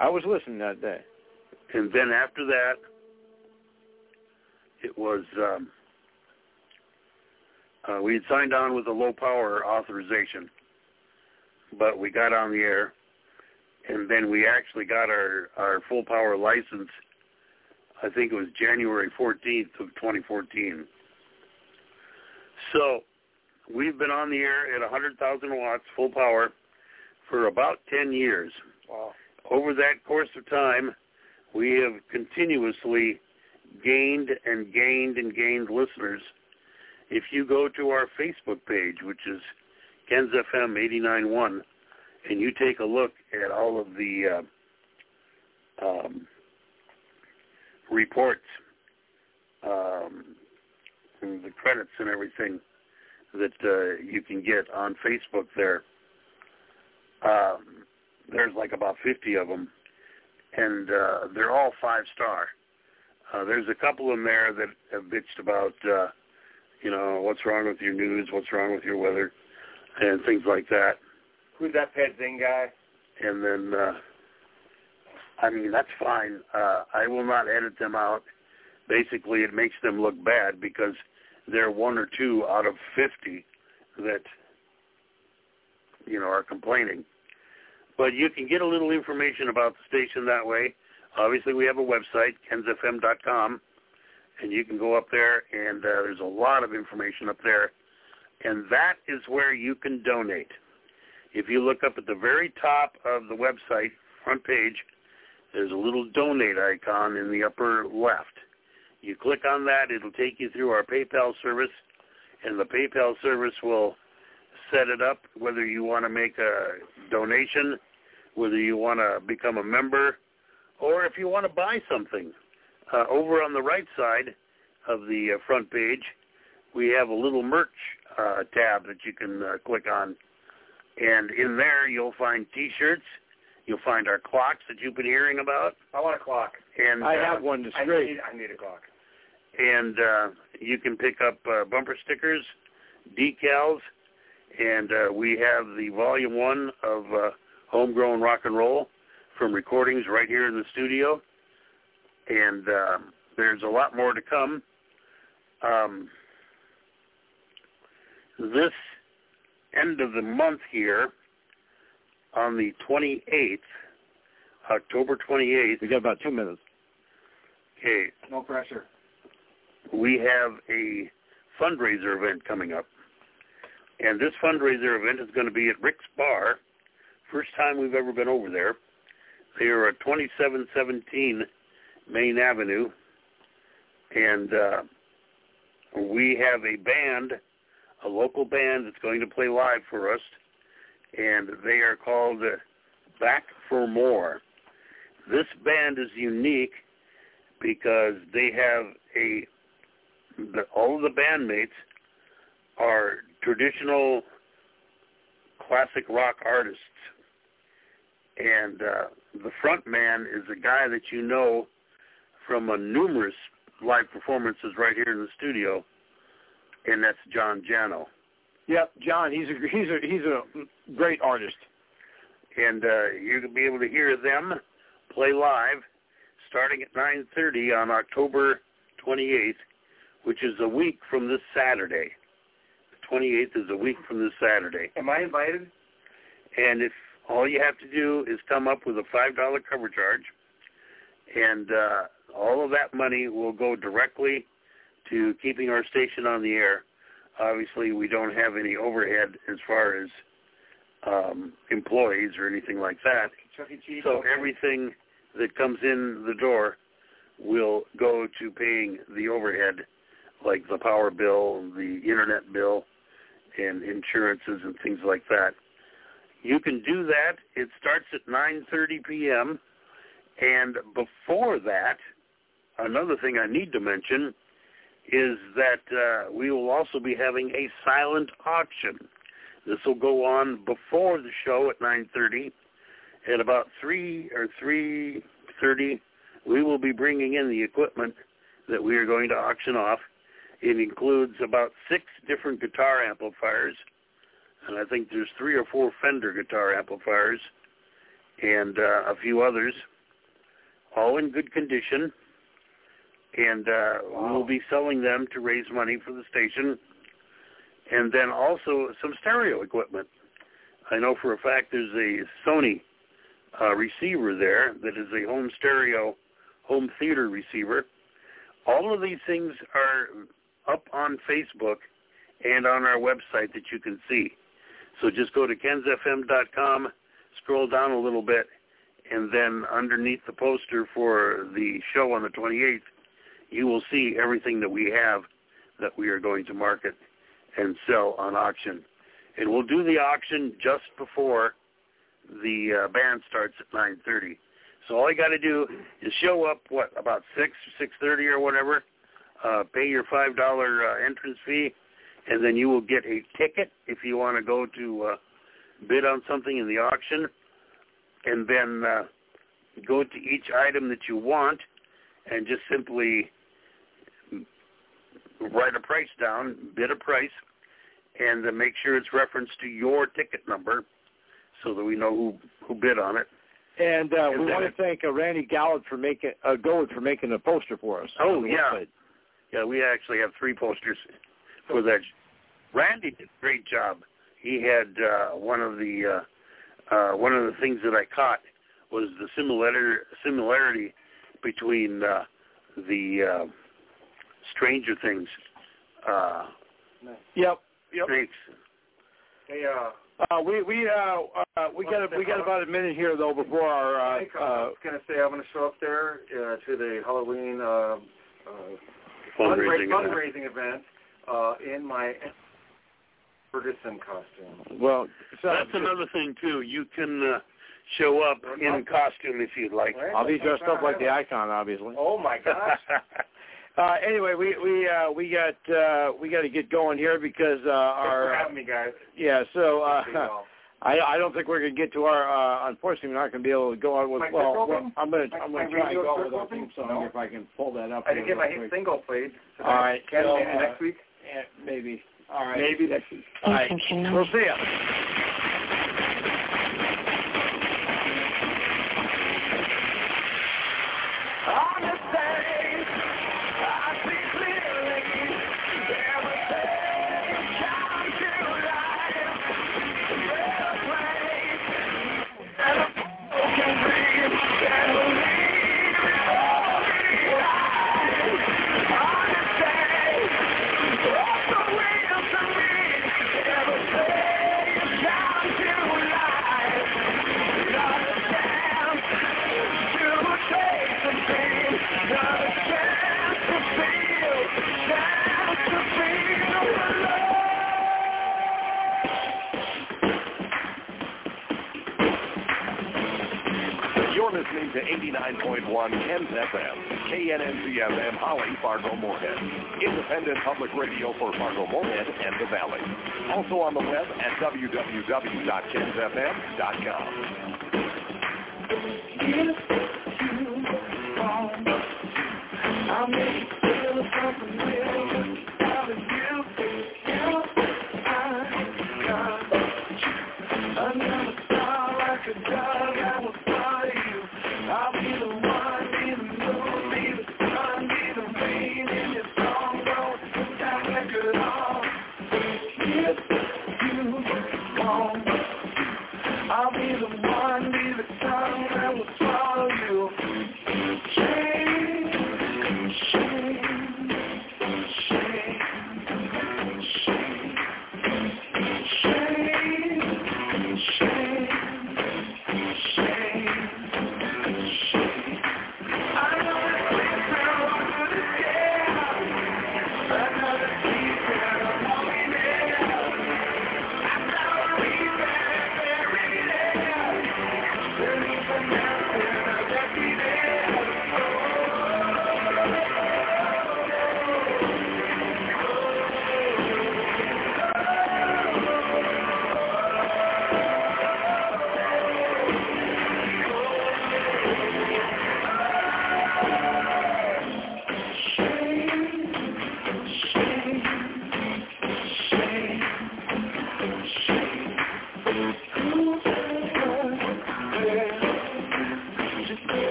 I was listening that day. And then after that, it was um, uh, we had signed on with a low power authorization, but we got on the air, and then we actually got our our full power license. I think it was January 14th of 2014. So we've been on the air at 100,000 watts full power for about 10 years. Wow. Over that course of time, we have continuously gained and gained and gained listeners. If you go to our Facebook page, which is Ken's FM 89.1, and you take a look at all of the uh, um, reports, um, and the credits and everything that uh, you can get on Facebook there, um, there's like about 50 of them, and uh, they're all five star. Uh, there's a couple in there that have bitched about, uh, you know, what's wrong with your news, what's wrong with your weather, and things like that. Who's that Ped Zing guy? And then, uh, I mean, that's fine. Uh, I will not edit them out. Basically, it makes them look bad because they're one or two out of 50 that, you know, are complaining. But you can get a little information about the station that way. Obviously, we have a website, kensfm.com, and you can go up there, and uh, there's a lot of information up there. And that is where you can donate. If you look up at the very top of the website, front page, there's a little donate icon in the upper left. You click on that, it'll take you through our PayPal service, and the PayPal service will set it up whether you want to make a donation, whether you want to become a member, or if you want to buy something. Uh, over on the right side of the uh, front page, we have a little merch uh, tab that you can uh, click on. And in there, you'll find T-shirts. You'll find our clocks that you've been hearing about. I want a clock. And I uh, have one that's I great. need, I need a clock. and uh, you can pick up uh, bumper stickers, decals, and uh, we have the volume one of uh, Homegrown Rock and Roll from recordings right here in the studio, and um, there's a lot more to come. Um, this end of the month here, on the 28th, October 28th. We got about two minutes. Okay. No pressure. We have a fundraiser event coming up. And this fundraiser event is going to be at Rick's Bar. First time we've ever been over there. They are at 2717 Main Avenue. And uh, we have a band, a local band that's going to play live for us. And they are called Back for More. This band is unique because they have a the, all of the bandmates are traditional classic rock artists, and uh, the front man is a guy that you know from a numerous live performances right here in the studio, and that's John Jano. Yep, John. He's a he's a he's a great artist. And uh, you'll be able to hear them play live starting at 9.30 on October 28th, which is a week from this Saturday. The 28th is a week from this Saturday. Am I invited? And if all you have to do is come up with a $5 cover charge, and uh, all of that money will go directly to keeping our station on the air. Obviously, we don't have any overhead as far as um, employees or anything like that. So everything that comes in the door will go to paying the overhead, like the power bill, the internet bill, and insurances and things like that. You can do that. It starts at 9:30 p.m. And before that, another thing I need to mention is that uh, we will also be having a silent auction. This will go on before the show at 9:30. At about three or 3:30, we will be bringing in the equipment that we are going to auction off. It includes about six different guitar amplifiers, and I think there's three or four Fender guitar amplifiers, and uh, a few others, all in good condition. And uh, Wow. we'll be selling them to raise money for the station and then also some stereo equipment. I know for a fact there's a Sony uh, receiver there that is a home stereo, home theater receiver. All of these things are up on Facebook and on our website that you can see. So just go to kensfm.com, scroll down a little bit, and then underneath the poster for the show on the 28th, you will see everything that we have that we are going to market and sell on auction. And we'll do the auction just before the uh, band starts at 9:30. So all you got to do is show up what about 6 6:30 or whatever, uh, pay your five dollar uh, entrance fee, and then you will get a ticket if you want to go to uh, bid on something in the auction, and then uh, go to each item that you want, and just simply write a price down, bid a price, and then make sure it's referenced to your ticket number so that we know who who bid on it. And uh, we want to thank uh, Randy Gallard for making uh, Gold for making the poster for us. Oh, yeah. website. Yeah, we actually have three posters for that. Randy did a great job. He had uh, one of the uh, uh, one of the things that I caught was the similarity similarity between uh, the uh, Stranger Things uh, Yep. Yep. snakes. Hey, uh, Uh, we we uh, uh, we got a, we got about a minute here though before our uh, uh, I uh, was gonna say I'm gonna show up there uh, to the Halloween uh, uh, Fundraising fundraising, event. fundraising event uh, in my Ferguson costume. well. So, That's another thing too. You can uh, show up in costume if you'd like. I'll be dressed up like the icon, obviously. Oh my gosh! Uh, anyway, we we uh, we got uh, we got to get going here because uh, our Thanks for uh, having me guys. Yeah, so uh, I I don't think we're gonna get to our. Uh, unfortunately, we're not gonna be able to go on with. Well, well, I'm gonna my, I'm gonna try to go with our song no. if I can pull that up. I didn't get my quick. single played. So All right, can so, uh, next week. Yeah, maybe. All right, maybe next week. All right, we'll see you. to 89.1 Ken's FM, Holly, Fargo-Moorhead. Independent public radio for Fargo-Moorhead and the Valley. Also on the web at www.kensfm.com.